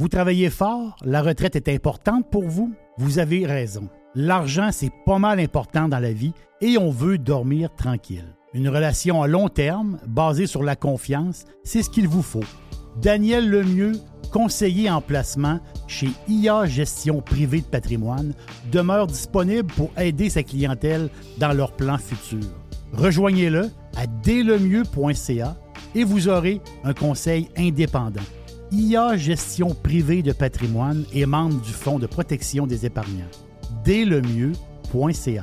Vous travaillez fort, la retraite est importante pour vous? Vous avez raison. L'argent, c'est pas mal important dans la vie et on veut dormir tranquille. Une relation à long terme, basée sur la confiance, c'est ce qu'il vous faut. Daniel Lemieux, conseiller en placement chez IA Gestion Privée de Patrimoine, demeure disponible pour aider sa clientèle dans leurs plans futurs. Rejoignez-le à dlemieux.ca et vous aurez un conseil indépendant. IA Gestion Privée de Patrimoine est membre du Fonds de protection des épargnants. dlemieux.ca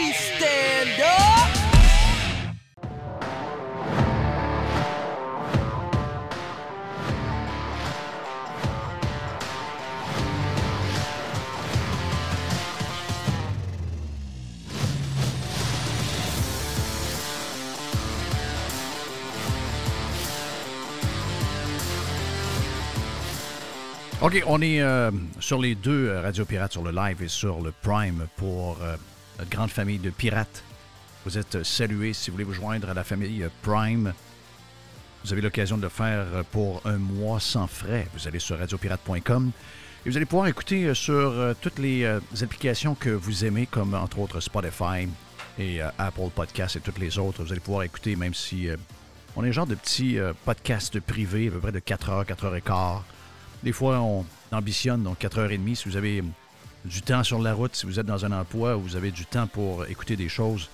OK, on est euh, sur les deux euh, Radio Pirates, sur le live et sur le Prime pour euh, notre grande famille de pirates. Vous êtes salués si vous voulez vous joindre à la famille Prime. Vous avez l'occasion de le faire pour un mois sans frais. Vous allez sur radiopirate.com et vous allez pouvoir écouter sur toutes les applications que vous aimez, comme entre autres Spotify et Apple Podcasts et toutes les autres. Vous allez pouvoir écouter, même si on est genre de petit podcast privé, à peu près de 4 heures, 4 heures et quart des fois, on ambitionne, donc 4h30. Si vous avez du temps sur la route, si vous êtes dans un emploi où vous avez du temps pour écouter des choses,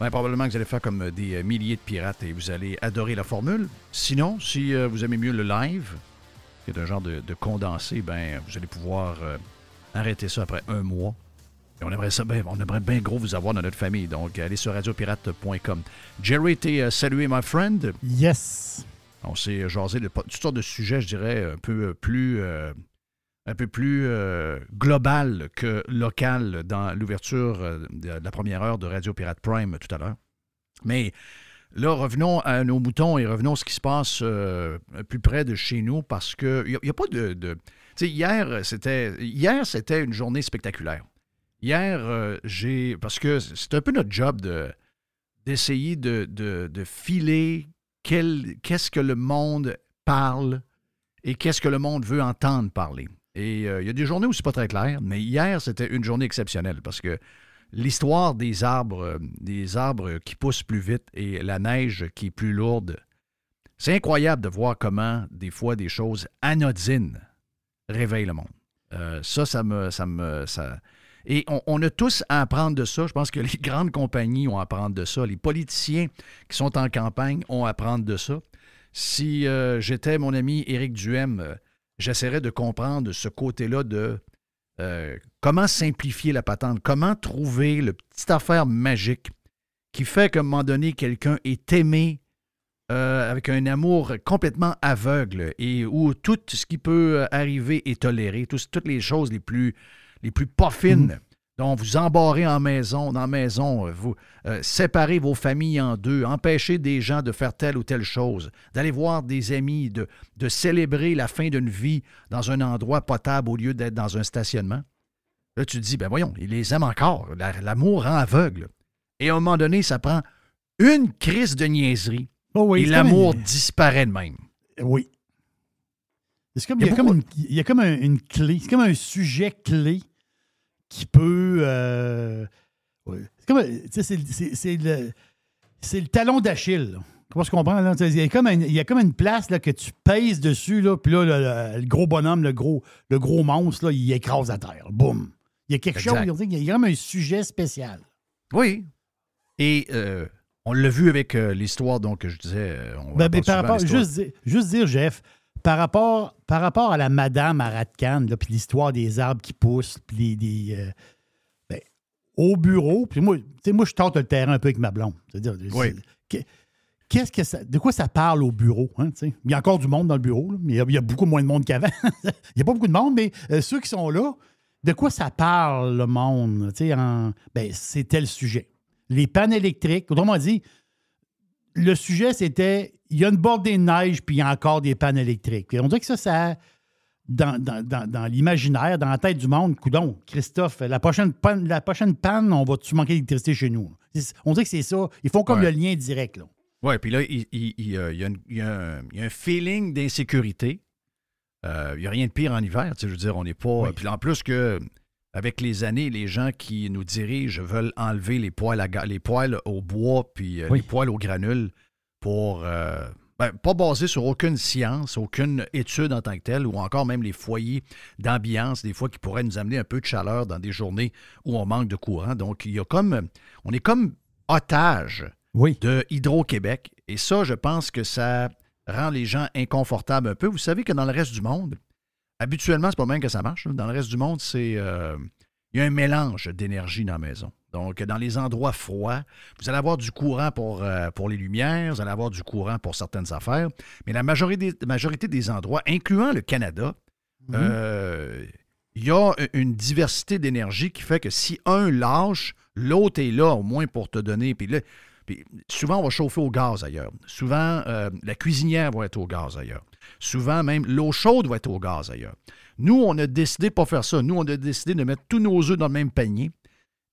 bien, probablement que vous allez faire comme des euh, milliers de pirates et vous allez adorer la formule. Sinon, si euh, vous aimez mieux le live, qui est un genre de, condensé, ben, vous allez pouvoir euh, arrêter ça après un mois. Et on aimerait ça bien, on aimerait bien gros vous avoir dans notre famille. Donc, allez sur radiopirate.com. Jerry, t'es salué, my friend. Yes. On s'est jasé de toutes sortes de sujets, je dirais, un peu plus, euh, plus euh, global que local dans l'ouverture euh, de la première heure de Radio Pirate Prime tout à l'heure. Mais là, revenons à nos moutons et revenons à ce qui se passe plus près de chez nous parce qu'il n'y a, pas de. tu sais, hier, c'était hier, c'était une journée spectaculaire. Hier, j'ai. Parce que c'est un peu notre job de d'essayer de, de, filer qu'est-ce que le monde parle et qu'est-ce que le monde veut entendre parler. Et euh, il y a des journées où c'est pas très clair, mais hier, c'était une journée exceptionnelle parce que l'histoire des arbres, euh, des arbres qui poussent plus vite et la neige qui est plus lourde, c'est incroyable de voir comment, des fois, des choses anodines réveillent le monde. Euh, ça, ça me. Ça me ça... Et on, a tous à apprendre de ça. Je pense que les grandes compagnies ont à apprendre de ça. Les politiciens qui sont en campagne ont à apprendre de ça. Si euh, j'étais mon ami Éric Duhem, euh, j'essaierais de comprendre ce côté-là de euh, comment simplifier la patente, comment trouver le petit affaire magique qui fait qu'à un moment donné, quelqu'un est aimé avec un amour complètement aveugle et où tout ce qui peut arriver est toléré, tout, toutes les choses les plus, les plus pas fines. Mm -hmm. Donc, vous embarrez en maison, dans la maison, euh, vous euh, séparez vos familles en deux, empêchez des gens de faire telle ou telle chose, d'aller voir des amis, de, de célébrer la fin d'une vie dans un endroit potable au lieu d'être dans un stationnement. Là, tu te dis, ben voyons, ils les aiment encore. L'amour rend aveugle. Et à un moment donné, ça prend une crise de niaiserie. Oh oui, et l'amour disparaît de même. Oui. Comme, il, y a comme une, il y a comme un, une clé, c'est comme un sujet clé qui peut. Euh, ouais. C'est le, le, talon d'Achille. Comment je comprends? Là? Il, y a comme une, il y a comme une place là, que tu pèses dessus, là, puis là, le, le, gros bonhomme, le gros, le gros monstre, là, il écrase à terre. Boum! Il y a quelque exact. chose, il y a comme un sujet spécial. Oui. Et euh, on l'a vu avec euh, l'histoire, donc, je disais. On ben, ben, par rapport, juste, dire, juste dire, Jeff, par rapport, par rapport à la madame à Ratcan, puis l'histoire des arbres qui poussent, puis des. Euh, ben, au bureau, puis moi, moi, je tente le terrain un peu avec ma blonde. C'est-à-dire, oui. Qu'est-ce que ça, de quoi ça parle au bureau? Hein, il y a encore du monde dans le bureau, là, mais il y, a, il y, a, beaucoup moins de monde qu'avant. il n'y a pas beaucoup de monde, mais euh, ceux qui sont là, de quoi ça parle le monde? En, ben, c'est tel sujet. Les pannes électriques, autrement dit, le sujet, c'était il y a une bordée de neige, puis il y a encore des pannes électriques. Et on dirait que ça, ça dans, dans, dans, dans l'imaginaire, dans la tête du monde, coudon, Christophe, la prochaine panne, la prochaine panne on va-tu manquer d'électricité chez nous? On dirait que c'est ça. Ils font comme ouais. le lien direct. Là. Oui, puis là, il, il, il, y a une, y, a y, a un feeling d'insécurité. Euh, il n'y a rien de pire en hiver. Je veux dire, on n'est pas. Oui. Puis en plus que avec les années, les gens qui nous dirigent veulent enlever les poêles, à, les poêles au bois puis euh, oui. les poêles au granule pour. Euh, ben, pas basé sur aucune science, aucune étude en tant que telle, ou encore même les foyers d'ambiance, des fois qui pourraient nous amener un peu de chaleur dans des journées où on manque de courant. Donc, il y a comme. On est comme otage oui. de Hydro-Québec. Et ça, je pense que ça rend les gens inconfortables un peu. Vous savez que dans le reste du monde, habituellement, c'est pas même que ça marche. Dans le reste du monde, c'est. Euh, il y a un mélange d'énergie dans la maison. Donc, dans les endroits froids, vous allez avoir du courant pour, euh, pour les lumières, vous allez avoir du courant pour certaines affaires, mais la majorité, la majorité des endroits, incluant le Canada, mm -hmm. euh, il y a une diversité d'énergie qui fait que si un lâche, l'autre est là au moins pour te donner. Puis là, puis souvent, on va chauffer au gaz ailleurs. Souvent, euh, la cuisinière va être au gaz ailleurs. Souvent, même l'eau chaude va être au gaz ailleurs. Nous, on a décidé de ne pas faire ça. Nous, on a décidé de mettre tous nos œufs dans le même panier.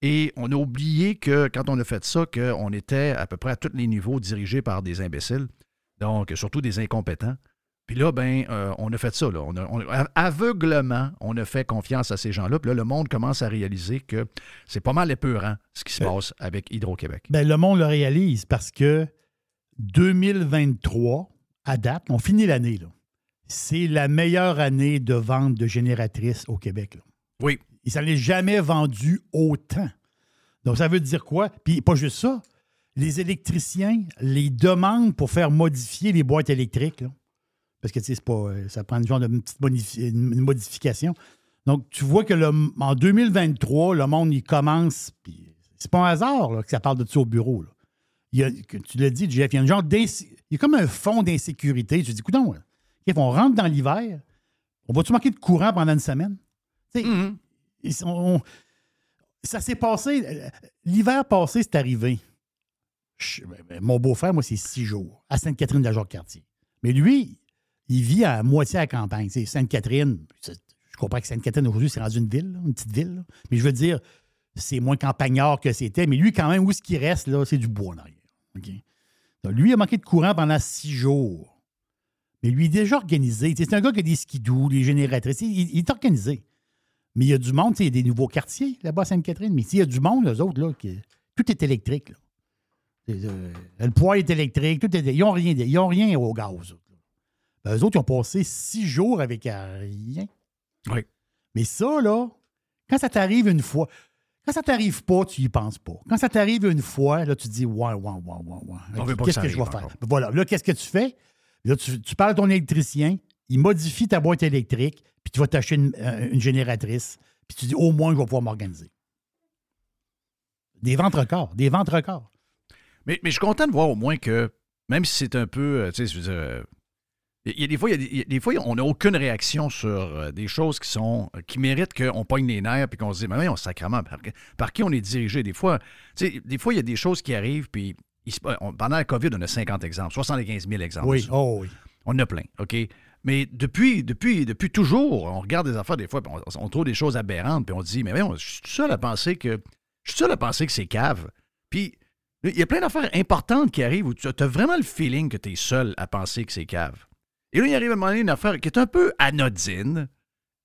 Et on a oublié que quand on a fait ça, qu'on était à peu près à tous les niveaux dirigés par des imbéciles, donc surtout des incompétents. Puis là, ben, euh, on a fait ça. Là. On a, on, aveuglement, on a fait confiance à ces gens-là. Puis là, le monde commence à réaliser que c'est pas mal épeurant ce qui se ben, passe avec Hydro-Québec. Ben, le monde le réalise parce que 2023, à date, on finit l'année. là c'est la meilleure année de vente de génératrices au Québec. Là. Oui. Et ça n'est jamais vendu autant. Donc, ça veut dire quoi? Puis, pas juste ça. Les électriciens les demandent pour faire modifier les boîtes électriques. Là. Parce que, tu sais, c'est pas. Ça prend une genre de petite modifi une modification. Donc, tu vois que le, en 2023, le monde, il commence. Puis, c'est pas un hasard là, que ça parle de ça au bureau. Là. Il y a, tu l'as dit, Jeff, il y a genre Il y a comme un fond d'insécurité. Tu te dis, on rentre dans l'hiver, on va-tu manquer de courant pendant une semaine? Mm -hmm. on, on, ça s'est passé. L'hiver passé, c'est arrivé. Je, ben, mon beau-frère, moi, c'est six jours à Sainte-Catherine de la. Mais lui, il vit à moitié à la campagne. Sainte-Catherine, je comprends que Sainte-Catherine aujourd'hui, c'est rendu une ville, là, une petite ville. Là. Mais je veux dire, c'est moins campagnard que c'était. Mais lui, quand même, où est-ce qu'il reste, là, c'est du bois derrière. Okay? Donc, lui, il a manqué de courant pendant six jours. Mais lui, il est déjà organisé. C'est un gars qui a des skidoo, des génératrices. Il, il est organisé. Mais il y a du monde, il y a des nouveaux quartiers là-bas à Sainte-Catherine. Mais il y a du monde, eux autres, là, qui, tout est électrique. Là. Euh, le poids est électrique. Tout est, ils n'ont rien, ils ont rien au gaz. eux autres, là. Ben, eux autres, ils ont passé six jours avec euh, rien. Oui. Mais ça, là, quand ça t'arrive une fois, quand ça t'arrive pas, tu y penses pas. Quand ça t'arrive une fois, là, tu te dis, ouais, ouais, ouais, ouais, ouais. Que Qu'est-ce que je vais faire? Voilà. Là, qu'est-ce que tu fais? Là, tu, parles à ton électricien, il modifie ta boîte électrique, puis tu vas t'acheter une, euh, génératrice, puis tu dis, au moins, je vais pouvoir m'organiser. Des ventes records, des ventes records. Mais, je suis content de voir au moins que, même si c'est un peu, euh, tu sais, euh, il y a des fois, des, fois, on n'a aucune réaction sur des choses qui sont qui méritent qu'on pogne les nerfs puis qu'on se dit, mais oui, on sacrement, par, par qui on est dirigé? Des fois, des fois, il y a des choses qui arrivent, puis il se- on- pendant la COVID, on a 50 exemples, 75 000 exemples. Oui, oh oui. On en a plein, OK? Mais depuis, depuis, depuis toujours, on regarde des affaires des fois, puis on, on trouve des choses aberrantes, puis on se dit, mais voyons, je suis seul à penser que. Je suis seul à penser que c'est cave. Puis il y a plein d'affaires importantes qui arrivent où tu as vraiment le feeling que tu es seul à penser que c'est cave. Et là, il arrive à un moment donné une affaire qui est un peu anodine.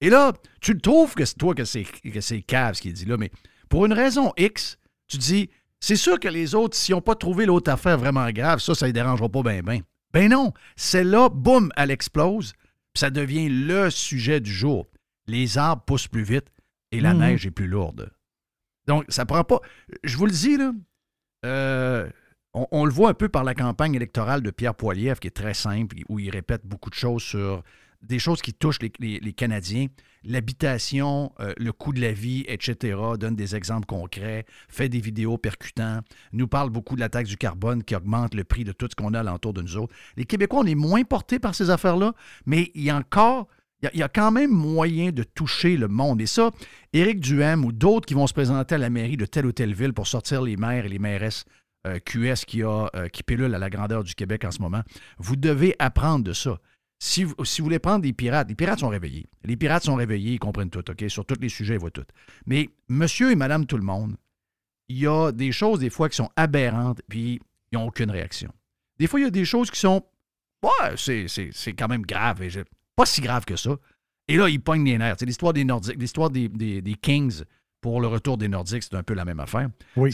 Et là, tu le trouves que c'est toi que c'est, que c'est cave ce qu'il dit là, mais pour une raison X, tu dis, c'est sûr que les autres, s'ils n'ont pas trouvé l'autre affaire vraiment grave, ça, ça ne les dérangera pas bien, bien. Ben non, celle-là, boum, elle explose, puis ça devient le sujet du jour. Les arbres poussent plus vite et la Mhm. neige est plus lourde. Donc, ça prend pas. Je vous le dis, là, euh, on, on le voit un peu par la campagne électorale de Pierre Poilievre, qui est très simple, où il répète beaucoup de choses sur des choses qui touchent les, Canadiens, l'habitation, euh, le coût de la vie, etc., donne des exemples concrets, fait des vidéos percutants, nous parle beaucoup de la taxe du carbone qui augmente le prix de tout ce qu'on a alentour de nous autres. Les Québécois, on est moins portés par ces affaires-là, mais il y a encore, il y a- quand même moyen de toucher le monde. Et ça, Éric Duhem ou d'autres qui vont se présenter à la mairie de telle ou telle ville pour sortir les maires et les mairesses euh, QS qui, a, euh, qui à la grandeur du Québec en ce moment, vous devez apprendre de ça. Si vous, si vous voulez prendre des pirates, les pirates sont réveillés. Les pirates sont réveillés, ils comprennent tout, OK? Sur tous les sujets, ils voient tout. Mais monsieur et madame tout le monde, il y a des choses des fois qui sont aberrantes, puis ils n'ont aucune réaction. Des fois, il y a des choses qui sont. Ouais, c'est, c'est- c'est quand même grave. et je- pas si grave que ça. Et là, ils pognent les nerfs. C'est l'histoire des Nordiques, l'histoire des, des- des Kings pour le retour des Nordiques, c'est un peu la même affaire. Oui.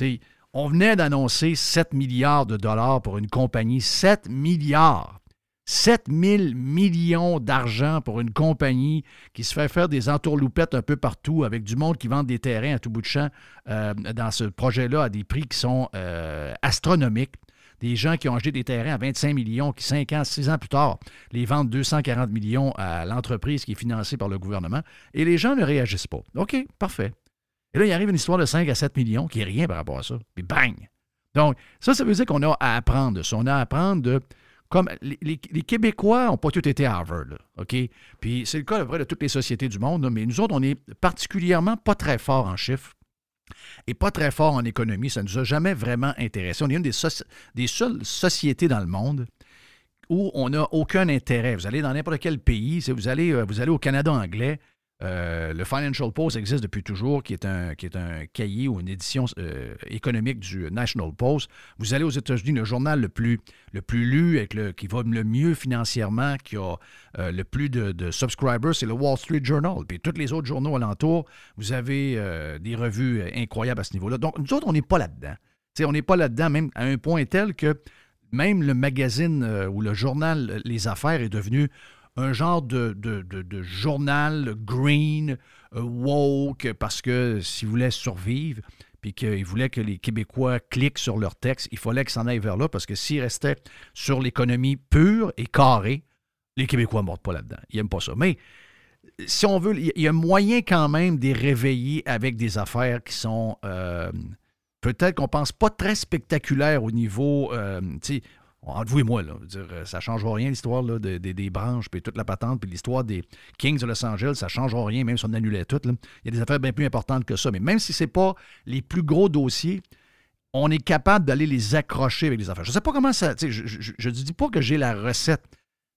On venait d'annoncer 7 milliards de dollars pour une compagnie. 7 milliards. 7 000 millions d'argent pour une compagnie qui se fait faire des entourloupettes un peu partout avec du monde qui vend des terrains à tout bout de champ euh, dans ce projet-là à des prix qui sont euh, astronomiques. Des gens qui ont acheté des terrains à 25 millions, qui 5 ans, 6 ans plus tard, les vendent 240 millions à l'entreprise qui est financée par le gouvernement. Et les gens ne réagissent pas. OK, parfait. Et là, il arrive une histoire de 5 à 7 millions qui est rien par rapport à ça. Puis bang! Donc, ça, ça veut dire qu'on a à apprendre de ça. On a à apprendre de. Comme les, Québécois n'ont pas tous été à Harvard, OK? Puis c'est le cas près de toutes les sociétés du monde, mais nous autres, on est particulièrement pas très forts en chiffres et pas très fort en économie. Ça ne nous a jamais vraiment intéressé. On est une des, seules sociétés dans le monde où on n'a aucun intérêt. Vous allez dans n'importe quel pays, vous euh, vous allez au Canada anglais, euh, le Financial Post existe depuis toujours, qui est un, qui est un cahier ou une édition euh, économique du National Post. Vous allez aux États-Unis, le journal le plus, le plus lu, qui va le mieux financièrement, qui a euh, le plus de, subscribers, c'est le Wall Street Journal. Puis tous les autres journaux alentours, vous avez des revues incroyables à ce niveau-là. Donc, nous autres, on n'est pas là-dedans. On n'est pas là-dedans, même à un point tel que même le magazine ou le journal Les Affaires est devenu un genre de, de- de- journal green, euh, woke, parce que s'ils voulaient survivre, puis qu'ils voulaient que les Québécois cliquent sur leur texte, il fallait qu'ils s'en aillent vers là, parce que s'ils restaient sur l'économie pure et carrée, les Québécois ne mordent pas là-dedans. Ils n'aiment pas ça. Mais si on veut, il y a moyen quand même de réveiller avec des affaires qui sont euh, peut-être qu'on pense pas très spectaculaires au niveau, euh, entre vous et moi, euh, ça ne changera rien l'histoire là, de- de- des branches, puis toute la patente, puis l'histoire des Kings de Los Angeles, ça ne changera rien, même si on annulait tout. là. Il y a des affaires bien plus importantes que ça. Mais même si ce n'est pas les plus gros dossiers, on est capable d'aller les accrocher avec des affaires. Je ne sais pas comment ça. Je ne dis pas que j'ai la recette,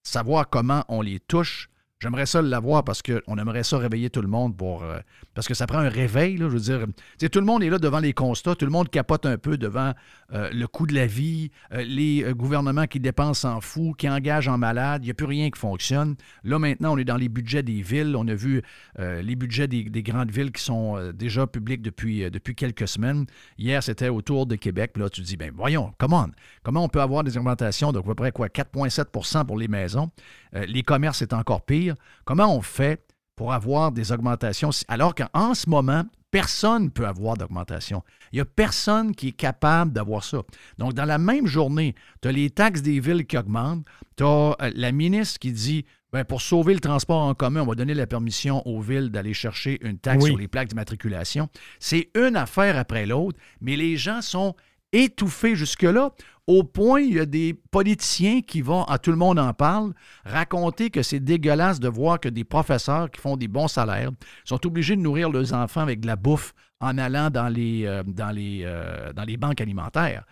savoir comment on les touche. J'aimerais ça l'avoir parce qu'on aimerait ça réveiller tout le monde pour. euh, parce que ça prend un réveil, là, je veux dire. Tout le monde est là devant les constats, tout le monde capote un peu devant euh, le coût de la vie, euh, les gouvernements qui dépensent en fou, qui engagent en malade, il n'y a plus rien qui fonctionne. Là, maintenant, on est dans les budgets des villes. On a vu les budgets des, des grandes villes qui sont déjà publics depuis, depuis quelques semaines. Hier, c'était autour de Québec. Puis là, tu dis, ben voyons, comment, comment on peut avoir des augmentations de à peu près quoi, 4,7% pour les maisons? Les commerces, c'est encore pire. Comment on fait pour avoir des augmentations alors qu'en ce moment, personne ne peut avoir d'augmentation. Il n'y a personne qui est capable d'avoir ça. Donc, dans la même journée, tu as les taxes des villes qui augmentent, tu as la ministre qui dit ben, pour sauver le transport en commun, on va donner la permission aux villes d'aller chercher une taxe Oui. sur les plaques d'immatriculation. C'est une affaire après l'autre, mais les gens sont étouffés jusque-là, au point il y a des politiciens qui vont, à tout le monde en parle, raconter que c'est dégueulasse de voir que des professeurs qui font des bons salaires sont obligés de nourrir leurs enfants avec de la bouffe en allant dans les, euh, dans les, euh, dans les banques alimentaires.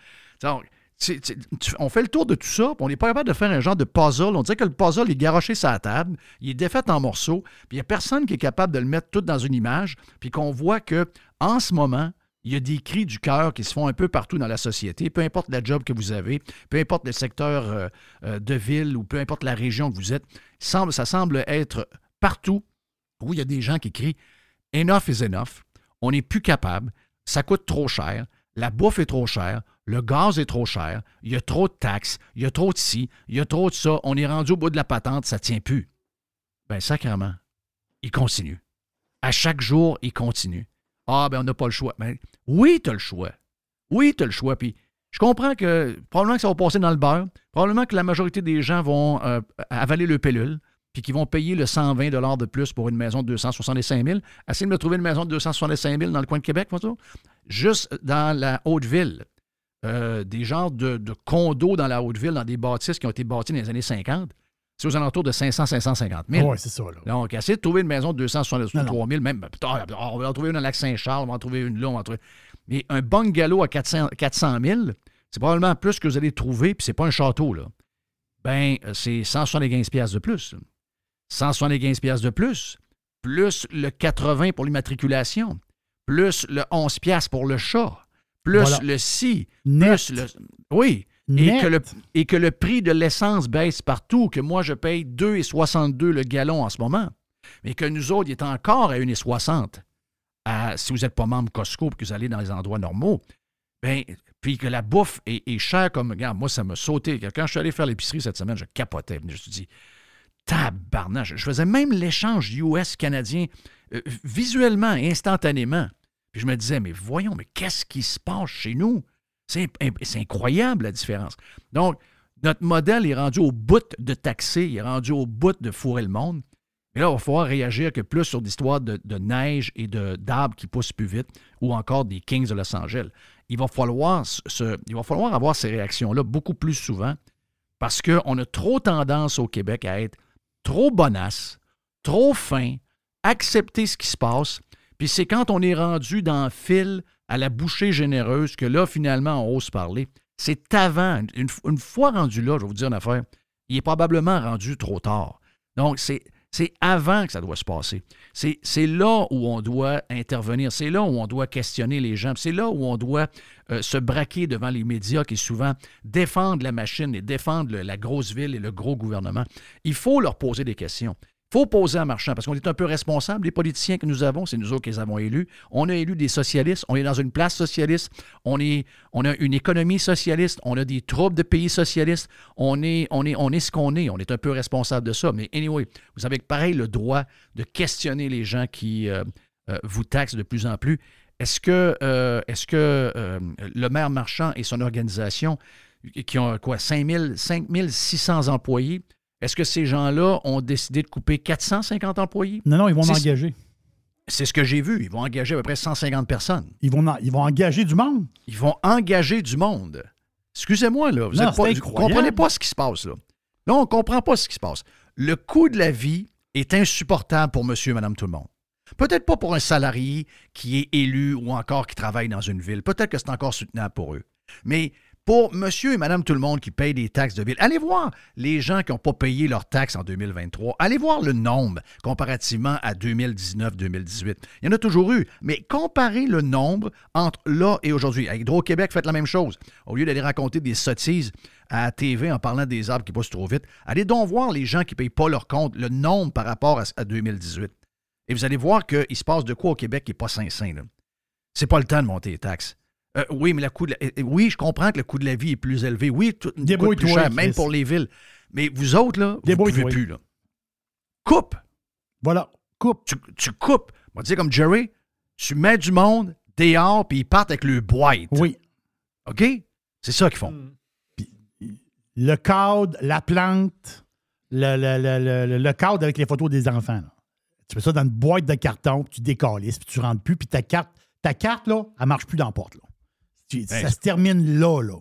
On fait le tour de tout ça, on n'est pas capable de faire un genre de puzzle. On dirait que le puzzle est garoché sur la table, il est défait en morceaux, puis il n'y a personne qui est capable de le mettre tout dans une image, puis qu'on voit que en ce moment, il y a des cris du cœur qui se font un peu partout dans la société, peu importe la job que vous avez, peu importe le secteur euh, euh, de ville ou peu importe la région que vous êtes, ça semble être partout où il y a des gens qui crient Enough is enough, on n'est plus capable, ça coûte trop cher, la bouffe est trop chère, le gaz est trop cher, il y a trop de taxes, il y a trop de ci, il y a trop de ça, on est rendu au bout de la patente, ça ne tient plus. Ben, sacrément, il continue. À chaque jour, il continue. Ah, ben, on n'a pas le choix. Ben, oui, tu as le choix. Oui, tu as le choix. Puis, je comprends que probablement que ça va passer dans le beurre. Probablement que la majorité des gens vont euh, avaler le pilule, puis qu'ils vont payer le 120 de plus pour une maison de 265 000. Essayez de trouver une maison de 265 000 dans le coin de Québec, moi. Juste dans la Haute-Ville. Euh, des genres de, de condos dans la Haute-Ville, dans des bâtisses qui ont été bâties dans les années 50. C'est aux alentours de 500-550 000. Oui, c'est ça. Là. Donc, essayez de trouver une maison de 263 Non, 000, même. ben, putain, On va en trouver une dans Lac-Saint-Charles, on va en trouver une là, on va en trouver. Mais un bungalow à 400, 400 000, c'est probablement plus que vous allez trouver, puis c'est pas un château, là. Ben, c'est 175 pièces de plus. 175 pièces de plus, plus le 80 pour l'immatriculation, plus le 11 pièces pour le chat, plus Voilà. le si, Net. plus le... Oui, et que, le, et que le prix de l'essence baisse partout, que moi, je paye 2,62 le gallon en ce moment, mais que nous autres, il est encore à 1,60 à- si vous n'êtes pas membre Costco et que vous allez dans les endroits normaux. Ben, puis que la bouffe est, est chère comme. Regarde, moi, ça m'a sauté. Quand je suis allé faire l'épicerie cette semaine, je capotais. Je me suis dit, tabarnage. Je faisais même l'échange US-canadien euh, visuellement, instantanément. Puis je me disais, mais voyons, mais qu'est-ce qui se passe chez nous? C'est incroyable la différence. Donc, notre modèle est rendu au bout de taxer, il est rendu au bout de fourrer le monde. Mais là, il va falloir réagir que plus sur l'histoire de, neige et d'arbres qui poussent plus vite ou encore des Kings de Los Angeles. Il va falloir, il va falloir avoir ces réactions-là beaucoup plus souvent parce qu'on a trop tendance au Québec à être trop bonasse, trop fin, accepter ce qui se passe. Puis c'est quand on est rendu dans le fil à la bouchée généreuse que là, finalement, on ose parler. C'est avant. Une, fois rendu là, je vais vous dire une affaire, il est probablement rendu trop tard. Donc, c'est. Avant que ça doit se passer. C'est c'est là où on doit intervenir. C'est là où on doit questionner les gens. C'est là où on doit euh, se braquer devant les médias qui souvent défendent la machine et défendent la grosse ville et le gros gouvernement. Il faut leur poser des questions. Faut poser un marchand parce qu'on est un peu responsable. Les politiciens que nous avons, c'est nous autres qui les avons élus. On a élu des socialistes. On est dans une place socialiste. On, est, on a une économie socialiste. On a des troubles de pays socialistes. On est, on est, on est ce qu'on est. On est un peu responsable de ça. Mais anyway, vous avez pareil le droit de questionner les gens qui euh, euh, vous taxent de plus en plus. Est-ce que, euh, est-ce que le maire Marchand et son organisation, qui ont quoi, 5000, 5600 employés, est-ce que ces gens-là ont décidé de couper 450 employés? Non, non, ils vont C'est- engager. C'est ce que j'ai vu. Ils vont engager à peu près 150 personnes. Ils vont, en- ils vont engager du monde. Ils vont engager du monde. Excusez-moi, là. Vous incroyable. comprenez pas ce qui se passe, là. Là, on ne comprend pas ce qui se passe. Le coût de la vie est insupportable pour monsieur et madame tout le monde. Peut-être pas pour un salarié qui est élu ou encore qui travaille dans une ville. Peut-être que c'est encore soutenable pour eux. Mais pour monsieur et madame tout le monde qui payent des taxes de ville, allez voir les gens qui n'ont pas payé leurs taxes en 2023. Allez voir le nombre comparativement à 2019-2018. Il y en a toujours eu, mais comparez le nombre entre là et aujourd'hui. À Hydro-Québec, faites la même chose. Au lieu d'aller raconter des sottises à TV en parlant des arbres qui poussent trop vite, allez donc voir les gens qui ne payent pas leur compte, le nombre par rapport à, 2018. Et vous allez voir qu'il se passe de quoi au Québec qui n'est pas sain-sain. C'est pas le temps de monter les taxes. Euh, oui, mais le coût de euh, oui, je comprends que le coût de la vie est plus élevé. Oui, tout coûte plus cher, même pour les villes. Mais vous autres, là, vous ne pouvez plus. Là. Coupe. Voilà, coupe. Tu, coupes. On va dire comme Jerry, tu mets du monde dehors, puis ils partent avec le boîte. Oui. OK? C'est ça qu'ils font. Hmm. le cadre, la plante, le, le, le, cadre avec les photos des enfants. Tu mets ça dans une boîte de carton, puis tu décolles, puis tu rentres plus, puis ta carte, ta carte, là, elle marche plus dans la porte. Là. Ça se termine là, là.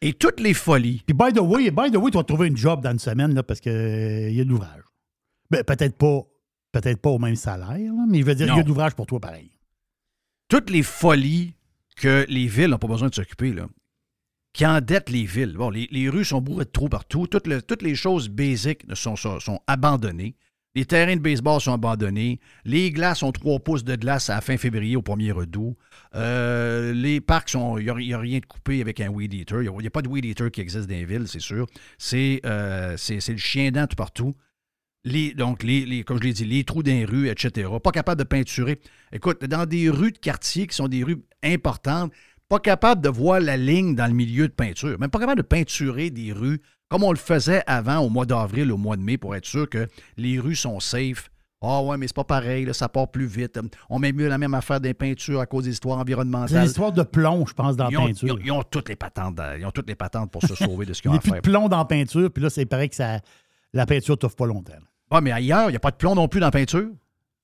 Et toutes les folies. Puis, by the way, by the way, tu vas trouver une job dans une semaine, là, parce qu'il euh, y a de l'ouvrage. Ben, peut-être pas, peut-être pas au même salaire, mais je veux dire, il y a de l'ouvrage pour toi pareil. Toutes les folies que les villes n'ont pas besoin de s'occuper, là, qui endettent les villes. Bon, les, rues sont bourrées de trous partout. Toutes, toutes les choses basiques sont, sont abandonnées. Les terrains de baseball sont abandonnés. Les glaces ont trois pouces de glace à fin février au 1er redout. Euh, les parcs, il n'y a, rien de coupé avec un weed eater. Il n'y a, pas de weed eater qui existe dans les villes, c'est sûr. C'est euh, le chien dent tout partout. Les, donc, les, comme je l'ai dit, les trous dans les rues, etc. Pas capable de peinturer. Écoute, dans des rues de quartier qui sont des rues importantes, pas capable de voir la ligne dans le milieu de peinture. Même pas capable de peinturer des rues comme on le faisait avant au mois d'avril, au mois de mai, pour être sûr que les rues sont safe. Ah ouais, mais c'est pas pareil, ça part plus vite. On met mieux la même affaire des peintures à cause des histoires environnementales. C'est l'histoire de plomb, je pense, dans la peinture. Ils ont, toutes les patentes, ils ont toutes les patentes pour se sauver de ce qu'ils ont à faire. Il n'y a plus de plomb dans la peinture, puis là, c'est pareil que ça, la peinture ne pas longtemps. Ah, mais ailleurs, il n'y a pas de plomb non plus dans la peinture?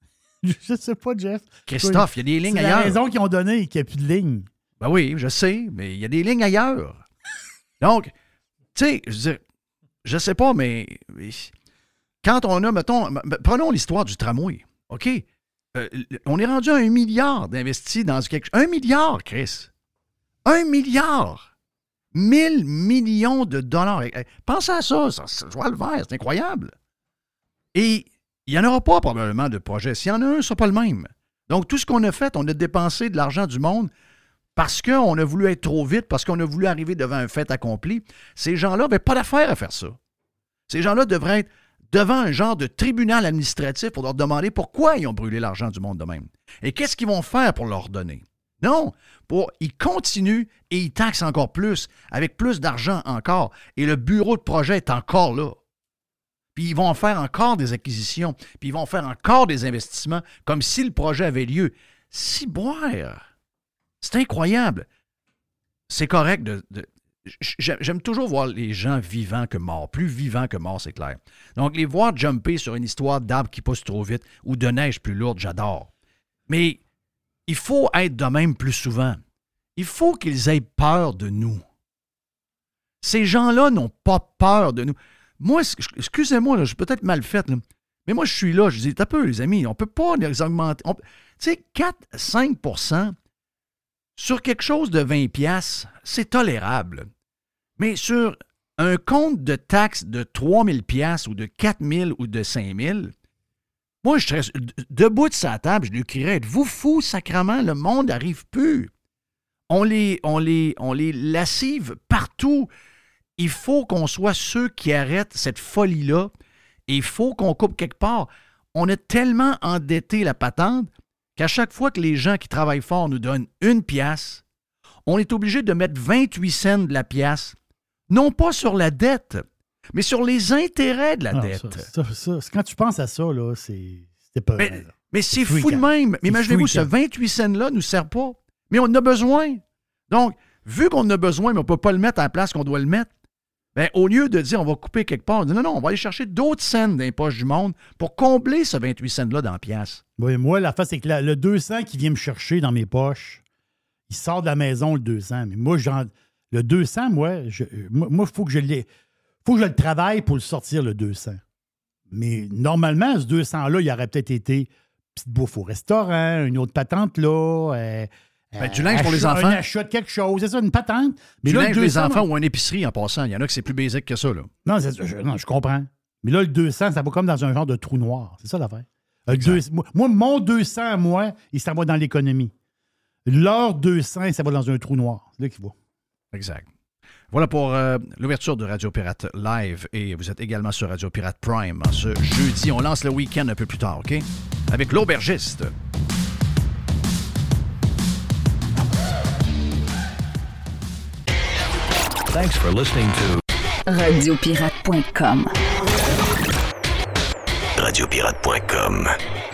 je sais pas, Jeff. Christophe, il y a des lignes ailleurs. C'est la raison qu'ils ont donné qu'il n'y a plus de lignes. Ben oui, je sais, mais il y a des lignes ailleurs. Donc, tu sais, je je sais pas, mais quand on a, mettons, prenons l'histoire du tramway, OK? Euh, on est rendu à un milliard d'investis dans quelque chose. Un milliard, Chris. Un milliard. Mille millions de dollars. Eh, eh, pensez à ça, ça, je vois le vert, c'est incroyable. Et il n'y en aura pas probablement de projet. S'il y en a un, ce sera pas le même. Donc, tout ce qu'on a fait, on a dépensé de l'argent du monde parce qu'on a voulu être trop vite, parce qu'on a voulu arriver devant un fait accompli, ces gens-là n'avaient pas d'affaire à faire ça. Ces gens-là devraient être devant un genre de tribunal administratif pour leur demander pourquoi ils ont brûlé l'argent du monde de même. Et qu'est-ce qu'ils vont faire pour leur donner? Non, pour, ils continuent et ils taxent encore plus, avec plus d'argent encore. Et le bureau de projet est encore là. Puis ils vont faire encore des acquisitions, puis ils vont faire encore des investissements, comme si le projet avait lieu. Si boire! C'est incroyable. C'est correct de, J'aime toujours voir les gens vivants que morts. Plus vivants que morts, c'est clair. Donc, les voir jumper sur une histoire d'arbres qui poussent trop vite ou de neige plus lourde, j'adore. Mais il faut être de même plus souvent. Il faut qu'ils aient peur de nous. Ces gens-là n'ont pas peur de nous. Moi, excusez-moi, je suis peut-être mal fait, mais moi, je suis là, je dis, t'as peu, les amis, on ne peut pas les augmenter. Tu sais, 4-5 sur quelque chose de 20 pièces, c'est tolérable. Mais sur un compte de taxes de 3000 pièces ou de 4000 ou de 5000, moi, je serais debout de sa table, je lui crierais Êtes-vous fou, sacrement, le monde n'arrive plus. On les, on, les, on les lascive partout. Il faut qu'on soit ceux qui arrêtent cette folie-là. il faut qu'on coupe quelque part. On a tellement endetté la patente qu'à chaque fois que les gens qui travaillent fort nous donnent une pièce, on est obligé de mettre 28 cents de la pièce, non pas sur la dette, mais sur les intérêts de la ah, dette. quand tu penses à ça, là, c'est pas. Mais, mais c'est fou de même. Mais imaginez-vous, ce 28 cents-là ne nous sert pas. Mais on en a besoin. Donc, vu qu'on en a besoin, mais on ne peut pas le mettre à la place qu'on doit le mettre, ben, au lieu de dire on va couper quelque part, on dit non, non, on va aller chercher d'autres scènes dans les poches du monde pour combler ce 28 cents-là dans la pièce. Oui, moi, la face, c'est que le 200 qui vient me chercher dans mes poches, il sort de la maison le 200. Mais moi, le 200, moi, moi, il faut que je faut je le travaille pour le sortir, le 200. Mais normalement, ce 200-là, il aurait peut-être été petite bouffe au restaurant, une autre patente là, euh, Ben, du linge pour les enfants. Un achat de quelque chose, c'est ça, une patente. Mais du là, linge pour les 200, enfants ou une épicerie en passant. Il y en a que c'est plus basique que ça. Là. Non, je, non, je comprends. Mais là, le 200, ça va comme dans un genre de trou noir. C'est ça l'affaire. Deux- moi, mon 200 à moi, il s'en va dans l'économie. Leur 200, ça va dans un trou noir. C'est là qu'il va. Exact. Voilà pour euh, l'ouverture de Radio Pirate Live et vous êtes également sur Radio Pirate Prime en ce jeudi. On lance le week-end un peu plus tard, OK? Avec l'aubergiste. Thanks for listening to Radiopirate.com. Radiopirate.com.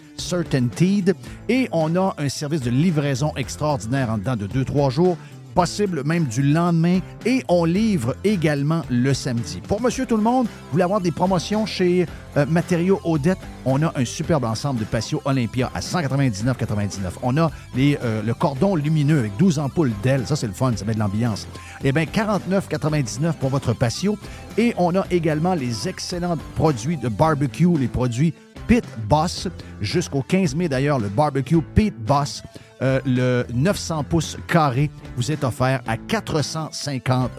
Certainteed. Et on a un service de livraison extraordinaire en dedans de 2-3 jours, possible même du lendemain. Et on livre également le samedi. Pour Monsieur Tout le Monde, vous voulez avoir des promotions chez euh, Matériaux Odette, on a un superbe ensemble de patio Olympia à 199,99. On a euh, le cordon lumineux avec 12 ampoules d'ailes. Ça, c'est le fun, ça met de l'ambiance. Eh bien, 49,99 pour votre patio. Et on a également les excellents produits de barbecue, les produits Pit Boss. Jusqu'au 15 mai, d'ailleurs, le barbecue Pit Boss, euh, le 900 pouces carré, vous est offert à 450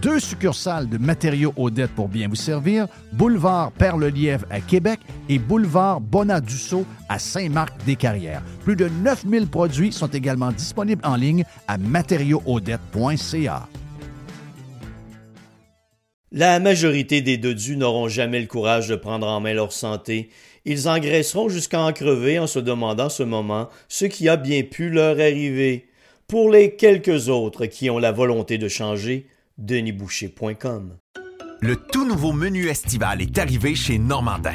Deux succursales de matériaux Odette pour bien vous servir. Boulevard Perle-Lièvre à Québec et Boulevard Bonadusseau à Saint-Marc-des-Carrières. Plus de 9000 produits sont également disponibles en ligne à matériauxaudette.ca. La majorité des dodus n'auront jamais le courage de prendre en main leur santé. Ils engraisseront jusqu'à en crever en se demandant ce moment ce qui a bien pu leur arriver. Pour les quelques autres qui ont la volonté de changer, denisboucher.com. Le tout nouveau menu estival est arrivé chez Normandin.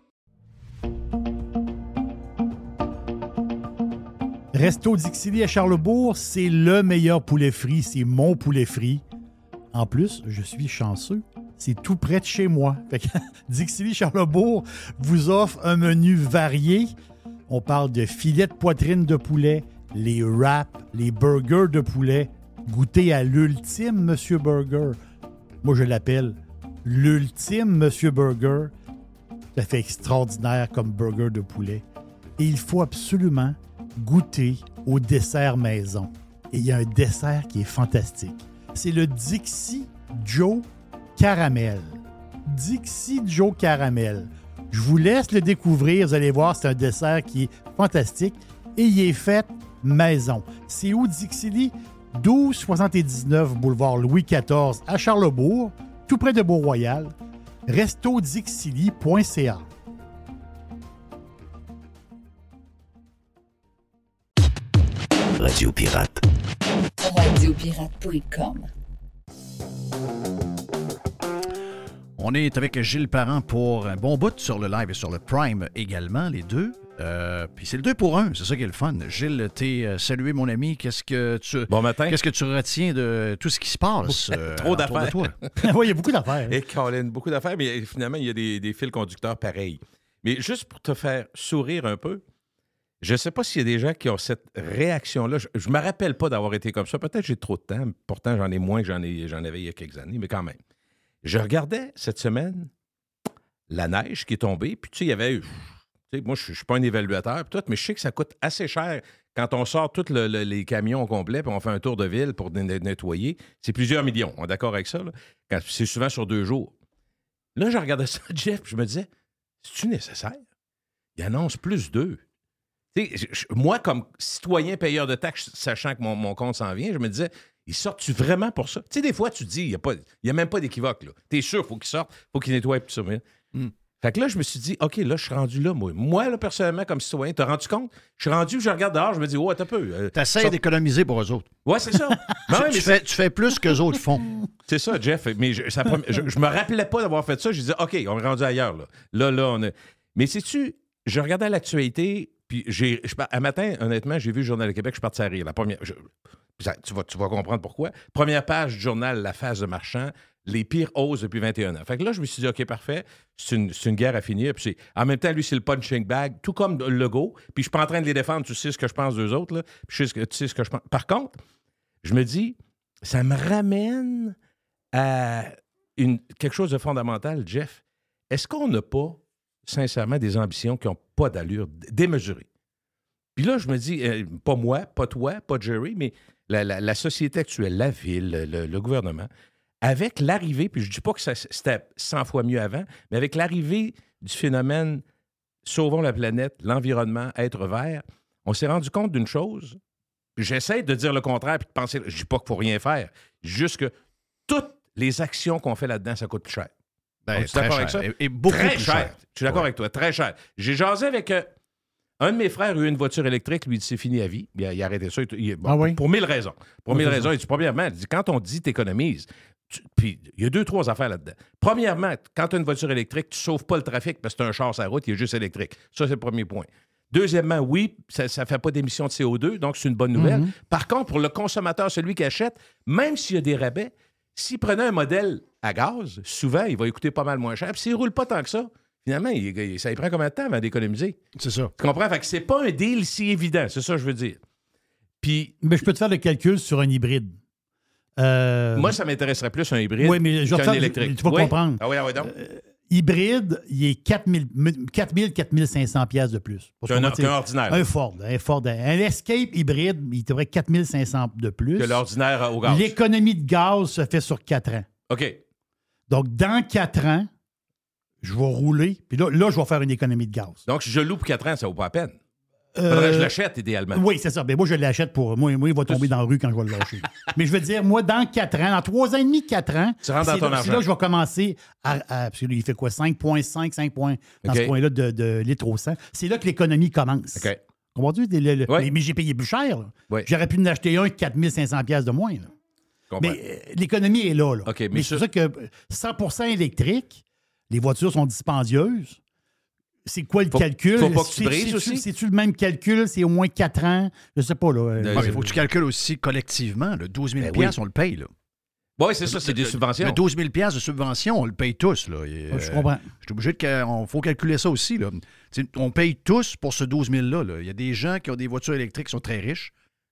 Resto Dixili à Charlebourg, c'est le meilleur poulet frit. C'est mon poulet frit. En plus, je suis chanceux. C'est tout près de chez moi. Fait que Charlebourg vous offre un menu varié. On parle de filets de poitrine de poulet, les wraps, les burgers de poulet. Goûtez à l'ultime Monsieur Burger. Moi, je l'appelle l'ultime Monsieur Burger. Ça fait extraordinaire comme burger de poulet. Et il faut absolument goûter au dessert maison. Et il y a un dessert qui est fantastique. C'est le Dixie Joe Caramel. Dixie Joe Caramel. Je vous laisse le découvrir. Vous allez voir, c'est un dessert qui est fantastique. Et il est fait maison. C'est où Dixili? 1279 boulevard Louis XIV à Charlebourg, tout près de Beau-Royal. restodixili.ca. Radio Pirate. Radiopirate.com. On est avec Gilles Parent pour un bon bout sur le live et sur le Prime également, les deux. Euh, Puis c'est le deux pour un, c'est ça qui est le fun. Gilles, t'es euh, salué, mon ami. Qu'est-ce que tu Bon matin. qu'est-ce que tu retiens de tout ce qui se passe euh, Trop de d'affaires. toi? oui, il y a beaucoup d'affaires. Et Colin, beaucoup d'affaires, mais finalement, il y a des, des fils conducteurs pareils. Mais juste pour te faire sourire un peu, je ne sais pas s'il y a des gens qui ont cette réaction-là. Je ne me rappelle pas d'avoir été comme ça. Peut-être j'ai trop de temps. Pourtant, j'en ai moins que j'en, ai, j'en avais il y a quelques années, mais quand même. Je regardais cette semaine la neige qui est tombée, puis tu sais, il y avait moi, je ne suis pas un évaluateur, tout, mais je sais que ça coûte assez cher quand on sort tous le- le- les camions au complet, puis on fait un tour de ville pour ne- nettoyer. C'est plusieurs millions. On est d'accord avec ça? c'est souvent sur deux jours. Là, je regardais ça, Jeff, puis je me disais, c'est-tu nécessaire? Il annonce plus d'eux. Tu sais, je- je- moi, comme citoyen payeur de taxes, sachant que mon, mon compte s'en vient, je me disais, ils sortent-tu vraiment pour ça? Tu sais, des fois, tu dis, il n'y a, pas- il y a même pas d'équivoque. là. Tu es sûr, faut qu'ils sortent, faut qu'ils nettoient tout ça. mais- Hmm. Fait que là, je me suis dit, OK, là, je suis rendu là, moi. Moi, là, personnellement, comme citoyen, t'as rendu compte? Je suis rendu, je regarde dehors, je me dis, ouais, t'as peu. euh, T'essayes d'économiser pour eux autres. Ouais, c'est ça. Ben tu, mais fais, tu fais plus que les autres font. C'est ça, Jeff. Mais je, ça je me rappelais pas d'avoir fait ça. Je disais, OK, on est rendu ailleurs. Là, là, là on est... Mais sais-tu, je regardais l'actualité, puis j'ai, un matin, honnêtement, j'ai vu le Journal de Québec, je suis parti à rire. La première, tu, vas, tu vas comprendre pourquoi. Première page du journal La phase de marchand, les pires hausses depuis 21 ans. Fait que là, je me suis dit, OK, parfait, c'est une, une guerre à finir. Puis en même temps, lui, c'est le punching bag, tout comme le logo. Puis je suis pas en train de les défendre, tu sais ce que je pense d'eux autres. Là, puis tu sais ce que je pense. Par contre, je me dis, ça me ramène à une, quelque chose de fondamental, Jeff. Est-ce qu'on n'a pas, sincèrement, des ambitions qui n'ont pas d'allure, d- démesurées? Puis là, je me dis, euh, pas moi, pas toi, pas Jerry, mais la, société actuelle, la ville, le, gouvernement, avec l'arrivée, puis je ne dis pas que c'était 100 fois mieux avant, mais avec l'arrivée du phénomène Sauvons la planète, l'environnement, être vert, on s'est rendu compte d'une chose. J'essaie de dire le contraire puis de penser. Je dis pas qu'il faut rien faire. Juste que toutes les actions qu'on fait là-dedans, ça coûte plus cher. Ben, On est très d'accord avec cher. ça? Et, et beaucoup très plus cher. cher. Je suis d'accord Ouais. avec toi, très cher. J'ai jasé avec euh, un de mes frères, a eu une voiture électrique, lui, c'est fini à vie. Il a, il a arrêté ça. Il- il- bon, Ah oui? Pour mille raisons. Pour Oui, mille raisons. Il dit, premièrement, il dit, quand on dit t'économises, tu- puis il y a deux, trois affaires là-dedans. Premièrement, quand tu as une voiture électrique, tu ne sauves pas le trafic parce que tu as un char sur la route, il est juste électrique. Ça, c'est le premier point. Deuxièmement, oui, ça ne fait pas d'émissions de CO2, donc c'est une bonne nouvelle. Par contre, pour le consommateur, celui qui achète, même s'il y a des rabais, s'il prenait un modèle à gaz, souvent, il va lui coûter pas mal moins cher. Puis s'il ne roule pas tant que ça, finalement, il- il- ça lui prend combien de temps avant d'économiser? C'est ça. Tu comprends? Fait que c'est pas un deal si évident, c'est ça que je veux dire. Puis Mais je peux te faire le calcul sur un hybride. Euh, moi, ça m'intéresserait plus un hybride Oui, mais je qu'un faire- électrique. tu vas Oui? comprendre. Ah oui, ah oui, donc. hybride, il est 4000, 4000 4500 pièces de plus. Pour Qu'un ce qu'on va qu'un dire. ordinaire. Un Ford, un Ford. Un Escape hybride, il devrait 4500 de plus. Que l'ordinaire au gaz. L'économie de gaz se fait sur 4 ans. OK. Donc, dans 4 ans, je vais rouler, puis là, là, je vais faire une économie de gaz. Donc, si je loue pour 4 ans, ça vaut pas la peine. Faudrait que je Euh, l'achète, idéalement. Oui, c'est ça. Mais moi, je l'achète pour. Moi, moi, il va tomber dans la rue quand je vais le lâcher. Mais je veux dire, moi, dans 4 ans, dans 3 ans et demi, 4 ans, Tu rentres dans c'est ton là, argent. là que je vais commencer à. à- parce que lui, il fait quoi 5,5, 5 points dans OK. ce coin-là de, de litres au 100. C'est là que l'économie commence. OK. Comprends-tu? Le- le- Ouais. Mais, j'ai payé plus cher. là. Ouais. J'aurais pu en acheter un 4500 pièces de moins. là. Mais euh, l'économie est là. là. Mais mais c'est ça- ça que 100% électrique, les voitures sont dispendieuses. C'est quoi le Faut- calcul? faut pas que tu C'est- brises c'est-tu- aussi? C'est-tu le même calcul? C'est au moins 4 ans? Je sais pas. Là. Euh, Ouais, mais il faut que tu calcules aussi collectivement. Le 12 000 Ben oui. on le paye. Là. Oui, c'est ça, c'est des subventions. Le 12 000 de subvention, on le paye tous. Là. Et, je euh, comprends. Je suis obligé de. Il faut calculer ça aussi. Là. On paye tous pour ce 12 000-là. là. Il y a des gens qui ont des voitures électriques qui sont très riches,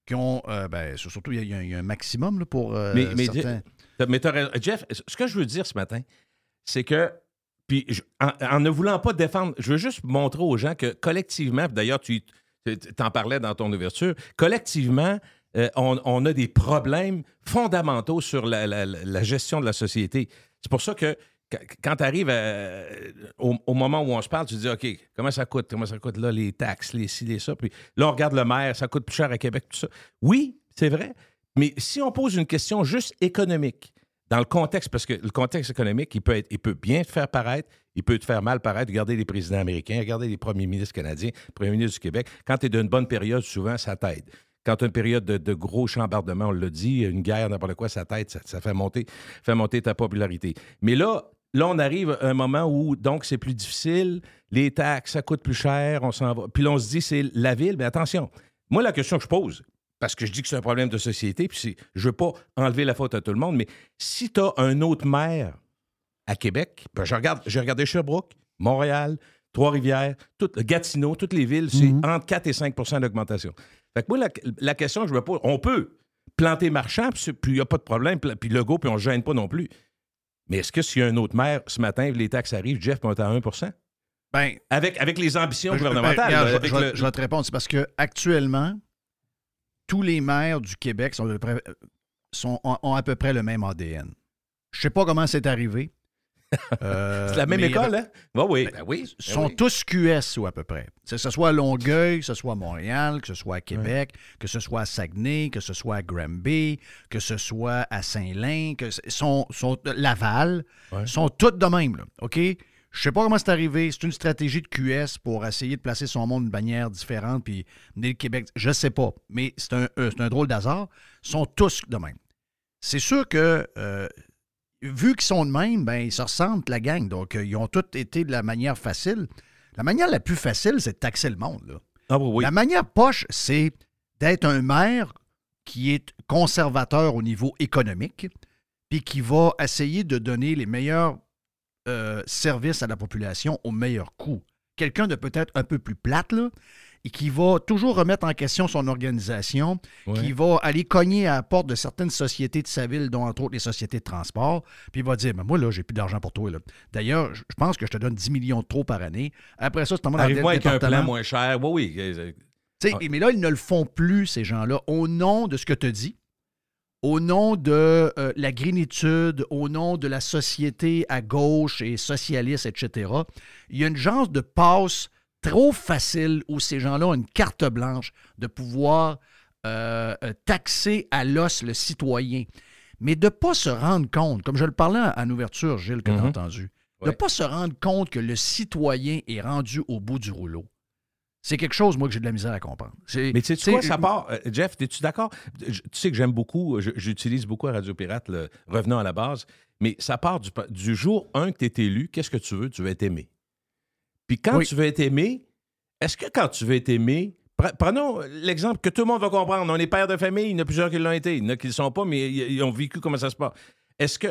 qui ont. euh, ben, surtout, il y, a- y y un maximum là, pour euh, Mais- mais certains. Mais. Jeff, ce que je veux dire ce matin, c'est que, puis je- en, en ne voulant pas défendre, je veux juste montrer aux gens que collectivement, d'ailleurs, tu t'en parlais dans ton ouverture, collectivement, euh, on, on a des problèmes fondamentaux sur la, la- la- la gestion de la société. C'est pour ça que qu- quand tu arrives au, au moment où on se parle, tu dis, OK, comment ça coûte? Comment ça coûte là, les taxes, les ci, les ça? Puis là, on regarde le maire, ça coûte plus cher à Québec, tout ça. Oui, c'est vrai. Mais si on pose une question juste économique, dans le contexte, parce que le contexte économique, il peut, être, il peut bien te faire paraître, il peut te faire mal paraître. Regardez les présidents américains, regardez les premiers ministres canadiens, premiers ministres du Québec. Quand tu es d'une bonne période, souvent, ça t'aide. Quand tu as une période de, gros chambardements, on l'a dit, une guerre, n'importe quoi, ça t'aide, ça, ça fait, monter, fait monter ta popularité. Mais là, là, on arrive à un moment où, donc, c'est plus difficile, les taxes, ça coûte plus cher, on s'en va. Puis là, on se dit, c'est la ville, mais attention, moi, la question que je pose, parce que je dis que c'est un problème de société, puis je veux pas enlever la faute à tout le monde, mais si tu as un autre maire à Québec, ben, je regarde, j'ai regardé Sherbrooke, Montréal, Trois-Rivières, tout- Gatineau, toutes les villes, c'est entre 4 et 5% d'augmentation. Fait que moi, la, la question que je me pose, on peut planter marchand, puis il n'y a pas de problème, puis puis le go, puis on ne gêne pas non plus. Mais est-ce que s'il y a un autre maire, ce matin, les taxes arrivent, Jeff monte à 1% Ben, avec, avec les ambitions Ben, ben, gouvernementales. regarde, je- vais- le- je vais te répondre. C'est parce que actuellement, tous les maires du Québec sont, à peu près- sont- ont, ont à peu près le même ADN. Je sais pas comment c'est arrivé. Euh, C'est la même école, hein? Ben oui, ben oui. Ils ben sont oui. tous QS ou à peu près. Que ce soit à Longueuil, que ce soit à Montréal, que ce soit à Québec, que ce soit à Saguenay, que ce soit à Granby, que ce soit à Saint-Lin, que ce- sont, sont Laval, Ouais. sont toutes de même. Là, OK? Je sais pas comment c'est arrivé. C'est une stratégie de QS pour essayer de placer son monde d'une manière différente puis mener le Québec. Je sais pas. Mais c'est un, euh, c'est un drôle d'hasard. Ils sont tous de même. C'est sûr que euh, vu qu'ils sont de même, ben, ils se ressemblent, la gang. Donc, euh, ils ont tous été de la manière facile. La manière la plus facile, c'est de taxer le monde. là. Ah oui, oui. La manière poche, c'est d'être un maire qui est conservateur au niveau économique, puis qui va essayer de donner les meilleurs euh, services à la population au meilleur coût. Quelqu'un de peut-être un peu plus plate, là, et qui va toujours remettre en question son organisation, Ouais. qui va aller cogner à la porte de certaines sociétés de sa ville, dont entre autres les sociétés de transport, puis il va dire, Ben, moi, là, j'ai plus d'argent pour toi. D'ailleurs, je pense que je te donne 10 millions de trop par année. Après ça, c'est le Arrive-moi avec un plan moins cher. Oui, oui. euh, sais, Ah. Mais là, ils ne le font plus, ces gens-là, au nom de ce que tu dis, au nom de euh, la grénitude, au nom de la société à gauche et socialiste, etc. Il y a une genre de passe trop facile où ces gens-là ont une carte blanche de pouvoir euh, euh, taxer à l'os le citoyen. Mais de ne pas se rendre compte, comme je le parlais en ouverture, Gilles, que tu as Mhm. entendu, de ne Ouais. pas se rendre compte que le citoyen est rendu au bout du rouleau. C'est quelque chose, moi, que j'ai de la misère à comprendre. Mais tu sais quoi, ça part. euh, Jeff, es-tu d'accord? Tu sais que j'aime beaucoup, j'utilise beaucoup à Radio Pirate, le revenons à la base, mais ça part du, du jour 1 que tu es élu, qu'est-ce que tu veux? Tu veux être aimé. Puis quand Oui. tu veux être aimé, est-ce que quand tu veux être aimé, pre- prenons l'exemple que tout le monde va comprendre, on est père de famille, il y en a plusieurs qui l'ont été, il y en a qui ne le sont pas, mais ils, ont vécu comment ça se passe. Est-ce que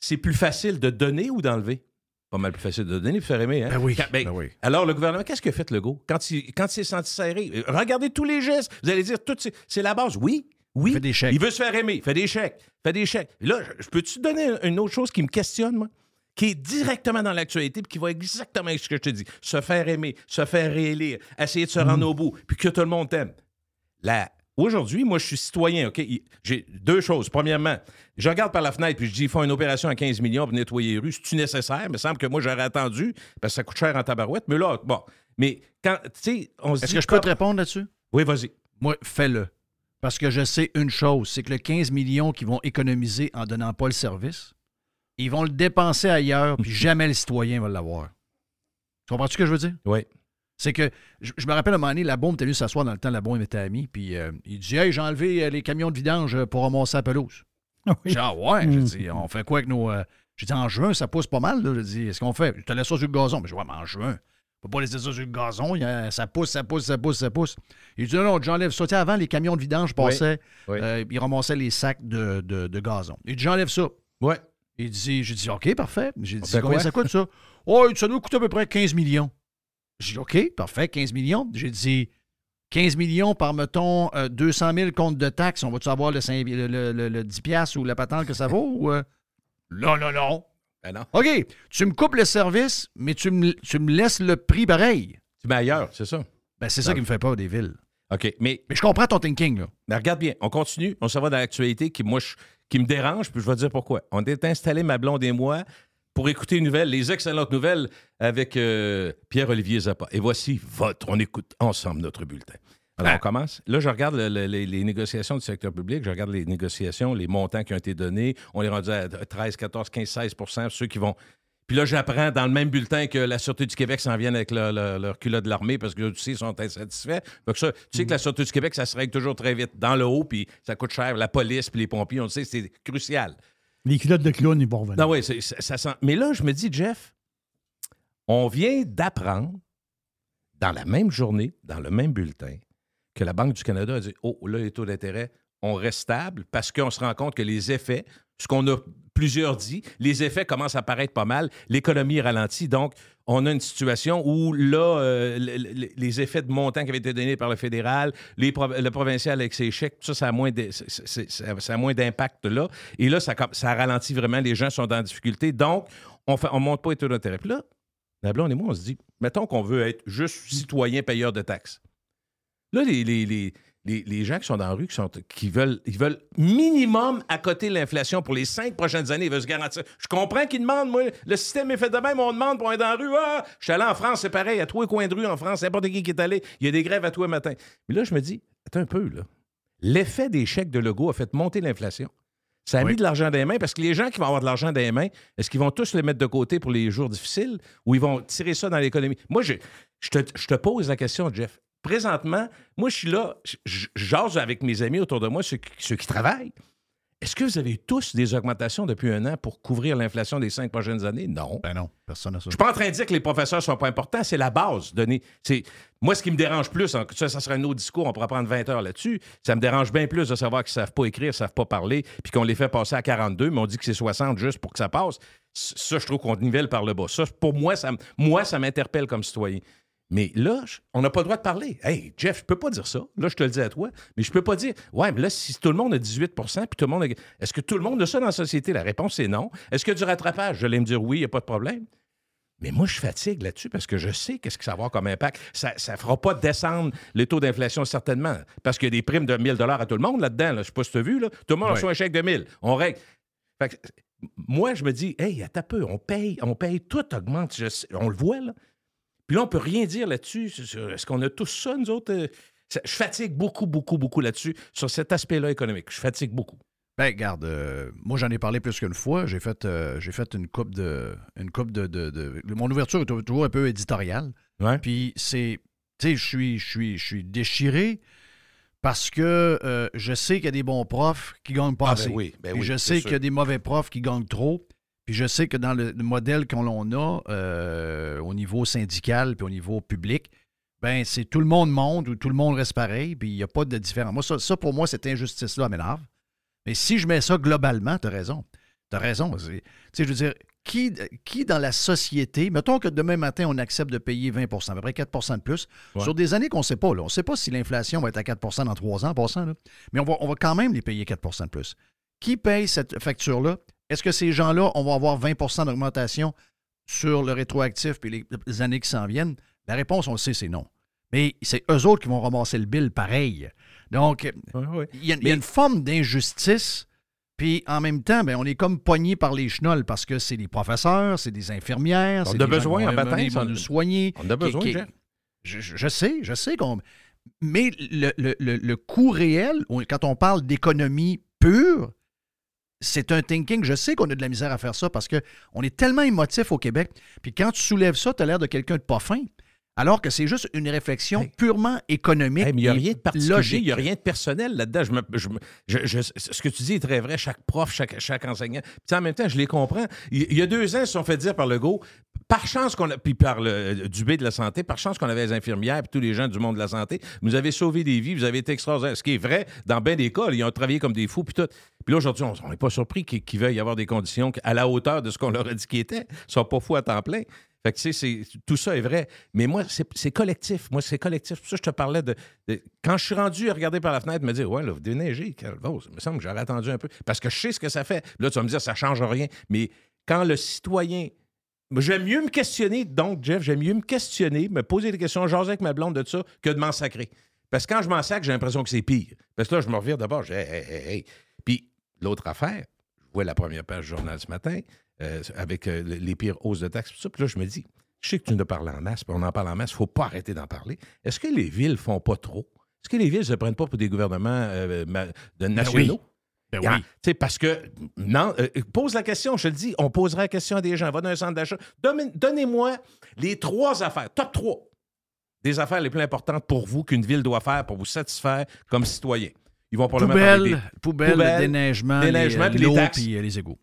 c'est plus facile de donner ou d'enlever? Pas mal plus facile de donner de faire aimer. Hein? Ben oui, Quand- ben, ben oui. Alors, le gouvernement, qu'est-ce que fait le go? Quand il, quand il s'est senti serré, regardez tous les gestes. Vous allez dire, tout, c'est- la base. Oui, oui. Il fait des chèques. Il veut se faire aimer. Fait des chèques. Fait des chèques. Là, je- je peux-tu te donner une autre chose qui me questionne, moi? Qui est directement dans l'actualité puis qui va exactement avec ce que je te dis. Se faire aimer, se faire réélire, essayer de se Mm. rendre au bout, puis que tout le monde t'aime. Là, aujourd'hui, moi, je suis citoyen, OK? J'ai deux choses. Premièrement, je regarde par la fenêtre puis je dis, ils font une opération à 15 millions pour nettoyer les rues. C'est-tu nécessaire? Il me semble que moi, j'aurais attendu parce que ça coûte cher en tabarouette. Mais là, bon. Mais quand, tu sais, on se Est-ce que je peux te répondre là-dessus? Oui, vas-y. Moi, fais-le. Parce que je sais une chose, c'est que le 15 millions qu'ils vont économiser en donnant pas le service, ils vont le dépenser ailleurs, puis jamais le citoyen va l'avoir. Tu comprends ce que je veux dire? Oui. C'est que, je, je me rappelle à un moment donné, la bombe était venue s'asseoir dans le temps, la bombe était amie, puis euh, il dit Hey, j'ai enlevé euh, les camions de vidange euh, pour ramasser la pelouse. Oui. J'ai dit, ah ouais, j'ai Mm. dit, on fait quoi avec nos. euh, J'ai dit, en juin, ça pousse pas mal, là. J'ai dit, est-ce qu'on fait? Je te laisse ça sur le gazon. Mais je dis, ouais, mais en juin, on peut pas laisser ça sur le gazon. a- ça pousse, ça pousse, ça pousse, ça pousse. Il dit, non, non, j'enlève ça. Tu sais, avant, les camions de vidange passaient, Oui. euh, ils ramassaient les sacs de, de- de gazon. Il dit, j'enlève ça. Ouais. Il dit, j'ai dit, OK, parfait. J'ai dit, fait combien ça coûte, ça? Oh, ça doit coûter à peu près 15 millions. J'ai dit, OK, parfait, 15 millions. J'ai dit, 15 millions par, mettons, euh, 200 000 comptes de taxes. On va-tu avoir le, le, le- le- le 10 piastres ou la patente que ça vaut? Ou, euh? Non, non, non. Ben non. OK, tu me coupes le service, mais tu me, tu me laisses le prix pareil. Tu mets ailleurs, c'est ça. Ben, c'est ça qui me fait peur des villes. OK. Mais, Mais je comprends ton thinking, là. mais regarde bien, on continue. On s'en va dans l'actualité qui, moi, je- qui me dérange, puis je vais te dire pourquoi. On est installé, ma blonde et moi, pour écouter une nouvelle, les excellentes nouvelles avec euh, Pierre-Olivier Zappa. Et voici votre. On écoute ensemble notre bulletin. Alors, on commence. Là, je regarde le- le- les, les négociations du secteur public, je regarde les négociations, les montants qui ont été donnés. On est rendu à 13, 14, 15, 16% ceux qui vont. Puis là, j'apprends dans le même bulletin que la Sûreté du Québec s'en vient avec leur culotte de l'armée parce que, tu sais, ils sont insatisfaits. Donc ça, tu sais que la Sûreté du Québec, ça se règle toujours très vite dans le haut, puis ça coûte cher. La police, puis les pompiers, on le sait, c'est crucial. Les culottes de clown, ils vont revenir. Non, oui, c'est- ça, ça sent. Mais là, je me dis, Jeff, on vient d'apprendre dans la même journée, dans le même bulletin, que la Banque du Canada a dit Oh, là, les taux d'intérêt, on reste stable parce qu'on se rend compte que les effets, ce qu'on a plusieurs dit, les effets commencent à paraître pas mal, l'économie ralentit. Donc, on a une situation où là, euh, le- le- les effets de montant qui avaient été donnés par le fédéral, les le provincial avec ses chèques, tout ça, ça a moins d'impact là. Et là, ça, ralentit vraiment, les gens sont en difficulté. Donc, on ne on monte pas les taux d'intérêt. Puis là, la blonde et moi, on se dit, mettons qu'on veut être juste citoyen payeur de taxes. Là, les, les, les, les gens qui sont dans la rue, qui, sont, qui veulent, ils veulent minimum à côté l'inflation pour les cinq prochaines années, ils veulent se garantir. Je comprends qu'ils demandent, moi, le système est fait de même, on demande pour être dans la rue. Ah, je suis allé en France, c'est pareil, à tous les coins de rue en France, n'importe qui qui est allé, il y a des grèves à tous les matins. Mais là, je me dis, attends un peu, là. L'effet des chèques de Legault a fait monter l'inflation. Ça a Oui. mis de l'argent dans les mains parce que les gens qui vont avoir de l'argent dans les mains, est-ce qu'ils vont tous le mettre de côté pour les jours difficiles ou ils vont tirer ça dans l'économie? Moi, je, je, te, je te pose la question, Jeff. Présentement, moi, je suis là, je, jase avec mes amis autour de moi, ceux qui, ceux qui travaillent. Est-ce que vous avez tous des augmentations depuis un an pour couvrir l'inflation des cinq prochaines années? Non. Ben non, personne n'a ça. Je suis pas en train de dire que les professeurs sont pas importants, c'est la base. Donner, c'est moi ce qui me dérange plus, ça, ça serait un autre discours, on pourrait prendre 20 heures là-dessus. Ça me dérange bien plus de savoir qu'ils savent pas écrire, savent pas parler, puis qu'on les fait passer à 42, mais on dit que c'est 60 juste pour que ça passe. Ça, je trouve qu'on nivelle par le bas. Ça, pour moi, ça, moi, ça m'interpelle comme citoyen. Mais là, on n'a pas le droit de parler. Hey, Jeff, je peux pas dire ça. Là, je te le dis à toi. Mais je peux pas dire, ouais, mais là, si tout le monde a 18% puis tout le monde a... Est-ce que tout le monde a ça dans la société? La réponse, c'est non. Est-ce qu'il y a du rattrapage? Je vais me dire oui, il n'y a pas de problème. Mais moi, je fatigue là-dessus parce que je sais qu'est-ce que ça va avoir comme impact. Ça ne fera pas descendre le taux d'inflation, certainement, parce qu'il y a des primes de 1000 à tout le monde là-dedans. Là. Je ne sais pas si tu as vu. Là. Tout le monde reçoit un chèque de 1000. On règle. Fait que, moi, je me dis, hey, un peu, on paye, on paye, tout augmente. Je on le voit, là. Puis là, on peut rien dire là-dessus. Est-ce qu'on a tous ça, nous autres? Euh, Je fatigue beaucoup, beaucoup, beaucoup là-dessus, sur cet aspect-là économique. Je fatigue beaucoup. Ben, regarde, euh, moi j'en ai parlé plus qu'une fois. J'ai fait, euh, j'ai fait une coupe de. Une coupe de, de- de- Mon ouverture est toujours un peu éditoriale. Ouais. Puis c'est. Tu sais, je suis, je suis, je suis déchiré parce que euh, je sais qu'il y a des bons profs qui gagnent pas Ah, assez. ben oui, ben oui, je sais qu'il y a des mauvais profs qui gagnent trop. Puis je sais que dans le, le modèle qu'on l'on a euh, au niveau syndical puis au niveau public, ben c'est tout le monde monte ou tout le monde reste pareil, puis il n'y a pas de différence. Moi, ça, ça, pour moi, cette injustice-là m'énerve. Mais si je mets ça globalement, tu as raison. Tu as raison. Tu sais, je veux dire, qui, qui dans la société, mettons que demain matin, on accepte de payer 20% à peu près 4% de plus, Ouais. sur des années qu'on ne sait pas. Là. On ne sait pas si l'inflation va être à 4% dans trois ans, en passant, là. mais on va, on va quand même les payer 4% de plus. Qui paye cette facture-là? Est-ce que ces gens-là, on va avoir 20% d'augmentation sur le rétroactif puis les, les années qui s'en viennent? La réponse, on le sait, c'est non. Mais c'est eux autres qui vont ramasser le bill pareil. Donc, il y, a- il y a une forme d'injustice, puis en même temps, ben, on est comme pogné par les chenolles parce que c'est des professeurs, c'est des infirmières, On a des besoin en ça, nous on- soigner. On a besoin, qui-. Je, sais, je sais qu'on. Mais le, le- le- le coût réel, quand on parle d'économie pure, c'est un thinking. Je sais qu'on a de la misère à faire ça parce qu'on est tellement émotif au Québec. Puis quand tu soulèves ça, tu as l'air de quelqu'un de pas fin. Alors que c'est juste une réflexion Hey. purement économique. Hey, mais il n'y a rien de particulier, logique. il n'y a rien de personnel là-dedans. Je me- je me- je- je- ce que tu dis est très vrai. Chaque prof, chaque, chaque enseignant. Puis en même temps, je les comprends. Il, il y a deux ans, ils se sont fait dire par Legault, par chance qu'on a, puis par le Dubé de la santé, par chance qu'on avait les infirmières puis tous les gens du monde de la santé, vous avez sauvé des vies, vous avez été extraordinaire. Ce qui est vrai, dans bien des cas, ils ont travaillé comme des fous puis tout. Puis là, aujourd'hui, on n'est pas surpris qu'ils qu'ils veuillent y avoir des conditions à la hauteur de ce qu'on leur a dit qu'ils étaient. Ils sont pas fous à temps plein. Fait que, tu sais, tout ça est vrai. Mais moi, c'est collectif. Moi, c'est collectif. Pour ça, je te parlais de, Quand je suis rendu à regarder par la fenêtre, me dire, ouais, là, vous déneigez, Calvose. Il me semble que j'aurais attendu un peu. Parce que je sais ce que ça fait. Là, tu vas me dire, ça change rien. Mais quand le citoyen. J'aime mieux me questionner, donc, Jeff, j'aime mieux me questionner, me poser des questions, jaser avec ma blonde de ça, que de m'en sacrer. Parce que quand je m'en sacre, j'ai l'impression que c'est pire. Parce que là, je me revire d'abord, je dis, hey, hey, hey. Puis, l'autre affaire, je vois la première page du journal ce matin, euh, avec euh, les pires hausses de taxes, tout ça. Puis là, je me dis, je sais que tu nous parles en masse, puis on en parle en masse, il ne faut pas arrêter d'en parler. Est-ce que les villes font pas trop? Est-ce que les villes ne se prennent pas pour des gouvernements euh, de nationaux? Ben Ah, oui. parce que, non, euh, pose la question, je te le dis, on posera la question à des gens, va dans un centre d'achat. Donne- Donnez-moi les trois affaires, top trois, des affaires les plus importantes pour vous qu'une ville doit faire pour vous satisfaire comme citoyen. Ils vont probablement parler Poubelle, des- poubelle, poubelles, déneigement, déneigement, les, puis les l'eau, taxes. puis euh, les égouts.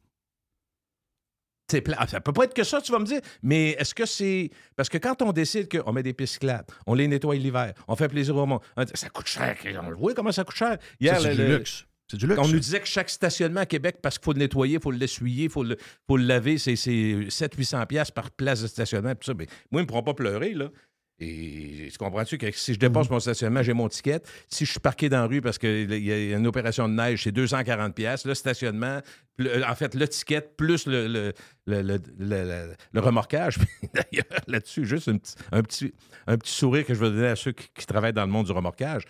Ah, Ça peut pas être que ça, tu vas me dire. Mais est-ce que c'est. Parce que quand on décide qu'on met des pistes cyclables, on les nettoie l'hiver, on fait plaisir au monde, ça coûte cher. On le voit comment ça coûte cher. Hier, Ça, c'est le- le- luxe. C'est du luxe. on nous disait que chaque stationnement à Québec, parce qu'il faut le nettoyer, il faut l'essuyer, il faut le, faut le laver, c'est 700-800$ piastres par place de stationnement. Tout ça. Mais moi, ils ne me pourront pas pleurer, là. Et tu comprends-tu que si je dépasse mon stationnement, j'ai mon ticket. Si je suis parqué dans la rue parce qu'il y a une opération de neige, c'est 240$. piastres. Le stationnement, le- en fait, le ticket plus le, le, le, le- le- le- le remorquage. D'ailleurs, là-dessus, juste une petite- un, petit, un petit sourire que je veux donner à ceux qui, qui travaillent dans le monde du remorquage.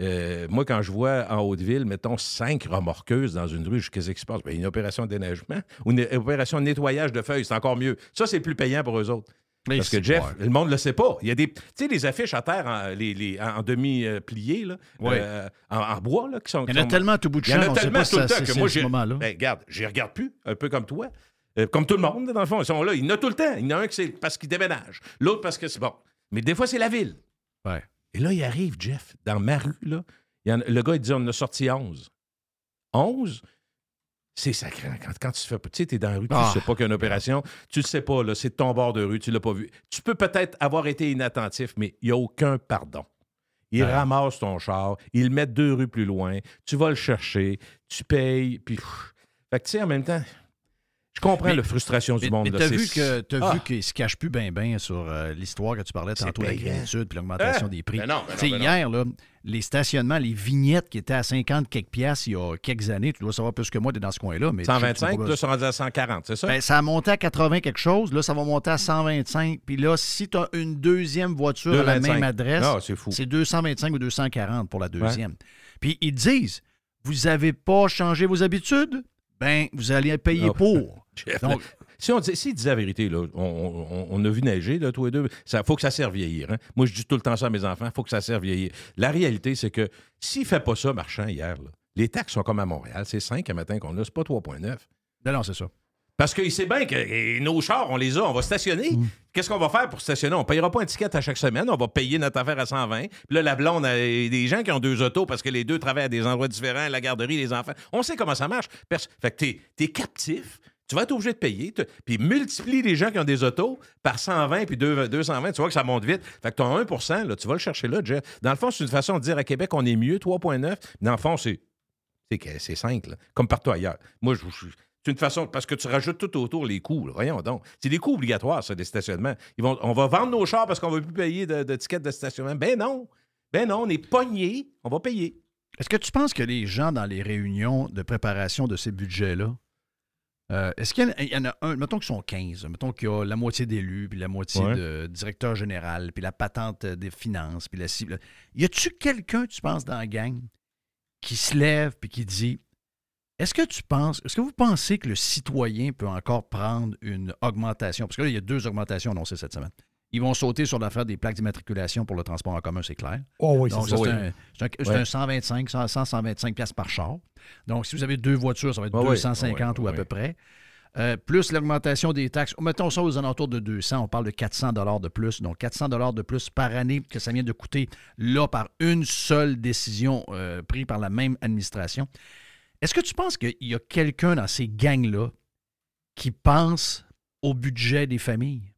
Euh, moi, quand je vois en Haute-Ville, mettons, cinq remorqueuses dans une rue, je qu'est-ce qui se passe? Ben, une opération de déneigement ou une opération de nettoyage de feuilles, c'est encore mieux. Ça, c'est plus payant pour eux autres. Parce que Jeff, le monde ne le sait pas. Il y a des. Tu sais, les affiches à terre en, les, les- en demi-pliées, Ouais. euh, en, en bois, là, qui sont. Il y en a sont- tellement tout bout de il y en champ, a tellement tout le temps que moi, moment-là. Ben, regarde, regarde plus, un peu comme toi. Euh, comme tout le monde, dans le fond, ils sont là. Il y en a tout le temps. Il y en a un qui c'est parce qu'il déménage, l'autre parce que c'est bon. Mais des fois, c'est la ville. Ouais. Et là, il arrive, Jeff, dans ma rue, là. il y en a- le gars, il dit on en a sorti 11. 11? C'est sacré. Quand, quand tu fais pas. Tu sais, t'es dans la rue, tu Ah. sais pas qu'il y a une opération. Tu le sais pas, là. C'est ton bord de rue, tu l'as pas vu. Tu peux peut-être avoir été inattentif, mais il n'y a aucun pardon. Il Ouais. ramasse ton char, il le met deux rues plus loin, tu vas le chercher, tu payes, puis. pff. Fait que, tu sais, en même temps, je comprends Mais- la frustration du monde. mais t'as vu que t'as Ah. vu qu'il se cache plus bien bien sur euh, l'histoire que tu parlais tantôt, la gratitude puis l'augmentation Hein? des prix. Ben non, ben non, Tu ben non. hier, là, les stationnements, les vignettes qui étaient à 50 quelques piastres il y a quelques années, tu dois savoir plus que moi, t'es dans ce coin-là. Mais tu sais, tu 125, peux pas- là, c'est rendu à 140, c'est ça? Ben, ça a monté à 80 quelque chose. Là, ça va monter à 125. Puis là, si tu as une deuxième voiture à la 225. même adresse, Ah, c'est 225 ou 240 pour la deuxième. Puis ils disent, vous n'avez pas changé vos habitudes? Ben, vous allez payer pour. Donc- si on disait la vérité, là, on, on- on a vu neiger, là, tous les deux, il faut que ça serve vieillir. hein. Moi, je dis tout le temps ça à mes enfants, il faut que ça serve vieillir. La réalité, c'est que s'il ne fait pas ça, marchand, hier, là, les taxes sont comme à Montréal. C'est 5 un matin qu'on a, c'est pas 3,9. Non, non, c'est ça. Parce qu'il sait bien que nos chars, on les a, on va stationner. Mm. Qu'est-ce qu'on va faire pour stationner? On ne payera pas un ticket à chaque semaine, on va payer notre affaire à 120. Puis là, la blonde, a des gens qui ont deux autos parce que les deux travaillent à des endroits différents, la garderie, les enfants. On sait comment ça marche. Pers- fait que t'es es captif. Tu vas être obligé de payer. Puis multiplie les gens qui ont des autos par 120 puis deux- 220. Tu vois que ça monte vite. Fait que ton 1 là, tu vas le chercher là, Jeff. Dans le fond, c'est une façon de dire à Québec, on est mieux, 3,9. Mais dans le fond, c'est c'est que- c'est 5, là, comme partout ailleurs. Moi, je- c'est une façon, parce que tu rajoutes tout autour les coûts. là. Voyons donc. C'est des coûts obligatoires, ça, des stationnements. Ils vont, on va vendre nos chars parce qu'on ne va plus payer de, de tickets de stationnement. Ben non. Ben non, on est pogné. On va payer. Est-ce que tu penses que les gens dans les réunions de préparation de ces budgets-là, euh, est-ce qu'il y en a- il y, en a un, mettons qu'ils sont 15, mettons qu'il y a la moitié d'élus, puis la moitié Ouais. de directeur général, puis la patente des finances, puis la cible. Y a-tu quelqu'un, tu penses, dans la gang qui se lève puis qui dit Est-ce que tu penses, est-ce que vous pensez que le citoyen peut encore prendre une augmentation? Parce que là, il y a deux augmentations annoncées cette semaine. Ils vont sauter sur l'affaire des plaques d'immatriculation pour le transport en commun, c'est clair. Oh oui, c'est ça, ça. c'est un, c'est un- c'est Ouais. un 125, 100, 125 pièces par char. Donc, si vous avez deux voitures, ça va être Ouais, ouais. 250 Ouais, ou à peu près. Euh, plus l'augmentation des taxes. Mettons ça aux alentours de 200. On parle de 400 de plus. Donc, 400 de plus par année que ça vient de coûter là par une seule décision euh, prise par la même administration. Est-ce que tu penses qu'il y a quelqu'un dans ces gangs-là qui pense au budget des familles?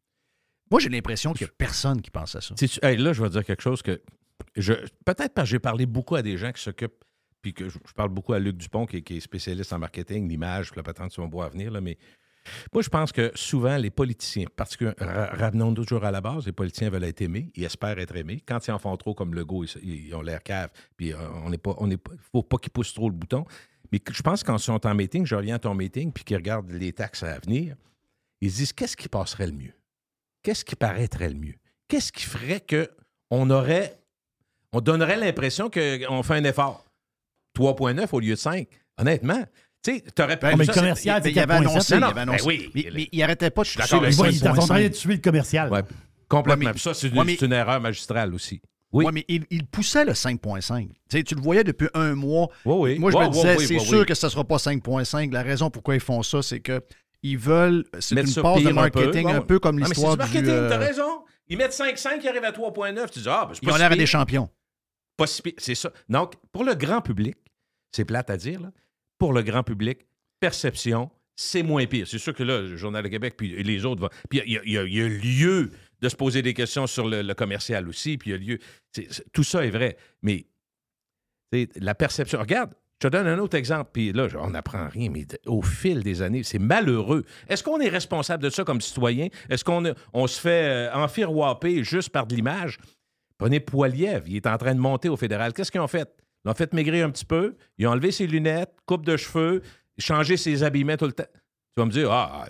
Moi, j'ai l'impression qu'il n'y a personne qui pense à ça. Hey, là, je vais dire quelque chose que. je Peut-être parce que j'ai parlé beaucoup à des gens qui s'occupent, puis que je, je parle beaucoup à Luc Dupont, qui, est- qui est spécialiste en marketing, l'image, puis la patente sur mon bois à venir, là, mais moi, je pense que souvent, les politiciens, particulièrement, ra- ramenons toujours à la base, les politiciens veulent être aimés, ils espèrent être aimés. Quand ils en font trop comme Legault, ils, ils ont l'air cave, puis euh, on n'est pas, on n'est pas, faut pas qu'ils poussent trop le bouton. Mais je pense quand ils sont en meeting, je reviens à ton meeting, puis qu'ils regardent les taxes à venir, ils se disent qu'est-ce qui passerait le mieux? Qu'est-ce qui paraîtrait le mieux? Qu'est-ce qui ferait que on aurait, on donnerait l'impression qu'on fait un effort? 3,9 au lieu de 5. Honnêtement, tu sais, t'aurais pu. Oh, mais le commercial, Ben, c'est il avait 4,7. annoncé, Non, il non, avait annoncé. ben oui. Mais, mais il arrêtait pas de vont- ils sont en train 5,5. de tuer le commercial. Ouais, complètement. Ouais, mais- Puis ça, c'est une erreur magistrale aussi. Oui. Ouais, mais il, il poussait le 5,5. Tu sais, tu le voyais depuis un mois. Oui, oui. Moi, je me disais, oui, c'est oui, sûr oui. que ce ne sera pas 5,5. La raison pourquoi ils font ça, c'est que ils veulent. C'est une ça passe de un marketing peu. un peu comme Ah, l'histoire du du. marketing, euh, t'as raison. Ils mettent 5,5, ils arrivent à 3,9. Tu dis, ah, ben, c'est Ils pas ont l'air des champions. Pas si pire. C'est ça. Donc, pour le grand public, c'est plate à dire, là. Pour le grand public, perception, c'est moins pire. C'est sûr que là, le Journal de Québec, puis les autres vont. Puis il y, y a lieu de se poser des questions sur le, commercial aussi, puis il y a lieu. tout ça est vrai. Mais la perception. Regarde, je te donne un autre exemple, puis là, on n'apprend rien, mais au fil des années, c'est malheureux. Est-ce qu'on est responsable de ça comme citoyen? Est-ce qu'on on se fait euh, juste par de l'image? Prenez Poiliev, il est en train de monter au fédéral. Qu'est-ce qu'ils ont fait? Ils l'ont fait maigrir un petit peu, ils ont enlevé ses lunettes, coupe de cheveux, changé ses habillements tout le temps. Tu vas me dire, ah, ah,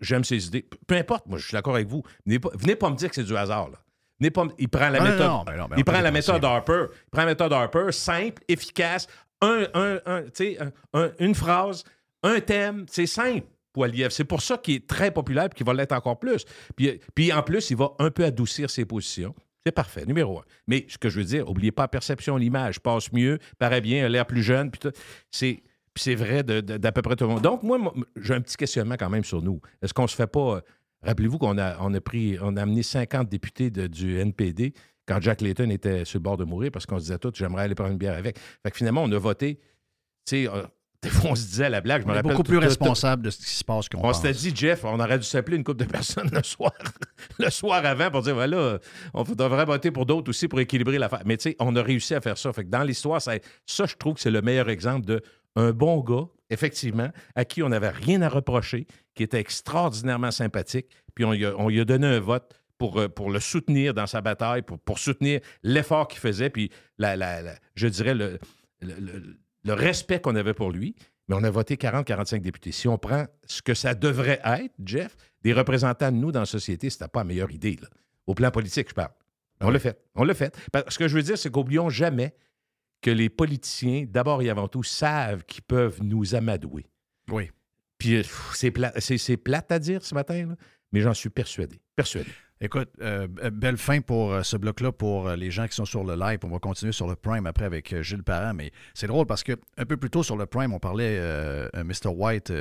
j'aime ses idées. Peu importe, moi, je suis d'accord avec vous. Venez pas, venez pas me dire que c'est du hasard. Là. N'est pas, il prend la non, méthode. non, non, il prend la méthode Harper. Il prend la méthode Harper, simple, efficace, un, un, un, un- un- une phrase, un thème, c'est simple. C'est pour ça qu'il est très populaire et qu'il va l'être encore plus. Puis, puis en plus, il va un peu adoucir ses positions. C'est parfait, numéro un. Mais ce que je veux dire, oubliez pas la perception, l'image passe mieux, paraît bien, a l'air plus jeune. C'est, puis c'est vrai de- de- d'à peu près tout le monde. Donc, moi, moi, j'ai un petit questionnement quand même sur nous. Est-ce qu'on se fait pas. euh, Rappelez-vous qu'on a, on a pris, on a amené 50 députés de- du NPD quand Jack Layton était sur le bord de mourir parce qu'on se disait tous, j'aimerais aller prendre une bière avec. Fait que finalement, on a voté. Tu sais, euh, des fois, on se disait à la blague, je me On rappelle. beaucoup tout- plus tout- tout- responsable de ce qui se passe qu'on on s'était dit, Jeff, on aurait dû s'appeler une couple de personnes le soir, le soir avant pour dire, voilà, on devrait voter pour d'autres aussi pour équilibrer l'affaire. Mais tu sais, on a réussi à faire ça. Fait que dans l'histoire, ça, ça, je trouve que c'est le meilleur exemple de un bon gars, effectivement, à qui on n'avait rien à reprocher, qui était extraordinairement sympathique, puis on lui a, donné un vote pour, euh, pour le soutenir dans sa bataille, pour, soutenir l'effort qu'il faisait, puis je dirais le, respect qu'on avait pour lui. Mais on a voté 40-45 députés. Si on prend ce que ça devrait être, Jeff, des représentants de nous dans la société, c'était pas la meilleure idée. Au plan politique, je parle. On l'a fait. On l'a fait. Ce que je veux dire, c'est qu'oublions jamais que les politiciens, d'abord et avant tout, savent qu'ils peuvent nous amadouer. Oui. Puis euh, c'est pla- c'est- c'est plate à dire ce matin, là, mais j'en suis persuadé. Persuadé. Écoute, euh, euh, belle fin pour euh, ce bloc-là pour euh, les gens qui sont sur le live. On va continuer sur le Prime après avec Gilles Parent. Mais c'est drôle parce que un peu plus tôt sur le Prime, on parlait Mr. White,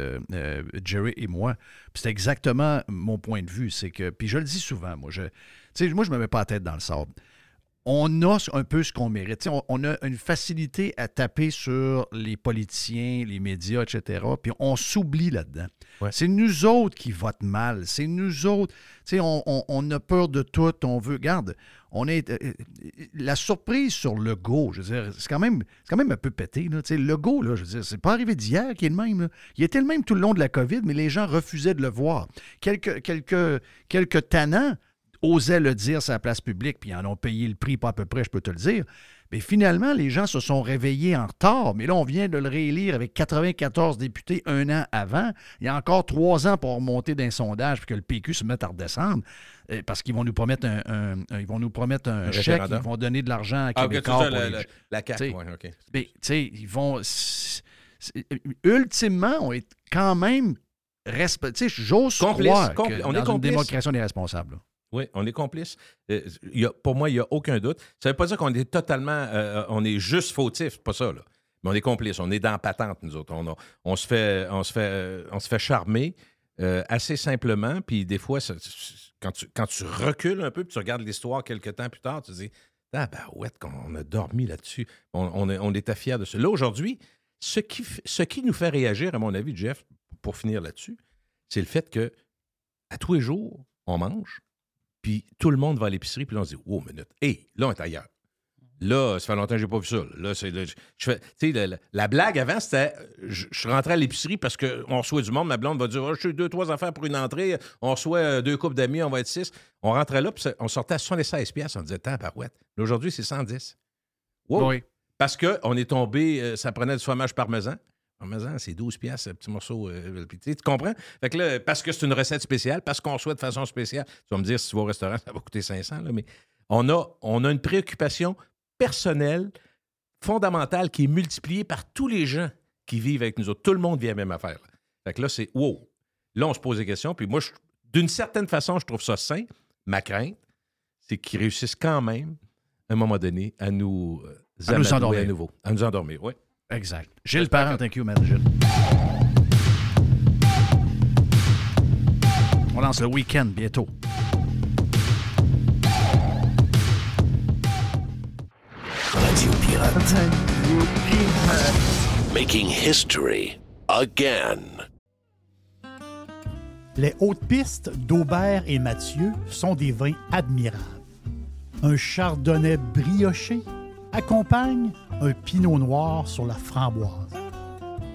Jerry et moi. Puis c'était exactement mon point de vue. C'est que, puis je le dis souvent, moi, je, moi, je me mets pas la tête dans le sable. On a un peu ce qu'on mérite. On, on a une facilité à taper sur les politiciens, les médias, etc. Puis on s'oublie là-dedans. Ouais. C'est nous autres qui votent mal. C'est nous autres. On, on- on a peur de tout. On veut. Garde, on est. euh, la surprise sur le go, je veux dire, c'est quand même, c'est quand même un peu pété. Là. Le go, là, je veux dire, c'est pas arrivé d'hier qu'il est le même. là. Il était le même tout le long de la COVID, mais les gens refusaient de le voir. Quelques, quelques, quelques tannants osaient le dire sur la place publique, puis ils en ont payé le prix, pas à peu près, je peux te le dire. Mais finalement, les gens se sont réveillés en retard. Mais là, on vient de le réélire avec 94 députés un an avant. Il y a encore trois ans pour remonter d'un sondage puis que le PQ se mette à redescendre. euh, Parce qu'ils vont nous promettre un, ils vont nous promettre un, Un chèque, ils vont donner de l'argent à Ah, ok, Québécois. c'est ça, pour la, les- la- sais, ouais, OK. mais, tu sais, ils vont. ultimement, on est quand même. respe- Tu sais, j'ose croire compli- que on est dans une démocratie, on est responsable. là. Oui, on est complice. Euh, pour moi, il n'y a aucun doute. Ça ne veut pas dire qu'on est totalement. euh, on est juste fautif, pas ça, là. Mais on est complice. On est dans patente, nous autres. On, on se, fait, on, euh, on charmer euh, assez simplement. Puis des fois, quand, tu, recules un peu puis tu regardes l'histoire quelques temps plus tard, tu te dis Ah, ben, ouais, qu'on a dormi là-dessus. On, on, on était fiers de ça. Là, aujourd'hui, ce qui, ce qui nous fait réagir, à mon avis, Jeff, pour finir là-dessus, c'est le fait que à tous les jours, on mange, puis tout le monde va à l'épicerie, puis là, on se dit, wow, minute, hé, là, on est ailleurs. Là, ça fait longtemps que j'ai pas vu ça. Là, c'est, là, je, fais, la, la- la blague avant, c'était, je, je rentrais à l'épicerie parce qu'on reçoit du monde, ma blonde va dire, oh, je suis deux, trois affaires pour une entrée, on reçoit euh, deux couples d'amis, on va être six. On rentrait là, puis on sortait à 76 pièces, on disait, tant parouette. Là, aujourd'hui, c'est 110. Wow. Oui. Parce qu'on est tombé, euh, ça prenait du fromage parmesan. Parmesan, c'est 12 pièces, un petit morceau. euh, tu comprends? Fait que là, parce que c'est une recette spéciale, parce qu'on souhaite de façon spéciale, tu vas me dire, si tu vas au restaurant, ça va coûter 500, là, mais on a, on a une préoccupation personnelle, fondamentale, qui est multipliée par tous les gens qui vivent avec nous autres. Tout le monde vit la même affaire. là. Fait que là, c'est wow. Là, on se pose des questions, puis moi, d'une certaine façon, je trouve ça sain. Ma crainte, c'est qu'ils réussissent quand même, à un moment donné, à nous, euh, À nous endormir. à nouveau. À nous endormir, oui. Exact. Gilles Parent, thank you, man. Gilles. On lance le week-end bientôt. Radio Pirate. Making history again. Les hautes pistes d'Aubert et Mathieu sont des vins admirables. Un chardonnay brioché accompagne un pinot noir sur la framboise.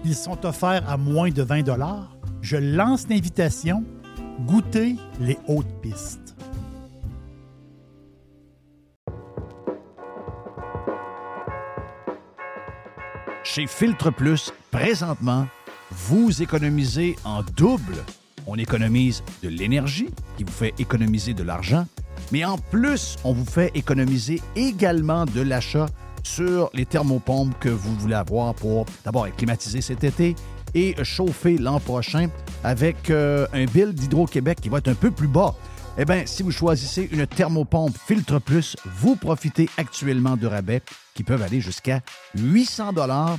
Ils sont offerts à moins de 20 Je lance l'invitation. Goûtez les hautes pistes. Chez Filtre Plus, présentement, vous économisez en double. On économise de l'énergie qui vous fait économiser de l'argent Mais en plus, on vous fait économiser également de l'achat sur les thermopompes que vous voulez avoir pour d'abord être climatisé cet été et chauffer l'an prochain avec euh, un bill d'Hydro-Québec qui va être un peu plus bas. Eh bien, si vous choisissez une thermopompe Filtre Plus, vous profitez actuellement de rabais qui peuvent aller jusqu'à 800 dollars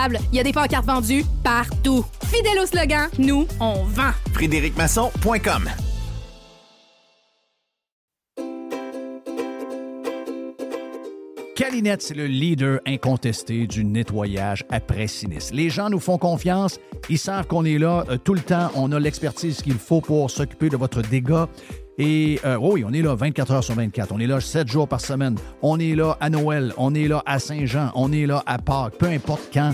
Il y a des pancartes vendues partout. Fidèle au slogan, nous, on vend. FrédéricMasson.com Calinette, c'est le leader incontesté du nettoyage après sinistre. Les gens nous font confiance, ils savent qu'on est là euh, tout le temps, on a l'expertise qu'il faut pour s'occuper de votre dégât. Et euh, oui, on est là 24 heures sur 24. On est là 7 jours par semaine. On est là à Noël. On est là à Saint-Jean. On est là à Pâques. Peu importe quand,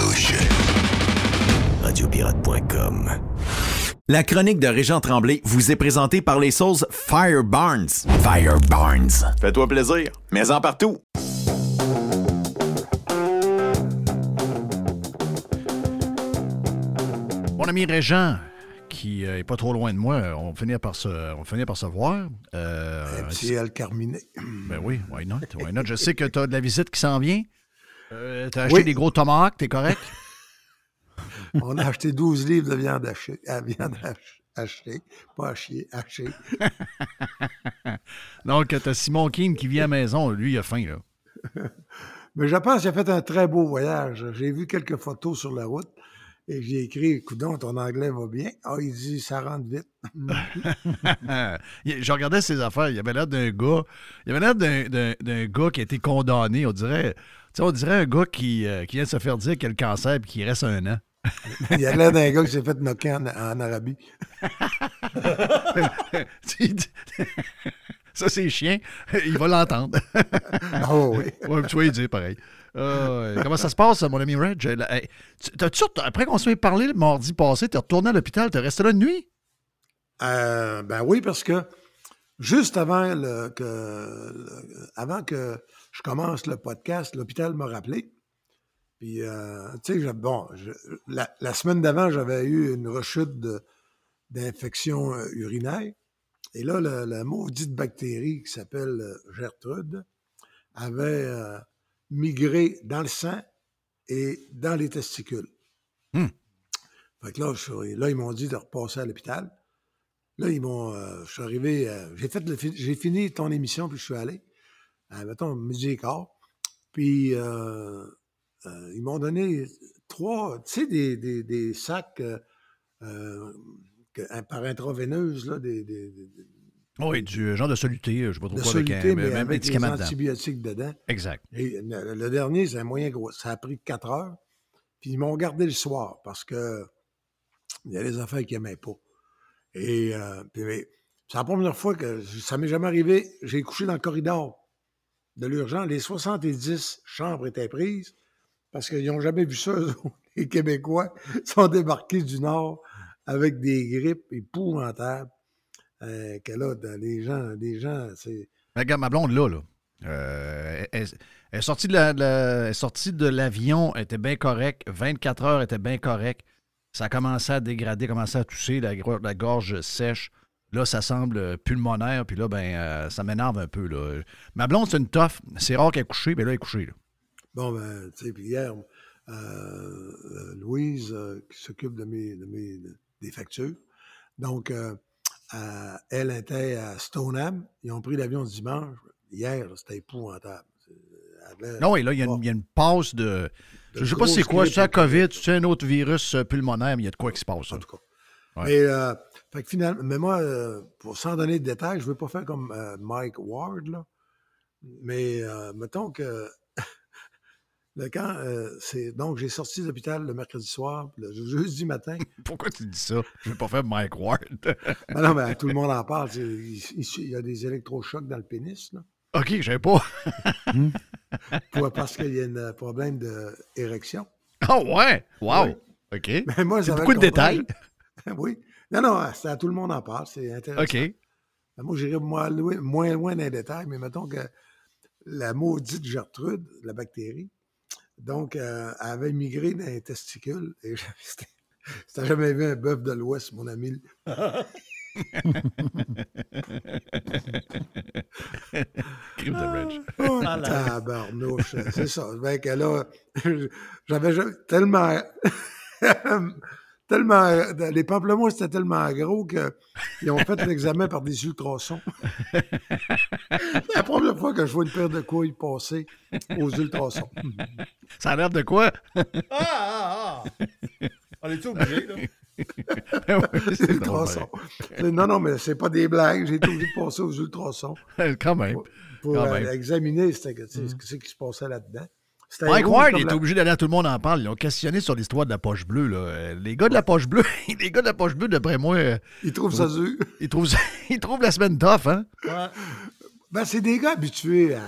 radiopirate.com. La chronique de Régent Tremblay vous est présentée par les sauces Fire Barnes. Fire Barnes. Fais-toi plaisir, mais en partout. Mon ami Régent, qui euh, est pas trop loin de moi, on finit par se, on finit par se voir. Euh, Un petit El Carminé. Ben oui, why not? Why not? Je sais que tu as de la visite qui s'en vient. Euh, tu as acheté des gros tomahawks, t'es correct? On a acheté 12 livres de viande hachée, à viande hachée, pas hachée, hachée. Donc, tu as Simon Keane qui vient à la maison. Lui, il a faim, là. Mais je pense qu'il a fait un très beau voyage. J'ai vu quelques photos sur la route et j'ai écrit Écoute ton anglais va bien. Ah, il dit Ça rentre vite. je regardais ses affaires. Il avait l'air d'un gars. Il avait l'air d'un gars qui a été condamné. On dirait, on dirait un gars qui, euh, qui vient de se faire dire qu'il a le cancer et qui reste un an. Il a l'air d'un gars qui s'est fait knocker en, Arabie. Ça, c'est chien. Il va l'entendre. oh oui. Ouais, tu vas lui dire pareil. Euh, comment ça se passe, mon ami Reg? après qu'on s'est parlé le mardi passé, tu es retourné à l'hôpital, tu es resté là de nuit? Euh, ben oui, parce que juste avant, que, avant que je commence le podcast, l'hôpital m'a rappelé. Puis, euh, tu sais, bon, la, semaine d'avant, j'avais eu une rechute d'infection euh, urinaire. Et là, la, maudite bactérie qui s'appelle euh, Gertrude avait migré dans le sang et dans les testicules. Hmm. Fait que là, là ils m'ont dit de repasser à l'hôpital. Là, ils m'ont. je suis arrivé. j'ai fait j'ai fini ton émission, puis je suis allé. mettons, midi et quart. Puis euh, ils m'ont donné trois, tu sais, des, des, des sacs euh, euh, par intraveineuse, là, des, des, Oui, du genre de soluté, je ne sais pas trop de quoi, avec soluté, un, mais avec dedans. antibiotiques dedans. Exact. Et le, dernier, c'est un moyen gros. Ça a pris 4 heures. Puis ils m'ont gardé le soir parce que il y a des affaires qu'ils n'aimaient pas. Et euh, c'est la première fois que ça m'est jamais arrivé. J'ai couché dans le corridor de l'urgence. Les 70 chambres étaient prises parce qu'ils n'ont jamais vu ça. Les Québécois sont débarqués du Nord avec des grippes épouvantables. Euh, que là, les gens, les gens, c'est. Regarde, ma blonde, là, là. euh, elle, est sortie de l'avion, elle était bien correcte. 24 heures, était bien correcte. Ça a commencé à dégrader, commencé à tousser, la, gorge sèche. Là, ça semble pulmonaire, puis là, ben, euh, ça m'énerve un peu. Ma blonde, c'est une toffe. C'est rare qu'elle est mais là, elle est couchée. là. Bon, ben, tu sais, puis hier, euh, euh, Louise, euh, qui s'occupe de mes, de mes, de- des factures, donc, euh, elle était à Stoneham. Ils ont pris l'avion dimanche. Hier, c'était épouvantable. Non, oui, là, il y, a une- il y a une passe de. De Je sais pas c'est quoi, c'est la COVID, c'est un autre virus pulmonaire, mais il y a de quoi qui se passe. En tout cas. Ouais. Mais, euh, fait que finalement, mais moi, euh, pour, sans donner de détails, je ne veux pas faire comme euh, Mike Ward, là. Mais euh, mettons que le camp, euh, c'est. Donc, j'ai sorti de l'hôpital le mercredi soir, le jeudi matin. Pourquoi tu dis ça? Je vais pas faire Mike Ward. Ben non, mais tout le monde en parle. Il, il- il y a des électrochocs dans le pénis, là. OK, je savais pas. Pour- parce qu'il y a un problème d'érection. Oh, ouais! Wow! Oui. OK. Mais moi, c'est j'avais beaucoup de détails. oui. Non, non, c'est à tout le monde en parle. C'est intéressant. OK. Ben, Moi, j'irais moins loin, moins loin dans les détails, mais mettons que la maudite Gertrude, la bactérie, donc, euh, elle avait migré dans les testicules. Et je- si jamais vu un bœuf de l'Ouest, mon ami. Crime de Reg. Oh, tabarnouche, c'est ça. Ben que là, j'avais jamais- tellement... tellement... Les pamplemousses étaient tellement gros qu'ils ont fait l'examen par des ultrasons. C'est la première fois que je vois une paire de couilles passer aux ultrasons. Ça a l'air de quoi? Ah, ah, ah! On est obligé, là? Oui, c'est ultrasons. Non, non, mais c'est pas des blagues. J'ai été obligé de passer aux ultrasons. Quand même. Pour Quand euh, même. Mm. examiner sais, ce qui se passait là-dedans. Mike rouge Ward il est obligé d'aller à tout le monde en parle. Ils ont questionné sur l'histoire de la poche bleue. Là. Les gars de la poche bleue, les gars de la poche bleue, d'après moi. euh, Ils trouvent ça dur. Ils trouvent, ça- ils trouvent la semaine tough, hein? Ben, c'est des gars habitués à.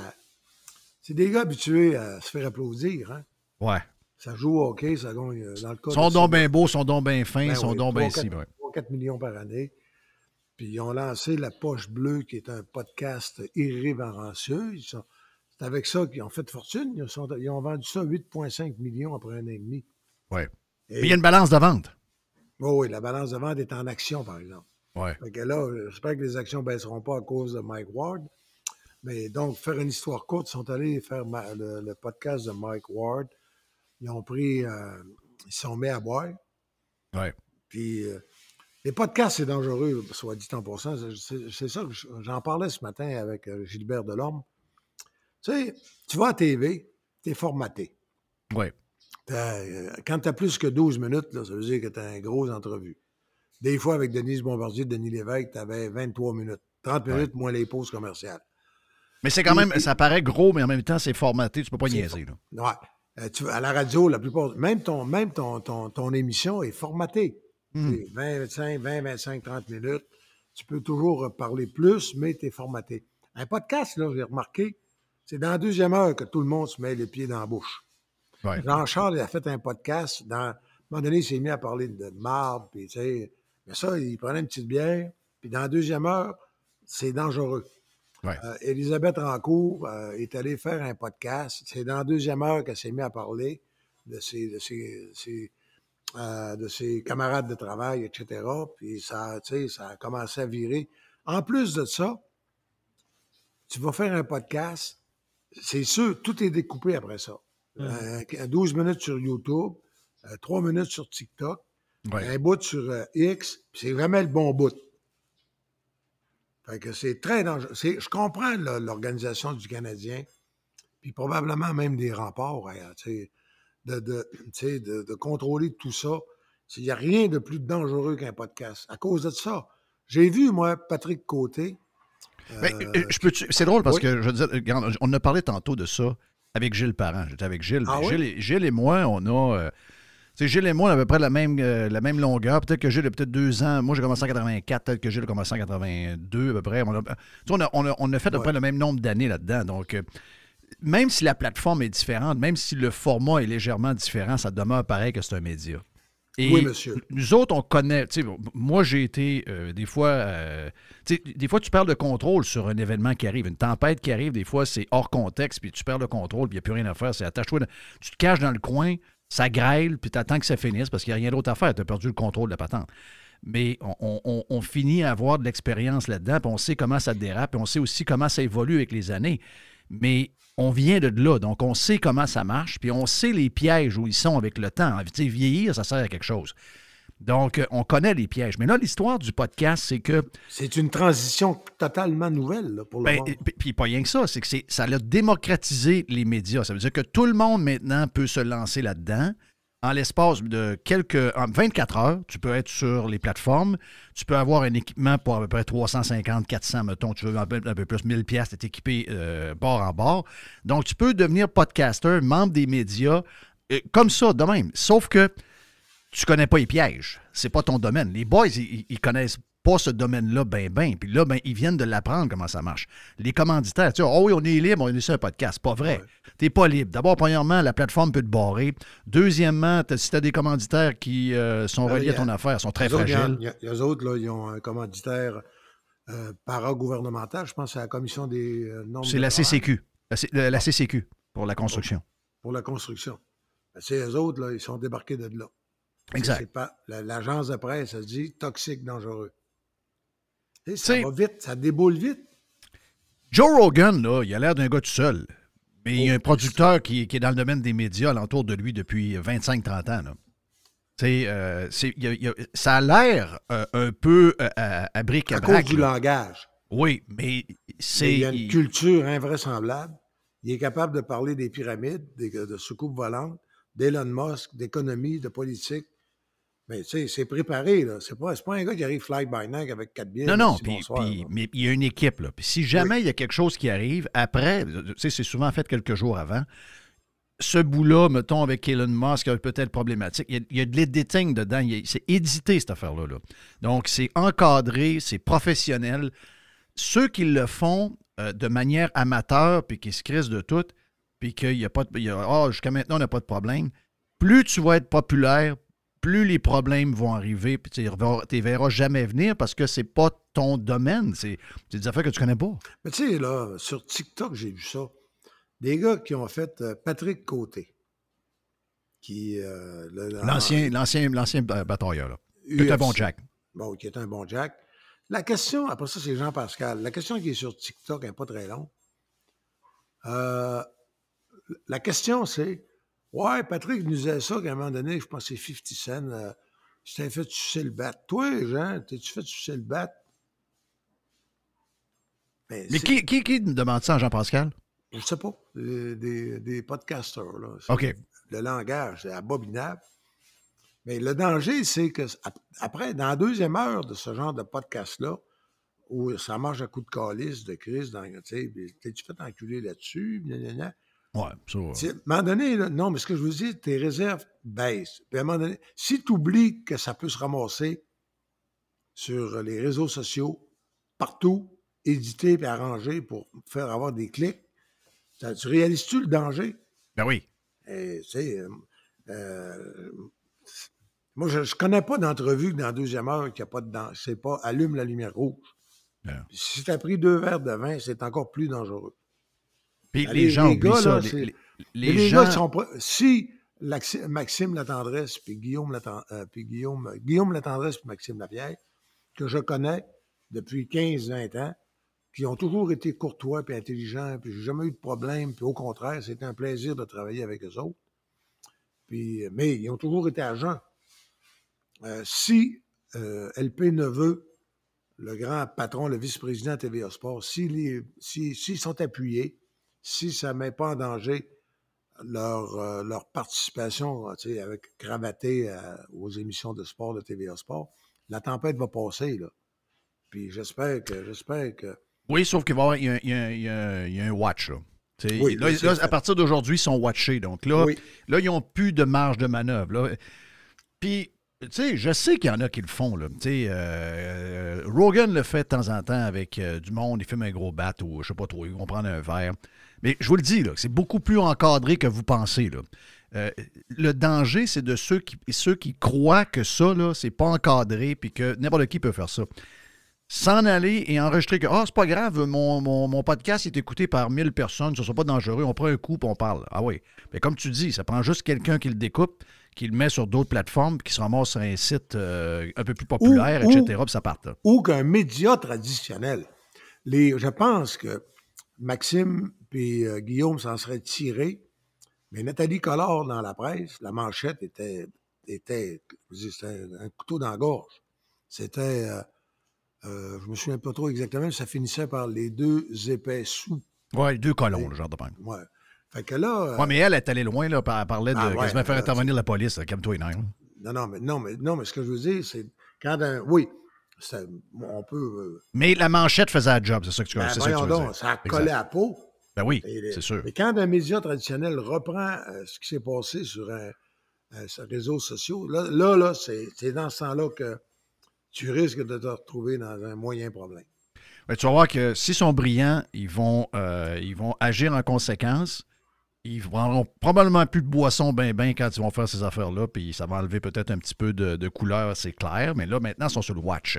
C'est des gars habitués à se faire applaudir, hein. Ouais. Ça joue au hockey, ça gagne. euh, Dans le cas Son don bien beau, son don bien fin, ben son oui, don bien 3, ici. 4, ouais. 4 millions par année. Puis ils ont lancé La Poche Bleue, qui est un podcast irrévérencieux. Ils sont- C'est avec ça qu'ils ont fait fortune. Ils, sont- ils ont vendu ça 8,5 millions après un an et demi. Et- Mais il y a une balance de vente. Oh oui, la balance de vente est en action, par exemple. Ouais. Fait que là, j'espère que les actions ne baisseront pas à cause de Mike Ward. Mais donc, faire une histoire courte, ils sont allés faire ma- le, le podcast de Mike Ward. Ils ont pris, euh, ils se sont mis à boire. Ouais. Puis, euh, les podcasts, c'est dangereux, soit dit en passant. C'est- ça que je- j'en parlais ce matin avec euh, Gilbert Delorme. Tu sais, tu vas à TV, tu es formaté. T'as, euh, quand tu as plus que 12 minutes, là, ça veut dire que tu as une grosse entrevue. Des fois, avec Denise Bombardier, Denis Lévesque, tu avais 23 minutes. 30 minutes, moins les pauses commerciales. Mais c'est quand même, et- ça paraît gros, mais en même temps, c'est formaté. Tu peux pas niaiser. Là. Ouais. Euh, tu- à la radio, la plupart, même ton, même ton, ton, ton émission est formatée. C'est 20, 25, 20, 25, 30 minutes. Tu peux toujours parler plus, mais tu es formaté. Un podcast, là, j'ai remarqué, c'est dans la deuxième heure que tout le monde se met les pieds dans la bouche. Ouais. Jean-Charles, il a fait un podcast. Dans, à un moment donné, il s'est mis à parler de marde, puis tu sais, mais ça, il prenait une petite bière, puis dans la deuxième heure, c'est dangereux. Ouais. Euh, Elisabeth Rancourt euh, est allée faire un podcast. C'est dans la deuxième heure qu'elle s'est mise à parler de ses, de ses, ses, euh, de ses camarades de travail, etc. Puis ça, ça a commencé à virer. En plus de ça, tu vas faire un podcast, c'est sûr, tout est découpé après ça. Euh, 12 minutes sur YouTube, euh, 3 minutes sur TikTok, Ouais. un bout sur euh, X, c'est vraiment le bon bout. Fait que c'est très dangereux. Je comprends l'organisation du Canadien, puis probablement même des remparts, hein, de, de contrôler tout ça. Il n'y a rien de plus dangereux qu'un podcast. À cause de ça, j'ai vu, moi, Patrick Côté, Ben, Euh, euh, je peux c'est drôle parce oui. que je veux dire, regarde, on a parlé tantôt de ça avec Gilles Parent. J'étais avec Gilles. Ah oui? Gilles, et, Gilles et moi, on a. euh, Gilles et moi, on a à peu près la même, euh, la même longueur. Peut-être que Gilles a peut-être deux ans. Moi, j'ai commencé en 84. Peut-être que Gilles a commencé en 82 à peu près. On a, tu sais, on a, on a- on a fait à peu Ouais. près le même nombre d'années là-dedans. Donc, euh, même si la plateforme est différente, même si le format est légèrement différent, ça demeure pareil que c'est un média. Et Oui, monsieur. Nous autres, on connaît. moi, j'ai été euh, des fois. euh, des fois, tu perds le contrôle sur un événement qui arrive. Une tempête qui arrive, des fois, c'est hors contexte, puis tu perds le contrôle, puis il n'y a plus rien à faire. C'est attache-toi. Tu te caches dans le coin, ça grêle, puis tu attends que ça finisse parce qu'il n'y a rien d'autre à faire. Tu as perdu le contrôle de la patente. Mais on, on- on- on finit à avoir de l'expérience là-dedans, puis on sait comment ça dérape, puis on sait aussi comment ça évolue avec les années. Mais on vient de là, donc on sait comment ça marche, puis on sait les pièges où ils sont avec le temps. Tu sais, vieillir, ça sert à quelque chose. Donc, euh, on connaît les pièges. Mais là, l'histoire du podcast, c'est que C'est une transition totalement nouvelle là, pour le ben, monde. et- puis- pas rien que ça, c'est que ça a démocratisé les médias. Ça veut dire que tout le monde maintenant peut se lancer là-dedans. En l'espace de quelques. En 24 heures, tu peux être sur les plateformes. Tu peux avoir un équipement pour à peu près 350, 400, mettons. Tu veux un peu, un peu plus, 1000 pièces, tu équipé euh, bord en bord. Donc, tu peux devenir podcaster, membre des médias, euh, comme ça, de même. Sauf que tu connais pas les pièges. C'est pas ton domaine. Les boys, ils, ils connaissent pas ce domaine-là ben ben. Puis là, ben, ils viennent de l'apprendre comment ça marche. Les commanditaires, tu sais, oh oui, on est libre, on est sur un podcast. Pas vrai. T'es pas libre. D'abord, premièrement, la plateforme peut te barrer. Deuxièmement, si tu as des commanditaires qui euh, sont Ben, reliés à a- ton affaire, sont très Eux autres, il y a- fragiles. il y a- il y a- eux autres, là, ils ont un commanditaire euh, paragouvernemental. Je pense que c'est la Commission des euh, normes C'est de la travail CCQ. La, CCQ pour la construction. pour la construction. Ben, c'est eux autres, là, ils sont débarqués de là. Exact. L'agence de presse, ça se dit toxique, dangereux. Ça va vite, ça déboule vite. Joe Rogan, là, il a l'air d'un gars tout seul. Mais il y a un Oh, producteur qui, qui est dans le domaine des médias alentour de lui depuis 25-30 ans. là. Euh, c'est- il y a- il y a- ça a l'air euh, un peu euh, à, à bric à À brac. du langage. Oui, mais c'est. Il y a une culture invraisemblable. Il est capable de parler des pyramides, des, de soucoupes volantes, d'Elon Musk, d'économie, de politique. Mais tu sais, c'est préparé, là. C'est pas, un gars qui arrive fly by night avec quatre bières. Non, non, puis- mais il y a une équipe. Là. Puis si jamais il y a quelque chose qui arrive, après, tu sais, c'est souvent fait quelques jours avant, ce bout-là, mettons, avec Elon Musk, peut-être problématique, il y a, il y a de l'éditing dedans. C'est édité, cette affaire-là. là. Donc, c'est encadré, c'est professionnel. Ceux qui le font euh, de manière amateur, puis qui se crissent de tout, puis qu'il n'y a pas de... il y a- Ah, jusqu'à maintenant, on n'a pas de problème. Plus tu vas être populaire, plus les problèmes vont arriver, puis tu ne les verras jamais venir parce que c'est pas ton domaine. C'est des affaires que tu connais pas. Mais tu sais, là, sur TikTok, j'ai vu ça. Des gars qui ont fait euh, Patrick Côté. Qui. euh, L'ancien, ba- batailleur, là. Tout un UFC. bon Jack. Bon, qui est un bon Jack. La question, après ça, c'est Jean-Pascal. La question qui est sur TikTok, elle n'est pas très longue. Euh, la question, c'est Ouais, Patrick nous disait ça qu'à un moment donné, je pense que c'est 50 Cent, euh, tu t'es fait sucer le bat. Toi, Jean, t'es-tu fait sucer le bat? Ben, Mais qui, qui, qui demande ça à Jean-Pascal? Je sais pas. Des, des, des podcasters, là. OK. Le langage, c'est abominable. Mais le danger, c'est que ap- après, dans la deuxième heure de ce genre de podcast-là, où ça marche à coup de calice, de crise, tu sais, t'es-tu fait enculer là-dessus? Ouais, ça. À un moment donné, là, non, mais ce que je veux dire, tes réserves baissent. Puis à un moment donné, si tu oublies que ça peut se ramasser sur les réseaux sociaux, partout, édité et arrangé pour faire avoir des clics, ça- tu réalises-tu le danger? Ben oui. Et, tu sais, euh, euh, moi, je ne connais pas d'entrevue que dans la deuxième heure qu'il n'y a pas de danger. C'est pas allume la lumière rouge. Puis Si tu as pris deux verres de vin, c'est encore plus dangereux. Puis Ah, les, gens oublient gars, ça. là, les, gens. gars sont pas. Si Maxime Latendresse, puis Guillaume, Latan- euh, puis Guillaume, Guillaume Latendresse, puis Maxime Lapierre, que je connais depuis 15-20 ans, qui ont toujours été courtois puis intelligents, puis j'ai jamais eu de problème, puis au contraire, c'était un plaisir de travailler avec eux autres. Puis, mais ils ont toujours été agents. Euh, si euh, LP Neveu, le grand patron, le vice-président TVA Sport, s'ils si- s'ils sont appuyés, si ça ne met pas en danger leur, euh, leur participation euh, tu sais, avec cravaté euh, aux émissions de sport de TVA Sport, la tempête va passer. Là. Puis j'espère que j'espère que Oui, sauf qu'il va y avoir il y a, il y a- il y a- il y a un watch. Là. Oui, là, là, à partir d'aujourd'hui, ils sont watchés. Donc là, Oui. là ils n'ont plus de marge de manœuvre. là. Puis, tu sais, je sais qu'il y en a qui le font. Là. Tu sais, euh, Rogan le fait de temps en temps avec euh, du monde. Il fume un gros bat ou je sais pas trop, ils vont prendre un verre. Mais je vous le dis, c'est beaucoup plus encadré que vous pensez. Là. Euh, le danger, c'est de ceux qui, ceux qui croient que ça, là, c'est pas encadré puis que n'importe qui peut faire ça. S'en aller et enregistrer que, ah, c'est pas grave, mon, mon- mon podcast est écouté par 1000 personnes, ce sera pas dangereux, on prend un coup puis on parle. Ah oui. Mais comme tu dis, ça prend juste quelqu'un qui le découpe, qui le met sur d'autres plateformes, qui se ramasse sur un site euh, un peu plus populaire, Ou- etc., ou- puis ça parte. là. ou qu'un média traditionnel. Les, je pense que Maxime et euh, Guillaume s'en seraient tirés, mais Nathalie Collard, dans la presse, la manchette était, était c'était un, couteau dans la gorge. C'était, euh, euh, je me souviens pas trop exactement, mais ça finissait par les deux épais sous. Ouais, deux colons, le genre de même. Ouais. Fait que là. euh, Ouais, mais elle est allée loin, là, puis elle parlait de Ah ouais, quasiment faire là, intervenir la police, les nerfs, là. non, non, mais, non, mais, non, mais ce que je veux dire, c'est quand un. Oui, on peut. euh, Mais la manchette faisait la job, c'est ça que tu, Ben, c'est ça que tu veux donc, dire. ça collé à la peau. Ben oui, c'est sûr. Mais quand un média traditionnel reprend euh, ce qui s'est passé sur un, un- sur les réseaux sociaux, là, là, là, c'est dans ce temps-là que tu risques de te retrouver dans un moyen problème. Ben, tu vas voir que s'ils sont brillants, ils vont, euh, ils vont agir en conséquence. Ils prendront probablement plus de boissons ben ben quand ils vont faire ces affaires-là, puis ça va enlever peut-être un petit peu de, de couleur, c'est clair. Mais là, maintenant, ils sont sur le watch.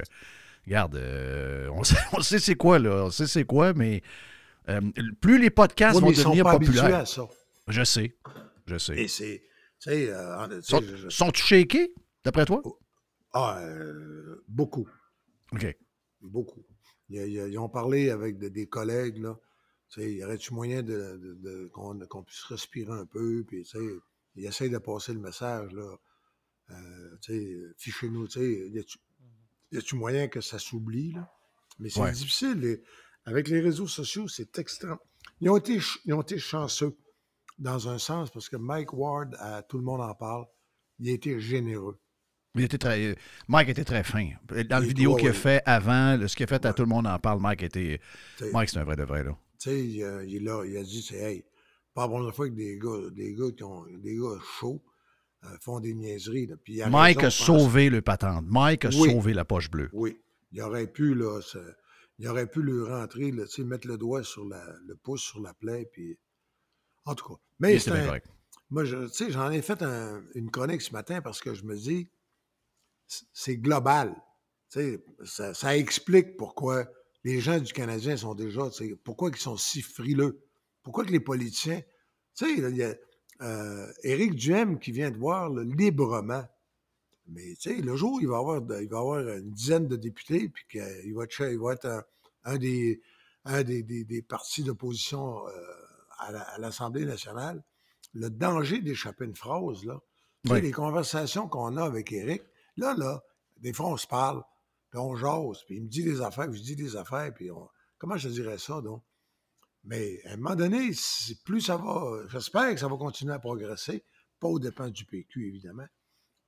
Regarde, euh, on sait, on sait c'est quoi, là. On sait c'est quoi, mais euh, plus les podcasts Oui, vont ils sont devenir pas populaires. à ça. Je sais. Je sais. Et c'est. Tu sais, euh, Sont- je- Sont-tu shakés, d'après toi? Ah, euh, beaucoup. OK. Beaucoup. Ils ont parlé avec de- des collègues, là. Tu sais, y aurait-tu moyen de, de- de- qu'on qu'on puisse respirer un peu? Puis, ils essayent de passer le message, là. Euh, fichez-nous, tu sais, y a-tu- y a-tu moyen que ça s'oublie, là? Mais c'est Ouais. difficile. les- avec les réseaux sociaux, c'est extrême. Ils ont, été, ils ont été chanceux, dans un sens, parce que Mike Ward, à Tout le monde en parle, il a été généreux. Il était très, Mike était très fin. Dans la vidéo qu'il a fait avant, ce qu'il a fait à Tout le monde en parle, Mike était. Mike, c'est un vrai de vrai, là. Tu sais, il, euh, il est là, il a dit, c'est, hey, pas la première fois que des gars, des gars qui ont, des gars chauds euh, font des niaiseries. là. Puis a Mike raison, a pense. sauvé le patente. Mike a Oui. sauvé la poche bleue. Oui. Il aurait pu, là, se- il aurait pu lui rentrer, là, mettre le doigt sur la, le pouce sur la plaie, puis. En tout cas. Mais c'est un-. Moi, je- tu sais, j'en ai fait un- une chronique ce matin parce que je me dis, c'est global. Tu sais, ça, ça explique pourquoi les gens du Canadien sont déjà, tu sais, pourquoi ils sont si frileux? Pourquoi que les politiciens. Tu sais, il y a euh, Éric Duhem qui vient de voir là, librement. Mais tu sais, le jour où il va avoir, de- il va avoir une dizaine de députés, puis qu'il va être, il va être un, un des, un des, des- des partis d'opposition euh, à la- à l'Assemblée nationale, le danger d'échapper une phrase, là. Oui. les conversations qu'on a avec Éric, là, là, des fois, on se parle, puis on jase, puis il me dit des affaires, puis je dis des affaires, puis on... comment je dirais ça, donc? Mais à un moment donné, plus ça va, j'espère que ça va continuer à progresser, pas aux dépens du PQ, évidemment,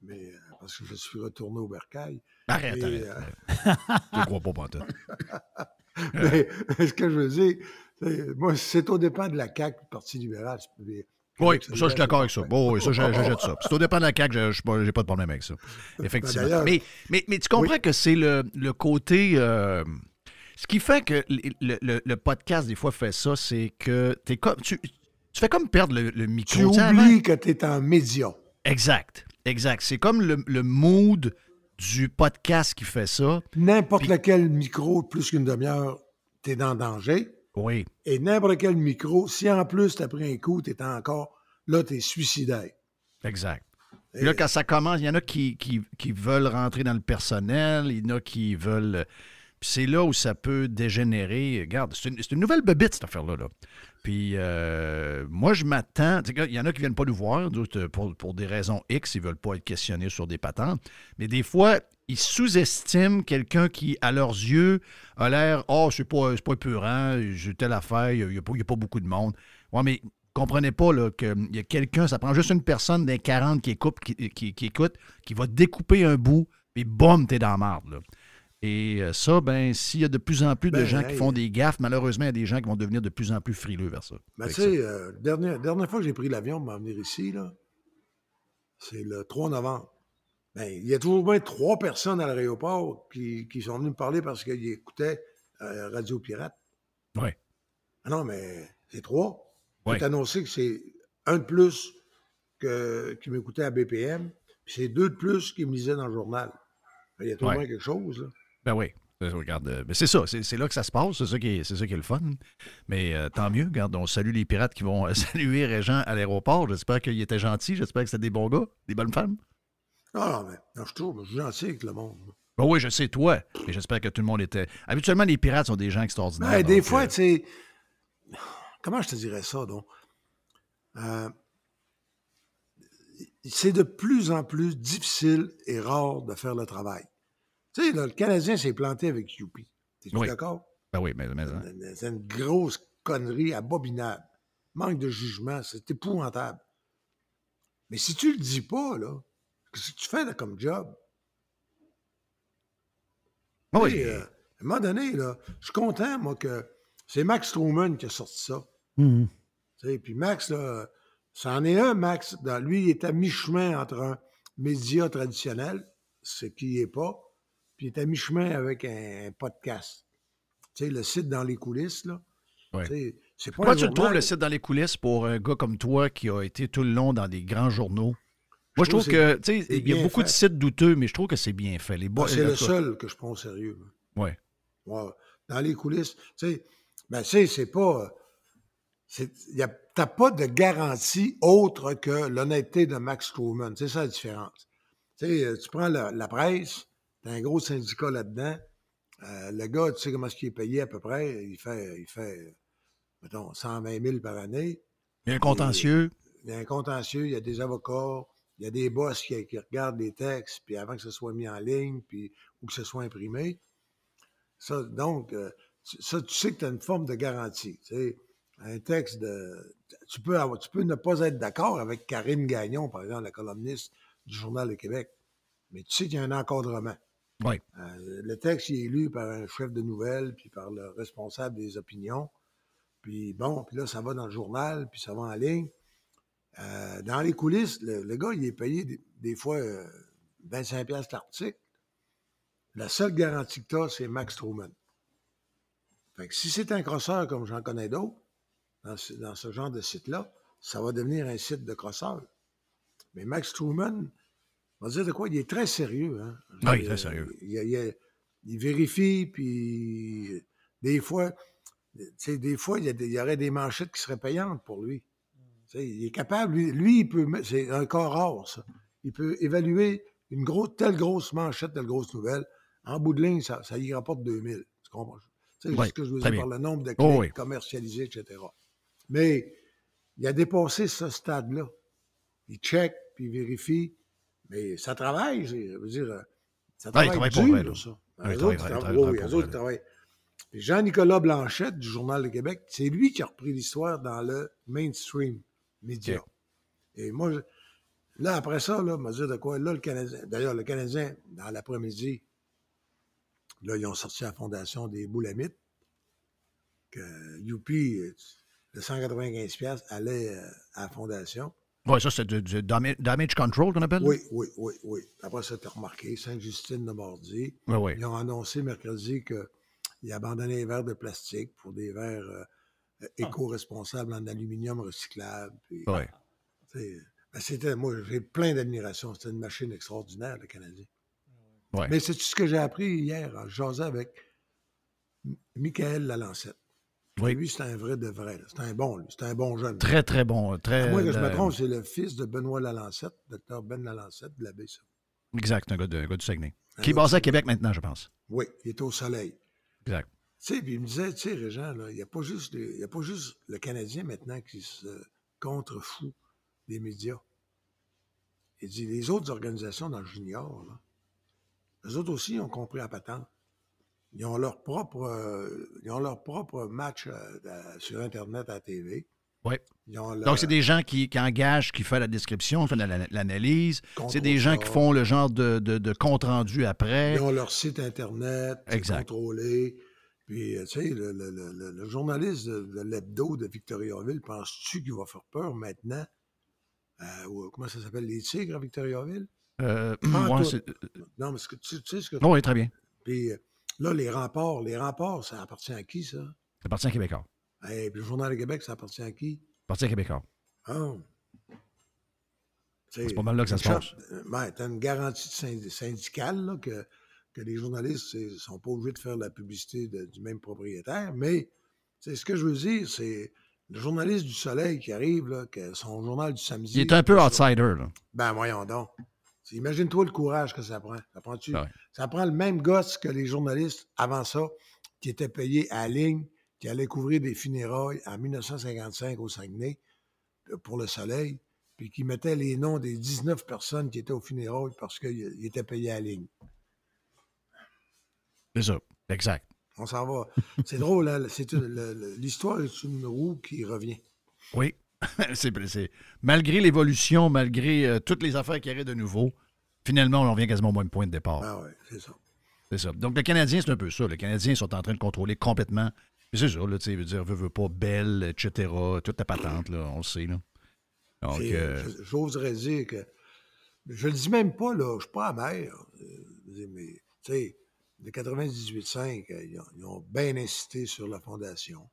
mais euh, parce que je suis retourné au bercail. Arrête, Et, arrête. euh, Je ne crois pas, pantoute. mais ce que je veux dire, moi, c'est au dépend de la CAQ, du Parti libéral. Oui, ça, je suis d'accord avec ça. Bon, oui, ça, je- j'achète ça. C'est au dépend de la CAQ, je n'ai pas de problème avec ça. Effectivement. Ben, d'ailleurs- mais, mais, mais tu comprends que c'est le, le côté. euh, ce qui fait que le, le- le- le podcast, des fois, fait ça, c'est que comme, tu, tu fais comme perdre le, le micro. Tu oublies que tu es en média. Exact, exact. C'est comme le, le mood du podcast qui fait ça. N'importe lequel micro, plus qu'une demi-heure, tu es dans le danger. Oui. Et n'importe quel micro, si en plus tu as pris un coup, tu es encore, là, tu es suicidaire. Exact. Puis là, quand ça commence, il y en a qui, qui, qui veulent rentrer dans le personnel, il y en a qui veulent. Puis c'est là où ça peut dégénérer. Regarde, c'est une, c'est une nouvelle bebite, cette affaire-là. là. Puis euh, moi, je m'attends. Il y en a qui viennent pas nous voir, d'autres, pour, pour des raisons X, ils veulent pas être questionnés sur des patentes. Mais des fois, ils sous-estiment quelqu'un qui, à leurs yeux, a l'air Oh, c'est pas, pas épurant, j'ai telle affaire, il n'y a, pas- beaucoup de monde. Ouais, mais comprenez pas qu'il y a quelqu'un, ça prend juste une personne des 40 qui écoute, qui, qui- écoute, qui va découper un bout, puis boum, t'es dans la marde. Et euh, ça, ben, s'il y a de plus en plus de Ben, gens qui font des gaffes, malheureusement, il y a des gens qui vont devenir de plus en plus frileux vers ça. Mais Fait tu sais, euh, dernière, dernière fois que j'ai pris l'avion pour m'en venir ici, là, c'est le 3 novembre. Ben, il y a toujours bien trois personnes à l'aéroport qui, qui sont venues me parler parce qu'ils écoutaient euh, Radio Pirate. Ouais. Ah non, mais c'est trois. Ouais. C'est annoncé que c'est un de plus que, qui m'écoutait à BPM, puis c'est deux de plus qui me lisaient dans le journal. Il y a toujours Ouais. bien quelque chose. Là. Ben oui. Regarde, euh, ben c'est ça, c'est là que ça se passe, c'est ça qui est, c'est ça qui est le fun. Mais euh, tant mieux, regarde, on salue les pirates qui vont euh, saluer Régent à l'aéroport. J'espère qu'il était gentil, j'espère que c'était des bons gars, des bonnes femmes. Non, non, mais non, je trouve, je suis gentil avec le monde. Ben oui, je sais, toi, mais j'espère que tout le monde était. Habituellement, les pirates sont des gens extraordinaires. Ben, des donc, fois, euh, tu sais. Comment je te dirais ça, donc? Euh, c'est de plus en plus difficile et rare de faire le travail. Tu sais, là, le Canadien s'est planté avec Youpi. T'es-tu Oui. d'accord? Ben oui, mais, mais, hein. C'est une grosse connerie abominable. Manque de jugement, c'est épouvantable. Mais si tu le dis pas, là, qu'est-ce que tu fais là, comme job? Ah oui. Euh, à un moment donné, là, je suis content, moi, que c'est Max Truman qui a sorti ça. Tu sais, Puis Max, là, c'en est un, Max. Dans, lui, il est à mi-chemin entre un média traditionnel, ce qui n'est pas, puis il est à mi-chemin avec un, un podcast. Tu sais, le site dans les coulisses, là. Ouais. C'est pas Pourquoi tu trouves, le site dans les coulisses, pour un gars comme toi qui a été tout le long dans des grands journaux? Moi, je trouve trouve que tu sais, il y a beaucoup de sites douteux, mais je trouve que c'est bien fait. Les Ah, c'est le seul que je prends au sérieux. moi. Ouais. Dans les coulisses, tu sais, ben, tu sais, c'est pas. T'as pas de garantie autre que l'honnêteté de Max Truman. C'est ça la différence. Tu sais, euh, tu prends la, la presse, t'as un gros syndicat là-dedans. euh, le gars, tu sais comment est-ce qu'il est payé à peu près? Il fait, il fait mettons, 120 000 par année. Il y a un contentieux. Il y a un contentieux, il y a des avocats, il y a des boss qui, qui regardent les textes, puis avant que ce soit mis en ligne, puis, ou que ce soit imprimé. Ça, donc, euh, tu- ça, tu sais que tu as une forme de garantie. Tu sais, un texte de. Tu peux, avoir- tu peux ne pas être d'accord avec Karine Gagnon, par exemple, la columniste du Journal de Québec, mais tu sais qu'il y a un encadrement. Euh, le texte il est lu par un chef de nouvelles, puis par le responsable des opinions. Puis bon, puis là, ça va dans le journal, puis ça va en ligne. Euh, dans les coulisses, le, gars, il est payé des, fois euh, 25 pièces l'article. La seule garantie que tu as, c'est Max Truman. Fait que si c'est un crosseur comme j'en connais d'autres, dans ce genre de site-là, ça va devenir un site de crosseur. Mais Max Truman, on va dire de quoi, il est très sérieux. Hein? Oui, Il- très sérieux. Il, il- il- il vérifie, puis des fois, des fois, il y, a des- il y aurait des manchettes qui seraient payantes pour lui. Il est capable, lui, lui, il peut, c'est un cas rare, ça. Il peut évaluer une grosse, telle grosse manchette, telle grosse nouvelle. En bout de ligne, ça, ça y rapporte 2000. Tu comprends? Oui, ce que je veux très dire bien. par le nombre de clics Oh, oui. etc. Mais il a dépassé ce stade-là. Il check, puis il vérifie. Mais ça travaille, je veux dire, euh, ça Ouais, il travaille dur, ça. Ouais, il autres, travaille- travaillent- oui, oui, pour eux autres, travaillent. Jean-Nicolas Blanchette du Journal de Québec, c'est lui qui a repris l'histoire dans le mainstream média. Et moi, je- là, après ça, là, me dire de quoi, là, le Canadien, d'ailleurs, le Canadien, dans l'après-midi, là, ils ont sorti la fondation des Boulamites, que Youpi, euh, le 195$ piastres allait euh, à la fondation. Oui, ça, c'est du, du damage, control qu'on appelle? Oui, oui, oui, oui. Après ça, tu as remarqué, Sainte-Justine de Mordi. Oui, oui. Ils ont annoncé mercredi qu'ils abandonnaient les verres de plastique pour des verres euh, euh, éco-responsables en aluminium recyclable. Puis, Oui. ben, c'était, moi, j'ai plein d'admiration. C'était une machine extraordinaire, le Canadien. Ouais. Mais c'est ce que j'ai appris hier en jasant avec Michael Lalancette? Oui. Lui, c'est un vrai de vrai. C'est un bon, lui. C'est un bon jeune. Très, très bon. Très, À moins que je me euh, trompe, c'est le fils de Benoît Lalancette, docteur Ben Lalancette de la BC. Exact, un gars, de, un gars du Saguenay. Un Qui est basé à Québec maintenant, je pense. Oui, il est au soleil. Exact. Tu sais, puis il me disait, tu sais, Régent, il n'y a, pas juste les- il y a pas juste le Canadien maintenant qui se contrefout des médias. Il dit, les autres organisations dans le junior, là, eux autres aussi ont compris à patente. Ils ont leur propre, euh, ils ont leur propre match euh, sur Internet à la TV. Oui. Donc, c'est des gens qui, qui engagent, qui font la description, qui font la- l'analyse. C'est des gens qui font le genre de, de- de compte-rendu après. Ils ont leur site Internet, Exact. contrôlé. Puis, euh, tu sais, le, le- le- journaliste de, de l'hebdo de Victoriaville, penses-tu qu'il va faire peur maintenant? Euh, comment ça s'appelle, les tigres à Victoriaville? Euh, c'est- Non, mais tu, tu sais ce que... Oh, oui, très bien. Puis là, les remparts, les remparts, ça appartient à qui, ça? Ça appartient à Québécois. Hey, puis le Journal de Québec, ça appartient à qui? Ça appartient à Québécois. Ah. C'est pas mal là que ça se passe. Ben, t'as une garantie syndicale là, que, que les journalistes ne sont pas obligés de faire la publicité de- du même propriétaire, mais c'est ce que je veux dire, c'est le journaliste du Soleil qui arrive, là, que son journal du samedi. Il est un peu outsider, là. Ben, voyons donc. Imagine-toi le courage que ça prend. Ça prend, ouais. ça prend le même gosse que les journalistes avant ça, qui étaient payés à la ligne, qui allaient couvrir des funérailles en 1955 au Saguenay euh, pour le Soleil, puis qui mettaient les noms des 19 personnes qui étaient aux funérailles parce qu'ils étaient payés à la ligne. C'est ça. Exact. On s'en va. C'est drôle, hein? L'histoire est une roue qui revient. Oui. c'est, malgré l'évolution, malgré euh, toutes les affaires qui arrivent de nouveau, finalement, on revient quasiment au même point de départ. Ah ouais, c'est ça. C'est ça. Donc, le Canadien, c'est un peu ça. Les Canadiens sont en train de contrôler complètement. C'est ça, là, tu sais, veut dire, veut, veut pas, belle, etc. Toute la patente, là, on le sait, là. Donc, euh, J'oserais dire que. Je le dis même pas, là. Je suis pas amer. euh, Mais, tu sais, de 98.5, euh, ils ont, ils ont bien insisté sur la fondation.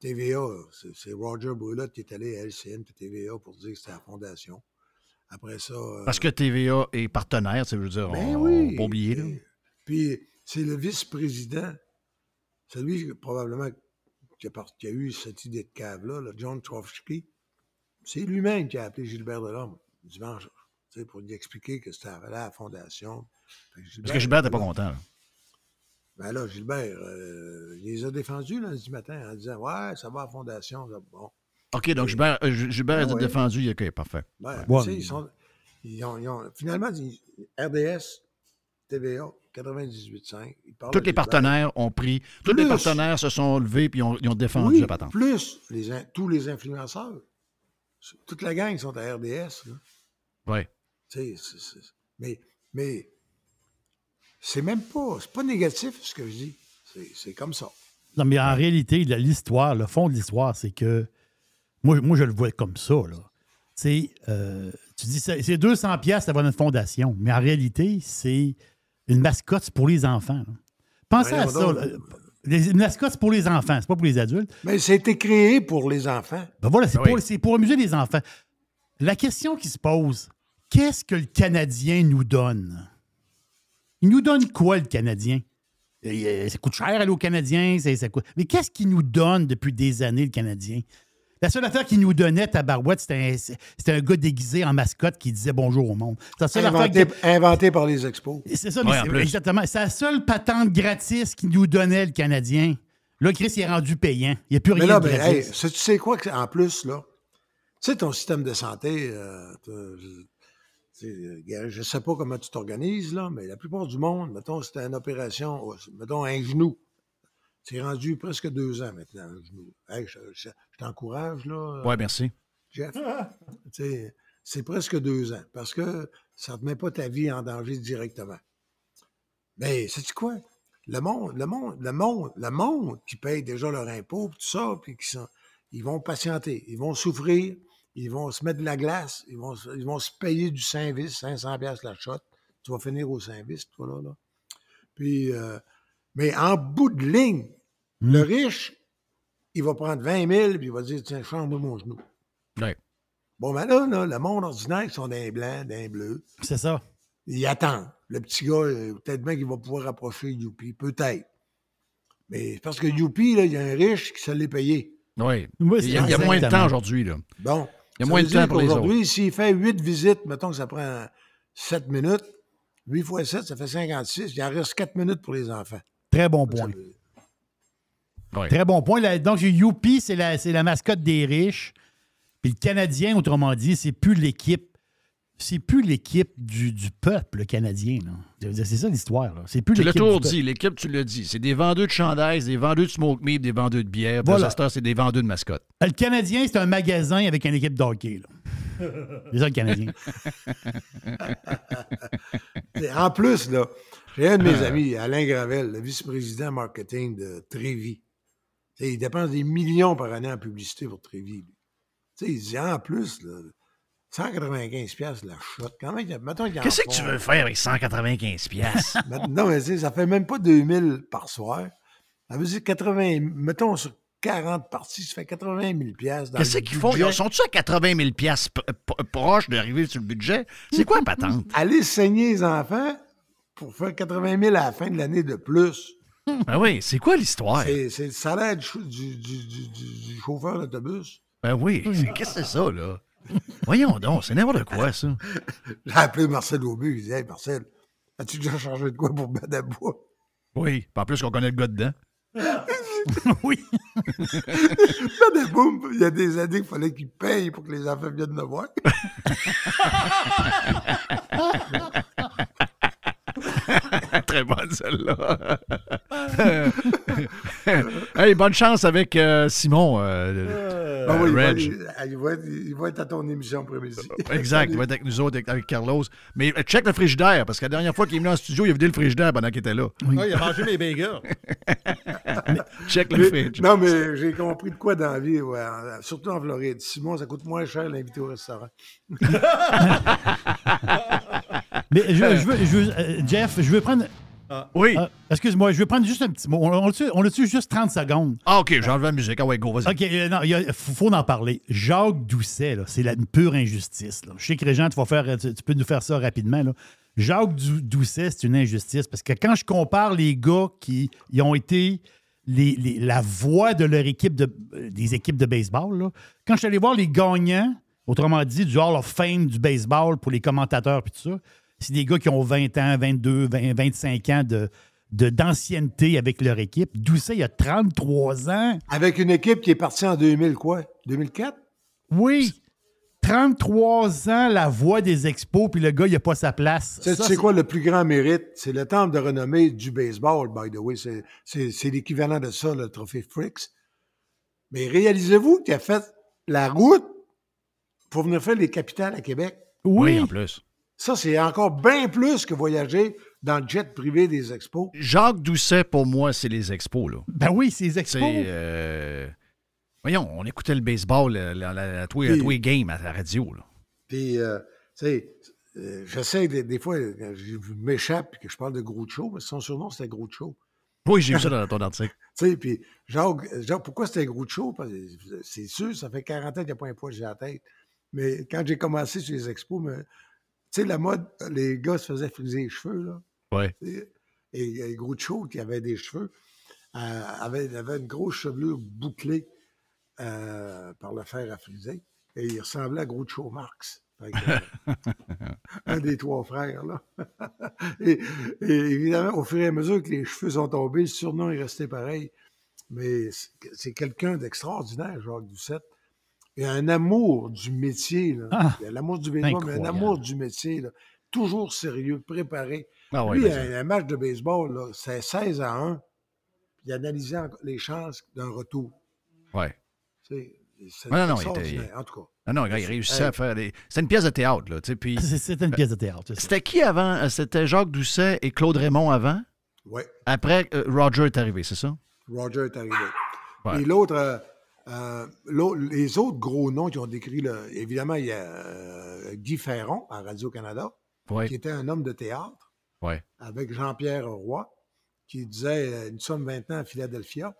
TVA, c'est Roger Brulotte qui est allé à LCN et TVA pour dire que c'était la fondation. Après ça. euh, parce que TVA est partenaire, ça veut dire, Ben on, oui. pas oublier, là. Puis c'est le vice-président, celui probablement qui a, qui a eu cette idée de cave-là, là, John Trofsky, c'est lui-même qui a appelé Gilbert Delorme dimanche pour lui expliquer que c'était à la fondation. Parce que Gilbert n'était pas content, là. Ben là, Gilbert, euh, il les a défendus lundi matin en disant Ouais, ça va à la fondation. Là, Bon. OK, donc Gilbert, euh, Gilbert Ah a ouais. défendu, OK, parfait. Ben, Ouais. tu sais, ils sont, ils ont, ils ont- finalement, ils- RDS, TVA, 98.5. ils parlent Tous les Gilbert. partenaires ont pris, tous les partenaires se sont levés puis ont, ils ont défendu Oui, la patente. plus les tous les influenceurs. Toute la gang sont à RDS. Là. Oui. Mais mais c'est même pas, c'est pas négatif ce que je dis. C'est- comme ça. Non, mais en réalité, l'histoire, le fond de l'histoire, c'est que moi, moi, je le vois comme ça. Là. Tu sais, euh, tu dis, c'est c'est 200 pièces d'avoir une fondation, mais en réalité, c'est une mascotte pour les enfants. là. Pensez à ça. donc. là. Les- Une mascotte, c'est pour les enfants, c'est pas pour les adultes. Mais c'était créé pour les enfants. Ben voilà, c'est Ah oui. pour, c'est pour amuser les enfants. La question qui se pose, qu'est-ce que le Canadien nous donne? Il nous donne quoi, le Canadien? Euh, Ça coûte cher aller au Canadien. ça- ça coûte- Mais qu'est-ce qu'il nous donne depuis des années, le Canadien? La seule affaire qu'il nous donnait, Tabarouette, c'était un, c'était un gars déguisé en mascotte qui disait bonjour au monde. C'est la seule affaire Inventé, que- inventé par les expos. c'est ça, mais c'est- exactement. C'est la seule patente gratis qu'il nous donnait, le Canadien. Là, Chris, il est rendu payant. Il n'y a plus rien Mais là, de ben, gratis. hey, tu sais quoi, en plus, là, tu sais, ton système de santé, euh, je- tu sais, euh, je sais pas comment tu t'organises, là, mais la plupart du monde, mettons, c'était une opération, oh, mettons, un genou. C'est rendu presque deux ans maintenant, un genou. Hey, je je- je t'encourage, là. Oui, merci. Jeff. Tu sais, c'est presque deux ans parce que ça ne te met pas ta vie en danger directement. Mais sais-tu quoi? Le monde, le monde, le monde, le monde qui paye déjà leur impôt, tout ça, puis qui sont, ils vont patienter, ils vont souffrir, ils vont se mettre de la glace, ils vont, se- ils vont se payer du Saint-Vis, 500 pièces la shot. Tu vas finir au Saint-Vis, toi, là. là. Puis, euh, mais en bout de ligne, le riche, il va prendre 20 000, puis il va dire, tiens, change-moi mon genou. Ouais. Bon, ben là, là, le monde ordinaire, ils sont d'un blanc, d'un bleu. C'est ça. Ils attendent. Le petit gars, euh, peut-être bien qu'il va pouvoir approcher Youpi. Peut-être. Mais c'est parce que Youpi, là, il y a un riche qui se l'est payé. Oui. Oui, il y a, il y a moins de temps aujourd'hui, là. Bon. Il y a Ça moins de temps pour les autres. qu'aujourd'hui, s'il fait huit visites, mettons que ça prend 7 minutes, 8 fois 7, ça fait 56. Il en reste 4 minutes pour les enfants. Très bon point. Très bon point. Là, donc, Youpi, c'est la, c'est la mascotte des riches. Puis le Canadien, autrement dit, c'est plus l'équipe c'est plus l'équipe du, du peuple canadien. C'est ça l'histoire. là. C'est plus Tu l'as l'équipe toujours dit, l'équipe, tu l'as dit. C'est des vendeurs de chandail, des vendeurs de smoke meat, des vendeurs de bière. Voilà. c'est des vendeurs de mascottes. Le Canadien, c'est un magasin avec une équipe d'hockey. là. C'est ça le Canadien. En plus, là, j'ai un de mes amis, Alain Gravel, le vice-président marketing de sais, il dépense des millions par année en publicité pour Trévis. lui. Tu sais, il dit en plus, là, 195 pièces la shot. Quand même, Qu'est-ce que tu veux faire avec 195 piastres? Mais- Non, mais ça fait même pas 2000 par soir. Ça veut dire 80, mettons sur 40 parties, ça fait 80 000 pièces. dans Qu'est-ce qu'ils font? Ils sont-ils à 80 000 piastres p- p- proches d'arriver sur le budget? C'est quoi la patente? Aller saigner les enfants pour faire 80 000 à la fin de l'année de plus. Ben oui, c'est quoi l'histoire? C'est le salaire du, du- du- du- du- du chauffeur d'autobus. Ben oui, qu'est-ce que c'est ça, là? Voyons donc, c'est n'importe quoi, ça. J'ai appelé Marcel Aubu. Il dit Hey, Marcel, as-tu déjà chargé de quoi pour bois? Oui, en plus qu'on connaît le gars dedans. oui. boum, il y a des années qu'il fallait qu'il paye pour que les enfants viennent le voir. Très bonne, celle-là. hey, bonne chance avec euh, Simon. euh, Ah oui, il, va, Reg. il- il va être, il va être à ton émission après-midi. Exact, il va être avec nous autres, avec, avec Carlos. Mais euh, check le frigidaire, parce que la dernière fois qu'il est venu en studio, il a vidé le frigidaire pendant qu'il était là. Ah, il a mangé mes bagels. check le fridge. non, mais j'ai compris de quoi dans la vie, ouais, surtout en Floride. Simon, ça coûte moins cher l'inviter au restaurant. Mais je, je veux, je veux- euh, Jeff, je veux prendre. Oui. Ah, Excuse-moi, je veux prendre juste un petit mot. On, on on l'a-tu juste 30 secondes? Ah, OK, j'ai enlevé la musique. Ah ouais, go, vas-y. OK, euh, non, il faut, faut en parler. Jacques Doucet, c'est une pure injustice. là. Je sais que Régent, tu, vas faire, tu, tu peux nous faire ça rapidement. là. Jacques Dou- Doucet, c'est une injustice parce que quand je compare les gars qui ils ont été les- les- la voix de leur équipe de, euh, des équipes de baseball, là, quand je suis allé voir les gagnants, autrement dit, du Hall of Fame du baseball pour les commentateurs et tout ça, c'est des gars qui ont 20 ans, 22, 20, 25 ans de de- d'ancienneté avec leur équipe. Doucet, il a 33 ans. Avec une équipe qui est partie en 2000, quoi? 2004? Oui. 33 ans, la voix des expos, puis le gars, il n'a pas sa place. Tu sais- Ça, quoi le plus grand mérite? C'est le temple de renommée du baseball, by the way. C'est- C'est c'est l'équivalent de ça, le trophée Fricks. Mais réalisez-vous qu'il a fait la route pour venir faire les capitales à Québec? Oui, en plus. Ça, c'est encore bien plus que voyager dans le jet privé des expos. Jacques Doucet, pour moi, c'est les expos, là. Ben oui, c'est les expos. Euh, Voyons, on écoutait le baseball la- la- à tous les- games à la radio, là. Puis, euh, tu sais, euh, j'essaie des, des fois, quand je m'échappe et que je parle de Groucho, mais son surnom, c'était Groucho. Oui, j'ai vu ça dans ton article. Tu sais, puis Jacques, Jacques, pourquoi c'était Groucho? Parce que C'est sûr, ça fait 40 ans qu'il n'y a pas un poids sur la tête. Mais quand j'ai commencé sur les expos, sais, la mode, les gars se faisaient friser les cheveux, là. Ouais. Et, et Groucho, qui avait des cheveux, euh, avait, avait une grosse chevelure bouclée euh, par le fer à friser. Et il ressemblait à Groucho Marx. Que, un des trois frères, là. et, et évidemment, au fur et à mesure que les cheveux sont tombés, le surnom est resté pareil. Mais c'est- c'est quelqu'un d'extraordinaire, Jacques Doucette. Il a un amour du métier, là. Ah, il a l'amour du baseball, mais un amour du métier, là. Toujours sérieux, préparé. Ah ouais, Lui, vas-y. un, un match de baseball, c'est 16 à 1. Puis il analysait les chances d'un retour. C'est Ouais, non, non, il était- En tout cas. Non, gars, il réussissait Hey. à faire des. C'était une pièce de théâtre, là. tu sais, Puis... C'était une pièce de théâtre. C'était qui avant? Euh, C'était Jacques Doucet et Claude Raymond avant? Oui, Après, euh, Roger est arrivé, c'est ça? Roger est arrivé. Ouais. Et l'autre, euh, les autres gros noms qui ont décrit, le, évidemment, il y a euh, Guy Ferron à Radio-Canada, qui était un homme de théâtre, Ouais. avec Jean-Pierre Roy, qui disait euh, Nous sommes maintenant à Philadelphia.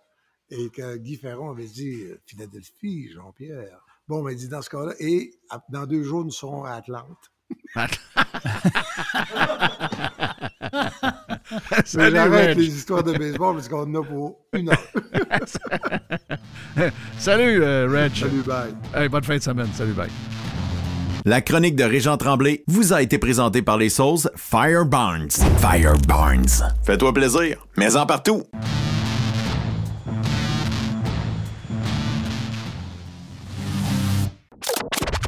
Et que Guy Ferron avait dit Philadelphie, Jean-Pierre. Bon, ben, il dit dans ce cas-là, et à- dans deux jours, nous serons à Atlante. Salut, J'arrête les histoires de baseball parce qu'on en a pour une heure. Salut, euh, Reg. Salut, bye. Hey, bonne fin de semaine. Salut, bye. La chronique de Régent Tremblay vous a été présentée par les sauces Fire Barnes. Fire Barnes. Fais-toi plaisir, mais en partout.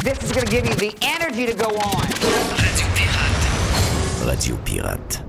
This is going to give you the energy to go on. Radio Pirate. Radio Pirate.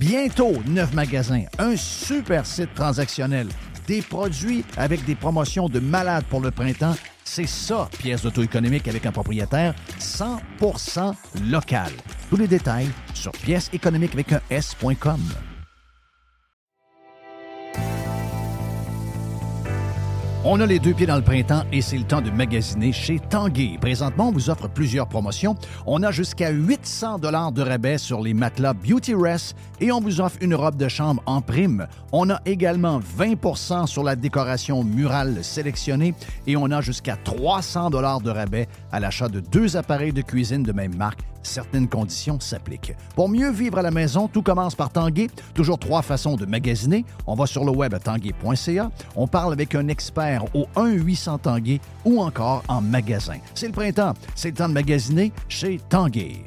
Bientôt, neuf magasins, un super site transactionnel, des produits avec des promotions de malades pour le printemps. C'est ça, pièce d'auto économique avec un propriétaire 100% local. Tous les détails sur pièce économique avec un S.com. On a les deux pieds dans le printemps et c'est le temps de magasiner chez Tanguay. Présentement, on vous offre plusieurs promotions. On a jusqu'à 800 dollars de rabais sur les matelas Beauty Rest et on vous offre une robe de chambre en prime. On a également 20 sur la décoration murale sélectionnée et on a jusqu'à 300 dollars de rabais à l'achat de deux appareils de cuisine de même marque certaines conditions s'appliquent. Pour mieux vivre à la maison, tout commence par Tanguay. Toujours trois façons de magasiner. On va sur le web à tanguay.ca. On parle avec un expert au 1-800 Tanguay ou encore en magasin. C'est le printemps. C'est le temps de magasiner chez Tanguay.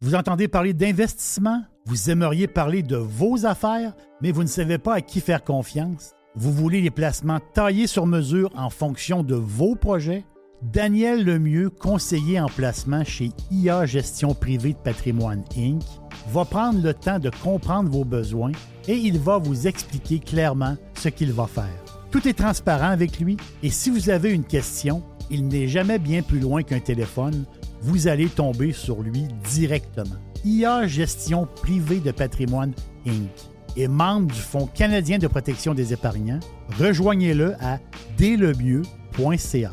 Vous entendez parler d'investissement? Vous aimeriez parler de vos affaires, mais vous ne savez pas à qui faire confiance? Vous voulez des placements taillés sur mesure en fonction de vos projets? Daniel Lemieux, conseiller en placement chez IA Gestion Privée de Patrimoine Inc., va prendre le temps de comprendre vos besoins et il va vous expliquer clairement ce qu'il va faire. Tout est transparent avec lui et si vous avez une question, il n'est jamais bien plus loin qu'un téléphone, vous allez tomber sur lui directement. IA Gestion Privée de Patrimoine Inc. est membre du Fonds canadien de protection des épargnants. Rejoignez-le à dlemieux.ca.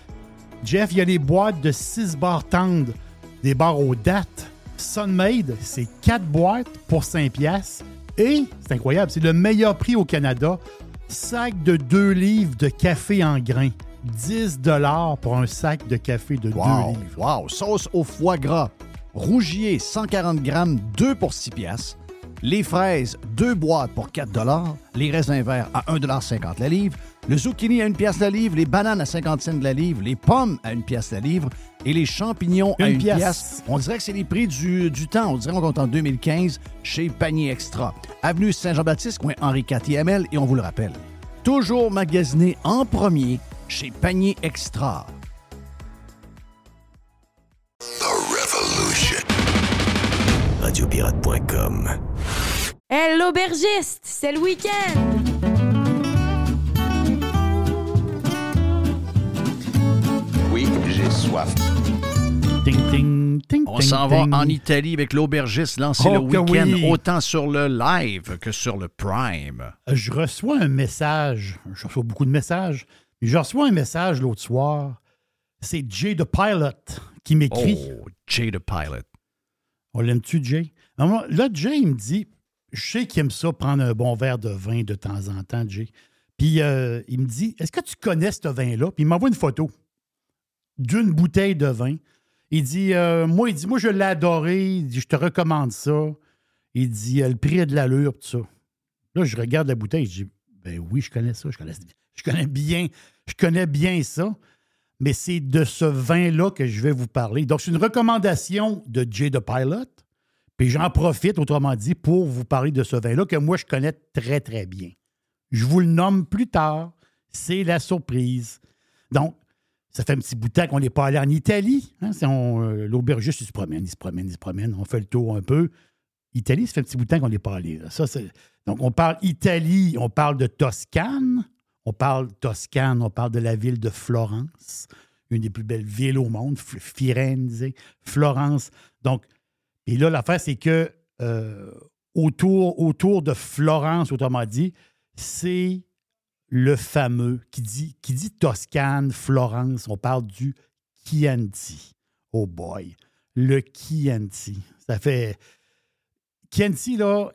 Jeff, il y a les boîtes de 6 barres tendres, des barres aux dates. Sunmade, c'est 4 boîtes pour 5 piastres. Et, c'est incroyable, c'est le meilleur prix au Canada. Sac de 2 livres de café en grains. 10 pour un sac de café de 2 Wow, livres. wow. Sauce au foie gras. Rougier, 140 grammes, 2 pour 6 piastres. Les fraises, 2 boîtes pour 4 Les raisins verts à 1,50 la livre. Le zucchini à 1 pièce la livre. Les bananes à 50 cents la livre. Les pommes à 1 pièce la livre. Et les champignons à Une 1 pièce. pièce. On dirait que c'est les prix du, du temps. On dirait qu'on est en 2015 chez Panier Extra. Avenue Saint-Jean-Baptiste, coin Henri IVL. Et on vous le rappelle, toujours magasiné en premier chez Panier Extra. Revolution. Radiopirate.com. Hey, l'aubergiste, c'est le week-end! Soif. On s'en va en Italie avec l'aubergiste lancé Oh le week-end, oui. autant sur le live que sur le prime. je reçois un message. Je reçois beaucoup de messages. Mais je reçois un message l'autre soir. C'est Jay the Pilot qui m'écrit. Oh, Jay the Pilot. On l'aime-tu, Jay? Là, Jay, il me dit, je sais qu'il aime ça, prendre un bon verre de vin de temps en temps, Jay. Puis euh, il me dit, est-ce que tu connais ce vin-là? Puis il m'envoie une photo d'une bouteille de vin. Il dit, euh, moi, il dit, moi, je l'ai adoré. Je te recommande ça. Il dit, euh, le prix a de l'allure, tout ça. Là, je regarde la bouteille, je dis, ben oui, je connais ça, je connais, je connais bien, je connais bien ça. Mais c'est de ce vin-là que je vais vous parler. Donc, c'est une recommandation de Jay the Pilot. Puis j'en profite, autrement dit, pour vous parler de ce vin-là que moi, je connais très, très bien. Je vous le nomme plus tard. C'est la surprise. Donc, ça fait un petit bout qu'on n'est pas allé en Italie. Hein? Euh, L'aubergiste, il se promène, il se promène, il se promène. On fait le tour un peu. Italie, ça fait un petit bout qu'on n'est pas allé. Donc, on parle Italie, on parle de Toscane. On parle Toscane, on parle de la ville de Florence, une des plus belles villes au monde, Firenze, Florence. Donc, et là, l'affaire, c'est que euh, autour, autour de Florence, autrement dit, c'est le fameux, qui dit, qui dit Toscane, Florence, on parle du Chianti. Oh boy, le Chianti. Ça fait. Chianti, là,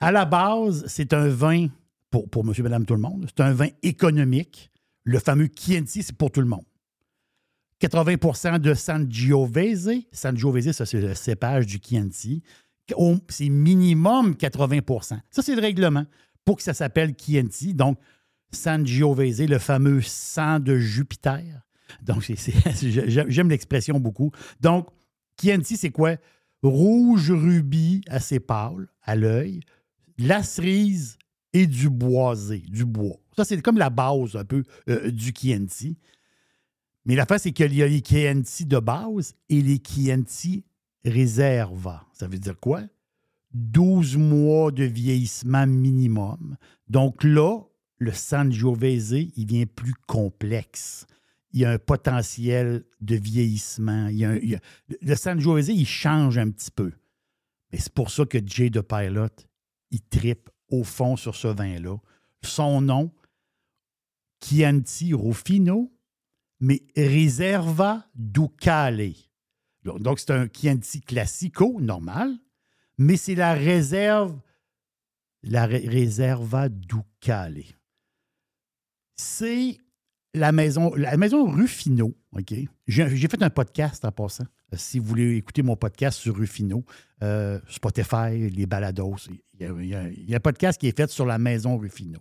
à la base, c'est un vin pour, pour monsieur, madame, tout le monde. C'est un vin économique. Le fameux Chianti, c'est pour tout le monde. 80% de Sangiovese. Sangiovese, ça, c'est le cépage du Chianti. C'est minimum 80% Ça, c'est le règlement pour que ça s'appelle Chianti. Donc, Sangiovese, le fameux sang de Jupiter. Donc, j'aime l'expression beaucoup. Donc, Chianti, c'est quoi? Rouge rubis assez pâle à l'œil, la cerise et du boisé, du bois. Ça, c'est comme la base un peu euh, du Chianti. Mais l'affaire, c'est qu'il y a les Chianti de base et les Chianti Reserva. Ça veut dire quoi? 12 mois de vieillissement minimum. Donc là, le Sangiovese, il vient plus complexe. Il y a un potentiel de vieillissement. Il y a il le Sangiovese, change un petit peu. Mais c'est pour ça que Jay de Pilot, il tripe au fond sur ce vin-là. Son nom, Chianti Rufino, mais Reserva Ducale. Donc, c'est un Chianti classico, normal, mais c'est la réserve, la Re- Reserva Ducale. C'est la maison, la maison Rufino, OK? J'ai fait un podcast en passant. Si vous voulez écouter mon podcast sur Rufino, euh, Spotify, les balados, il y, a, il y a- un podcast qui est fait sur la maison Rufino.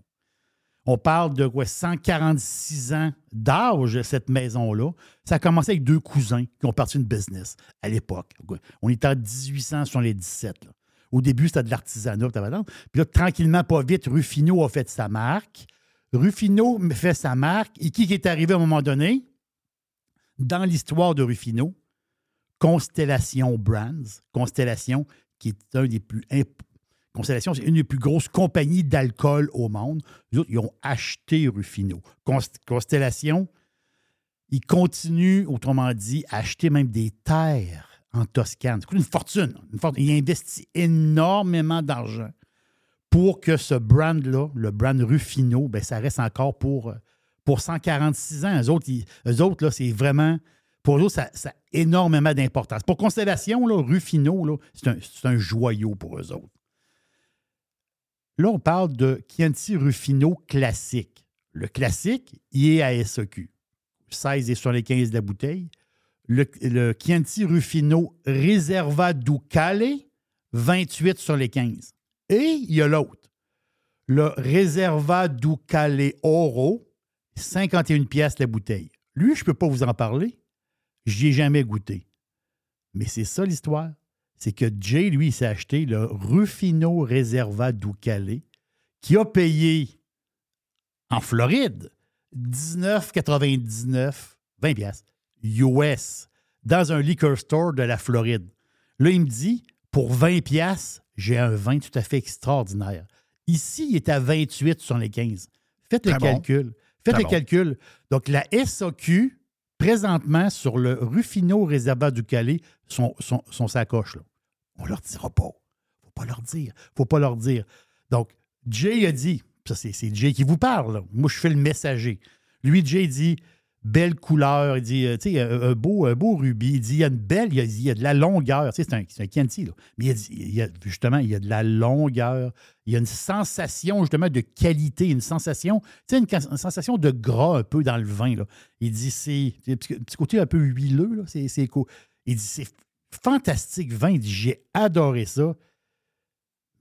On parle de quoi, 146 ans d'âge, cette maison-là. Ça a commencé avec deux cousins qui ont parti une business à l'époque. On était en 1877. là. Au début, c'était de l'artisanat. Puis là, tranquillement, pas vite, Rufino a fait sa marque. Rufino fait sa marque. Et qui est arrivé à un moment donné? Dans l'histoire de Rufino, Constellation Brands. Constellation, qui est un des plus imp- Constellation, c'est une des plus grosses compagnies d'alcool au monde. Les autres, ils ont acheté Rufino. Const- Constellation, ils continuent, autrement dit, à acheter même des terres en Toscane. C'est une fortune. Une fortune. Ils investissent énormément d'argent pour que ce brand-là, le brand Rufino, ben, ça reste encore pour, pour 146 ans. Eux autres, autres là, c'est vraiment. Pour eux, autres, ça, a énormément d'importance. Pour Constellation, là, Rufino, là, c'est un, c'est un joyau pour eux autres. Là, on parle de Chianti Rufino classique. Le classique, il est à SEQ. 16 et sur les 15 de la bouteille. Le, le Chianti Rufino Reserva Ducale, 28 sur les 15. Et il y a l'autre. Le Reserva Ducale Oro, 51 pièces la bouteille. Lui, je ne peux pas vous en parler. J'y ai jamais goûté. Mais c'est ça l'histoire. C'est que Jay, lui, il s'est acheté le Rufino Reserva Ducale, qui a payé en Floride 19,99, 20 pièces US, dans un liquor store de la Floride. Là, il me dit, pour 20 pièces, j'ai un vin tout à fait extraordinaire. Ici, il est à 28 sur les 15. Faites le bon. calcul. Faites Très le bon. calcul. Donc, la SAQ, présentement, sur le Rufino Reserva Ducale, sont sacoches. Là. On leur dira pas. faut pas leur dire. faut pas leur dire. Donc, Jay a dit, ça c'est Jay qui vous parle, là. moi je fais le messager. Lui, Jay dit, belle couleur. Il dit, euh, tu sais, un, beau, un beau rubis. Il dit, il y a une belle, il y a, il y a de la longueur. Tu sais, c'est un, un Chianti, là. Mais il, dit- il y a- justement, il y a de la longueur. Il y a une sensation, justement, de qualité, une sensation, tu sais, une, sensation de gras un peu dans le vin. Il dit, c'est petit, côté un peu huileux, là. C'est, c'est. Il dit, c'est fantastique vin. Il dit, j'ai adoré ça.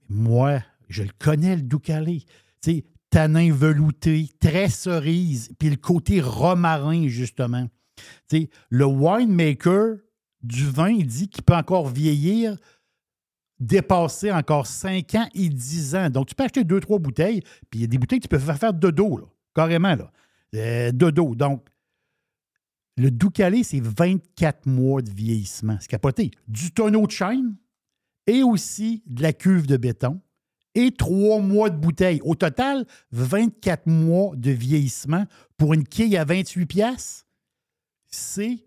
Moi, je le connais, le Doucalé. Tu sais, tanin velouté, très cerise, puis le côté romarin, justement. Tu sais, le winemaker du vin, il dit qu'il peut encore vieillir, dépasser encore 5 ans et 10 ans. Donc, tu peux acheter 2-3 bouteilles, puis il y a des bouteilles que tu peux faire faire de dos, là, carrément, là. Euh, de dos. Donc, le Doucalé, c'est 24 mois de vieillissement. C'est capoté. Du tonneau de chêne et aussi de la cuve de béton et trois mois de bouteille. Au total, 24 mois de vieillissement pour une quille à 28 pièces. C'est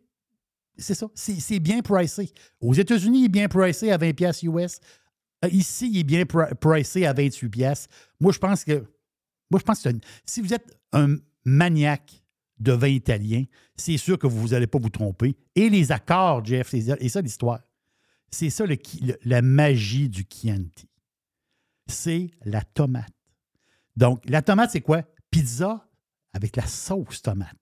c'est ça, c'est bien pricé. Aux États-Unis, il est bien pricé à 20 pièces US. Ici, il est bien pri- pricé à 28 pièces. Moi, je pense que si vous êtes un maniaque de vin italien, c'est sûr que vous n'allez pas vous tromper. Et les accords, Jeff, et ça l'histoire. C'est ça le la magie du Chianti. C'est la tomate. Donc, la tomate, c'est quoi? Pizza avec la sauce tomate.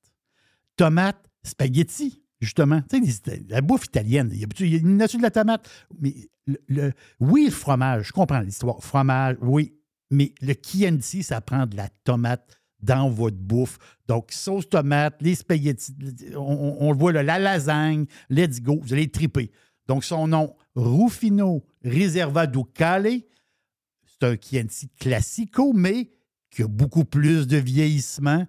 Tomate, spaghetti, justement. Tu sais, la bouffe italienne, il y a, il une nature de la tomate. Oui, le fromage, je comprends l'histoire. Fromage, oui. Mais le Chianti, ça prend de la tomate dans votre bouffe. Donc, sauce tomate, les spaghettis, on, le voit là, la lasagne, let's go, vous allez triper. Donc, son nom, Rufino Riserva Ducale, c'est un Chianti classico, mais qui a beaucoup plus de vieillissement.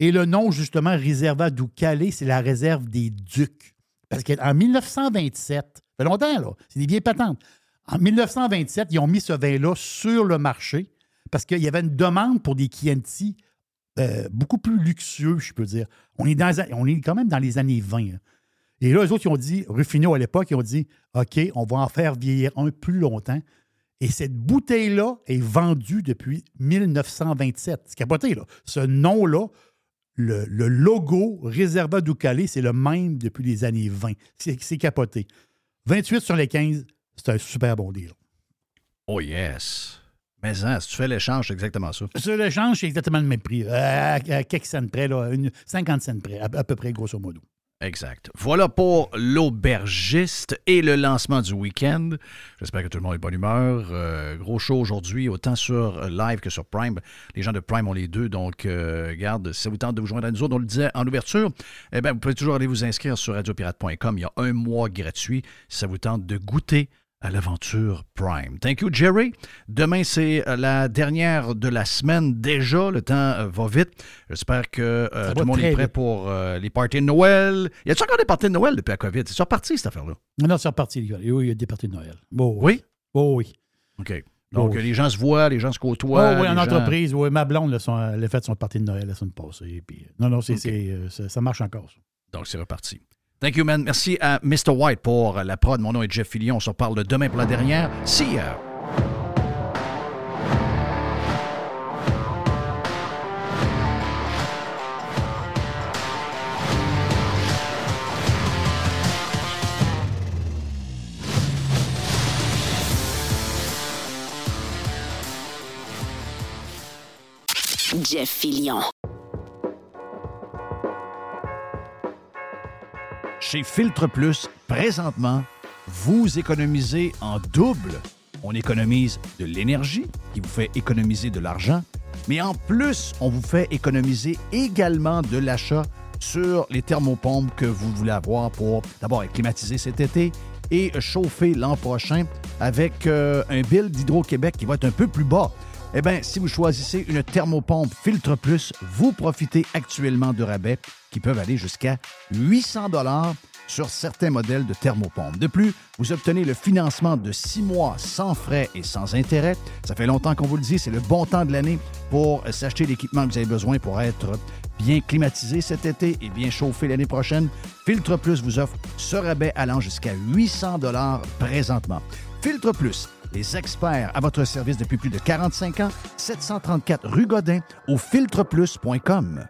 Et le nom, justement, Riserva Ducale, c'est la réserve des ducs. Parce qu'en 1927, ça fait longtemps, là, c'est des vieilles patentes. En 1927, ils ont mis ce vin-là sur le marché parce qu'il y avait une demande pour des Chianti euh, beaucoup plus luxueux, je peux dire. On est, dans, on est quand même dans les années 20. là. Et là, eux autres, ils ont dit, Ruffino à l'époque, ils ont dit OK, on va en faire vieillir un plus longtemps. Et cette bouteille-là est vendue depuis 1927. C'est capoté, là. Ce nom-là, le, le logo Reserva Ducale, c'est le même depuis les années 20. C'est c'est capoté. 28 sur les 15, c'est un super bon deal. Oh yes. Mais hein, si tu fais l'échange, c'est exactement ça. Sur l'échange, c'est exactement le même prix. À, à quelques cents près, là, une, 50 cents près, à, à peu près, grosso modo. Exact. Voilà pour l'aubergiste et le lancement du week-end. J'espère que tout le monde est de bonne humeur. Euh, gros show aujourd'hui, autant sur euh, live que sur Prime. Les gens de Prime ont les deux, donc euh, garde, si ça vous tente de vous joindre à nous autres, on le disait en ouverture, eh bien, vous pouvez toujours aller vous inscrire sur radiopirate.com. Il y a un mois gratuit si ça vous tente de goûter à l'aventure Prime. Thank you, Jerry. Demain, c'est euh, la dernière de la semaine déjà. Le temps euh, va vite. J'espère que euh, tout le monde est prêt vite. pour euh, les parties de Noël. Y a-t-il encore des parties de Noël depuis la COVID? C'est reparti, cette affaire-là? Non, c'est reparti, les gars. Et oui, il y a des parties de Noël. Oui? Oh, oui. OK. Donc, Oh, oui. les gens se voient, les gens se côtoient. Oh, oui, en gens- entreprise. Oui, ma blonde, a fait son partie de Noël la semaine passée. Puis, non, non, c'est, c'est, euh, ça, ça marche encore. ça. Donc, c'est reparti. Thank you, man. Merci à Mr. White pour la prod. Mon nom est Jeff Fillion. On se reparle demain pour la dernière. See ya! Jeff Fillion. Chez Filtre Plus, présentement, vous économisez en double. On économise de l'énergie, qui vous fait économiser de l'argent, mais en plus, on vous fait économiser également de l'achat sur les thermopompes que vous voulez avoir pour d'abord être climatisé cet été et chauffer l'an prochain avec euh, un bill d'Hydro-Québec qui va être un peu plus bas. Eh bien, si vous choisissez une thermopompe Filtre Plus, vous profitez actuellement de rabais qui peuvent aller jusqu'à 800 dollars sur certains modèles de thermopompe. De plus, vous obtenez le financement de six mois sans frais et sans intérêt. Ça fait longtemps qu'on vous le dit, c'est le bon temps de l'année pour s'acheter l'équipement que vous avez besoin pour être bien climatisé cet été et bien chauffé l'année prochaine. Filtre Plus vous offre ce rabais allant jusqu'à 800 dollars présentement. Filtre Plus, les experts à votre service depuis plus de 45 ans, 734 rue Godin au filtreplus.com.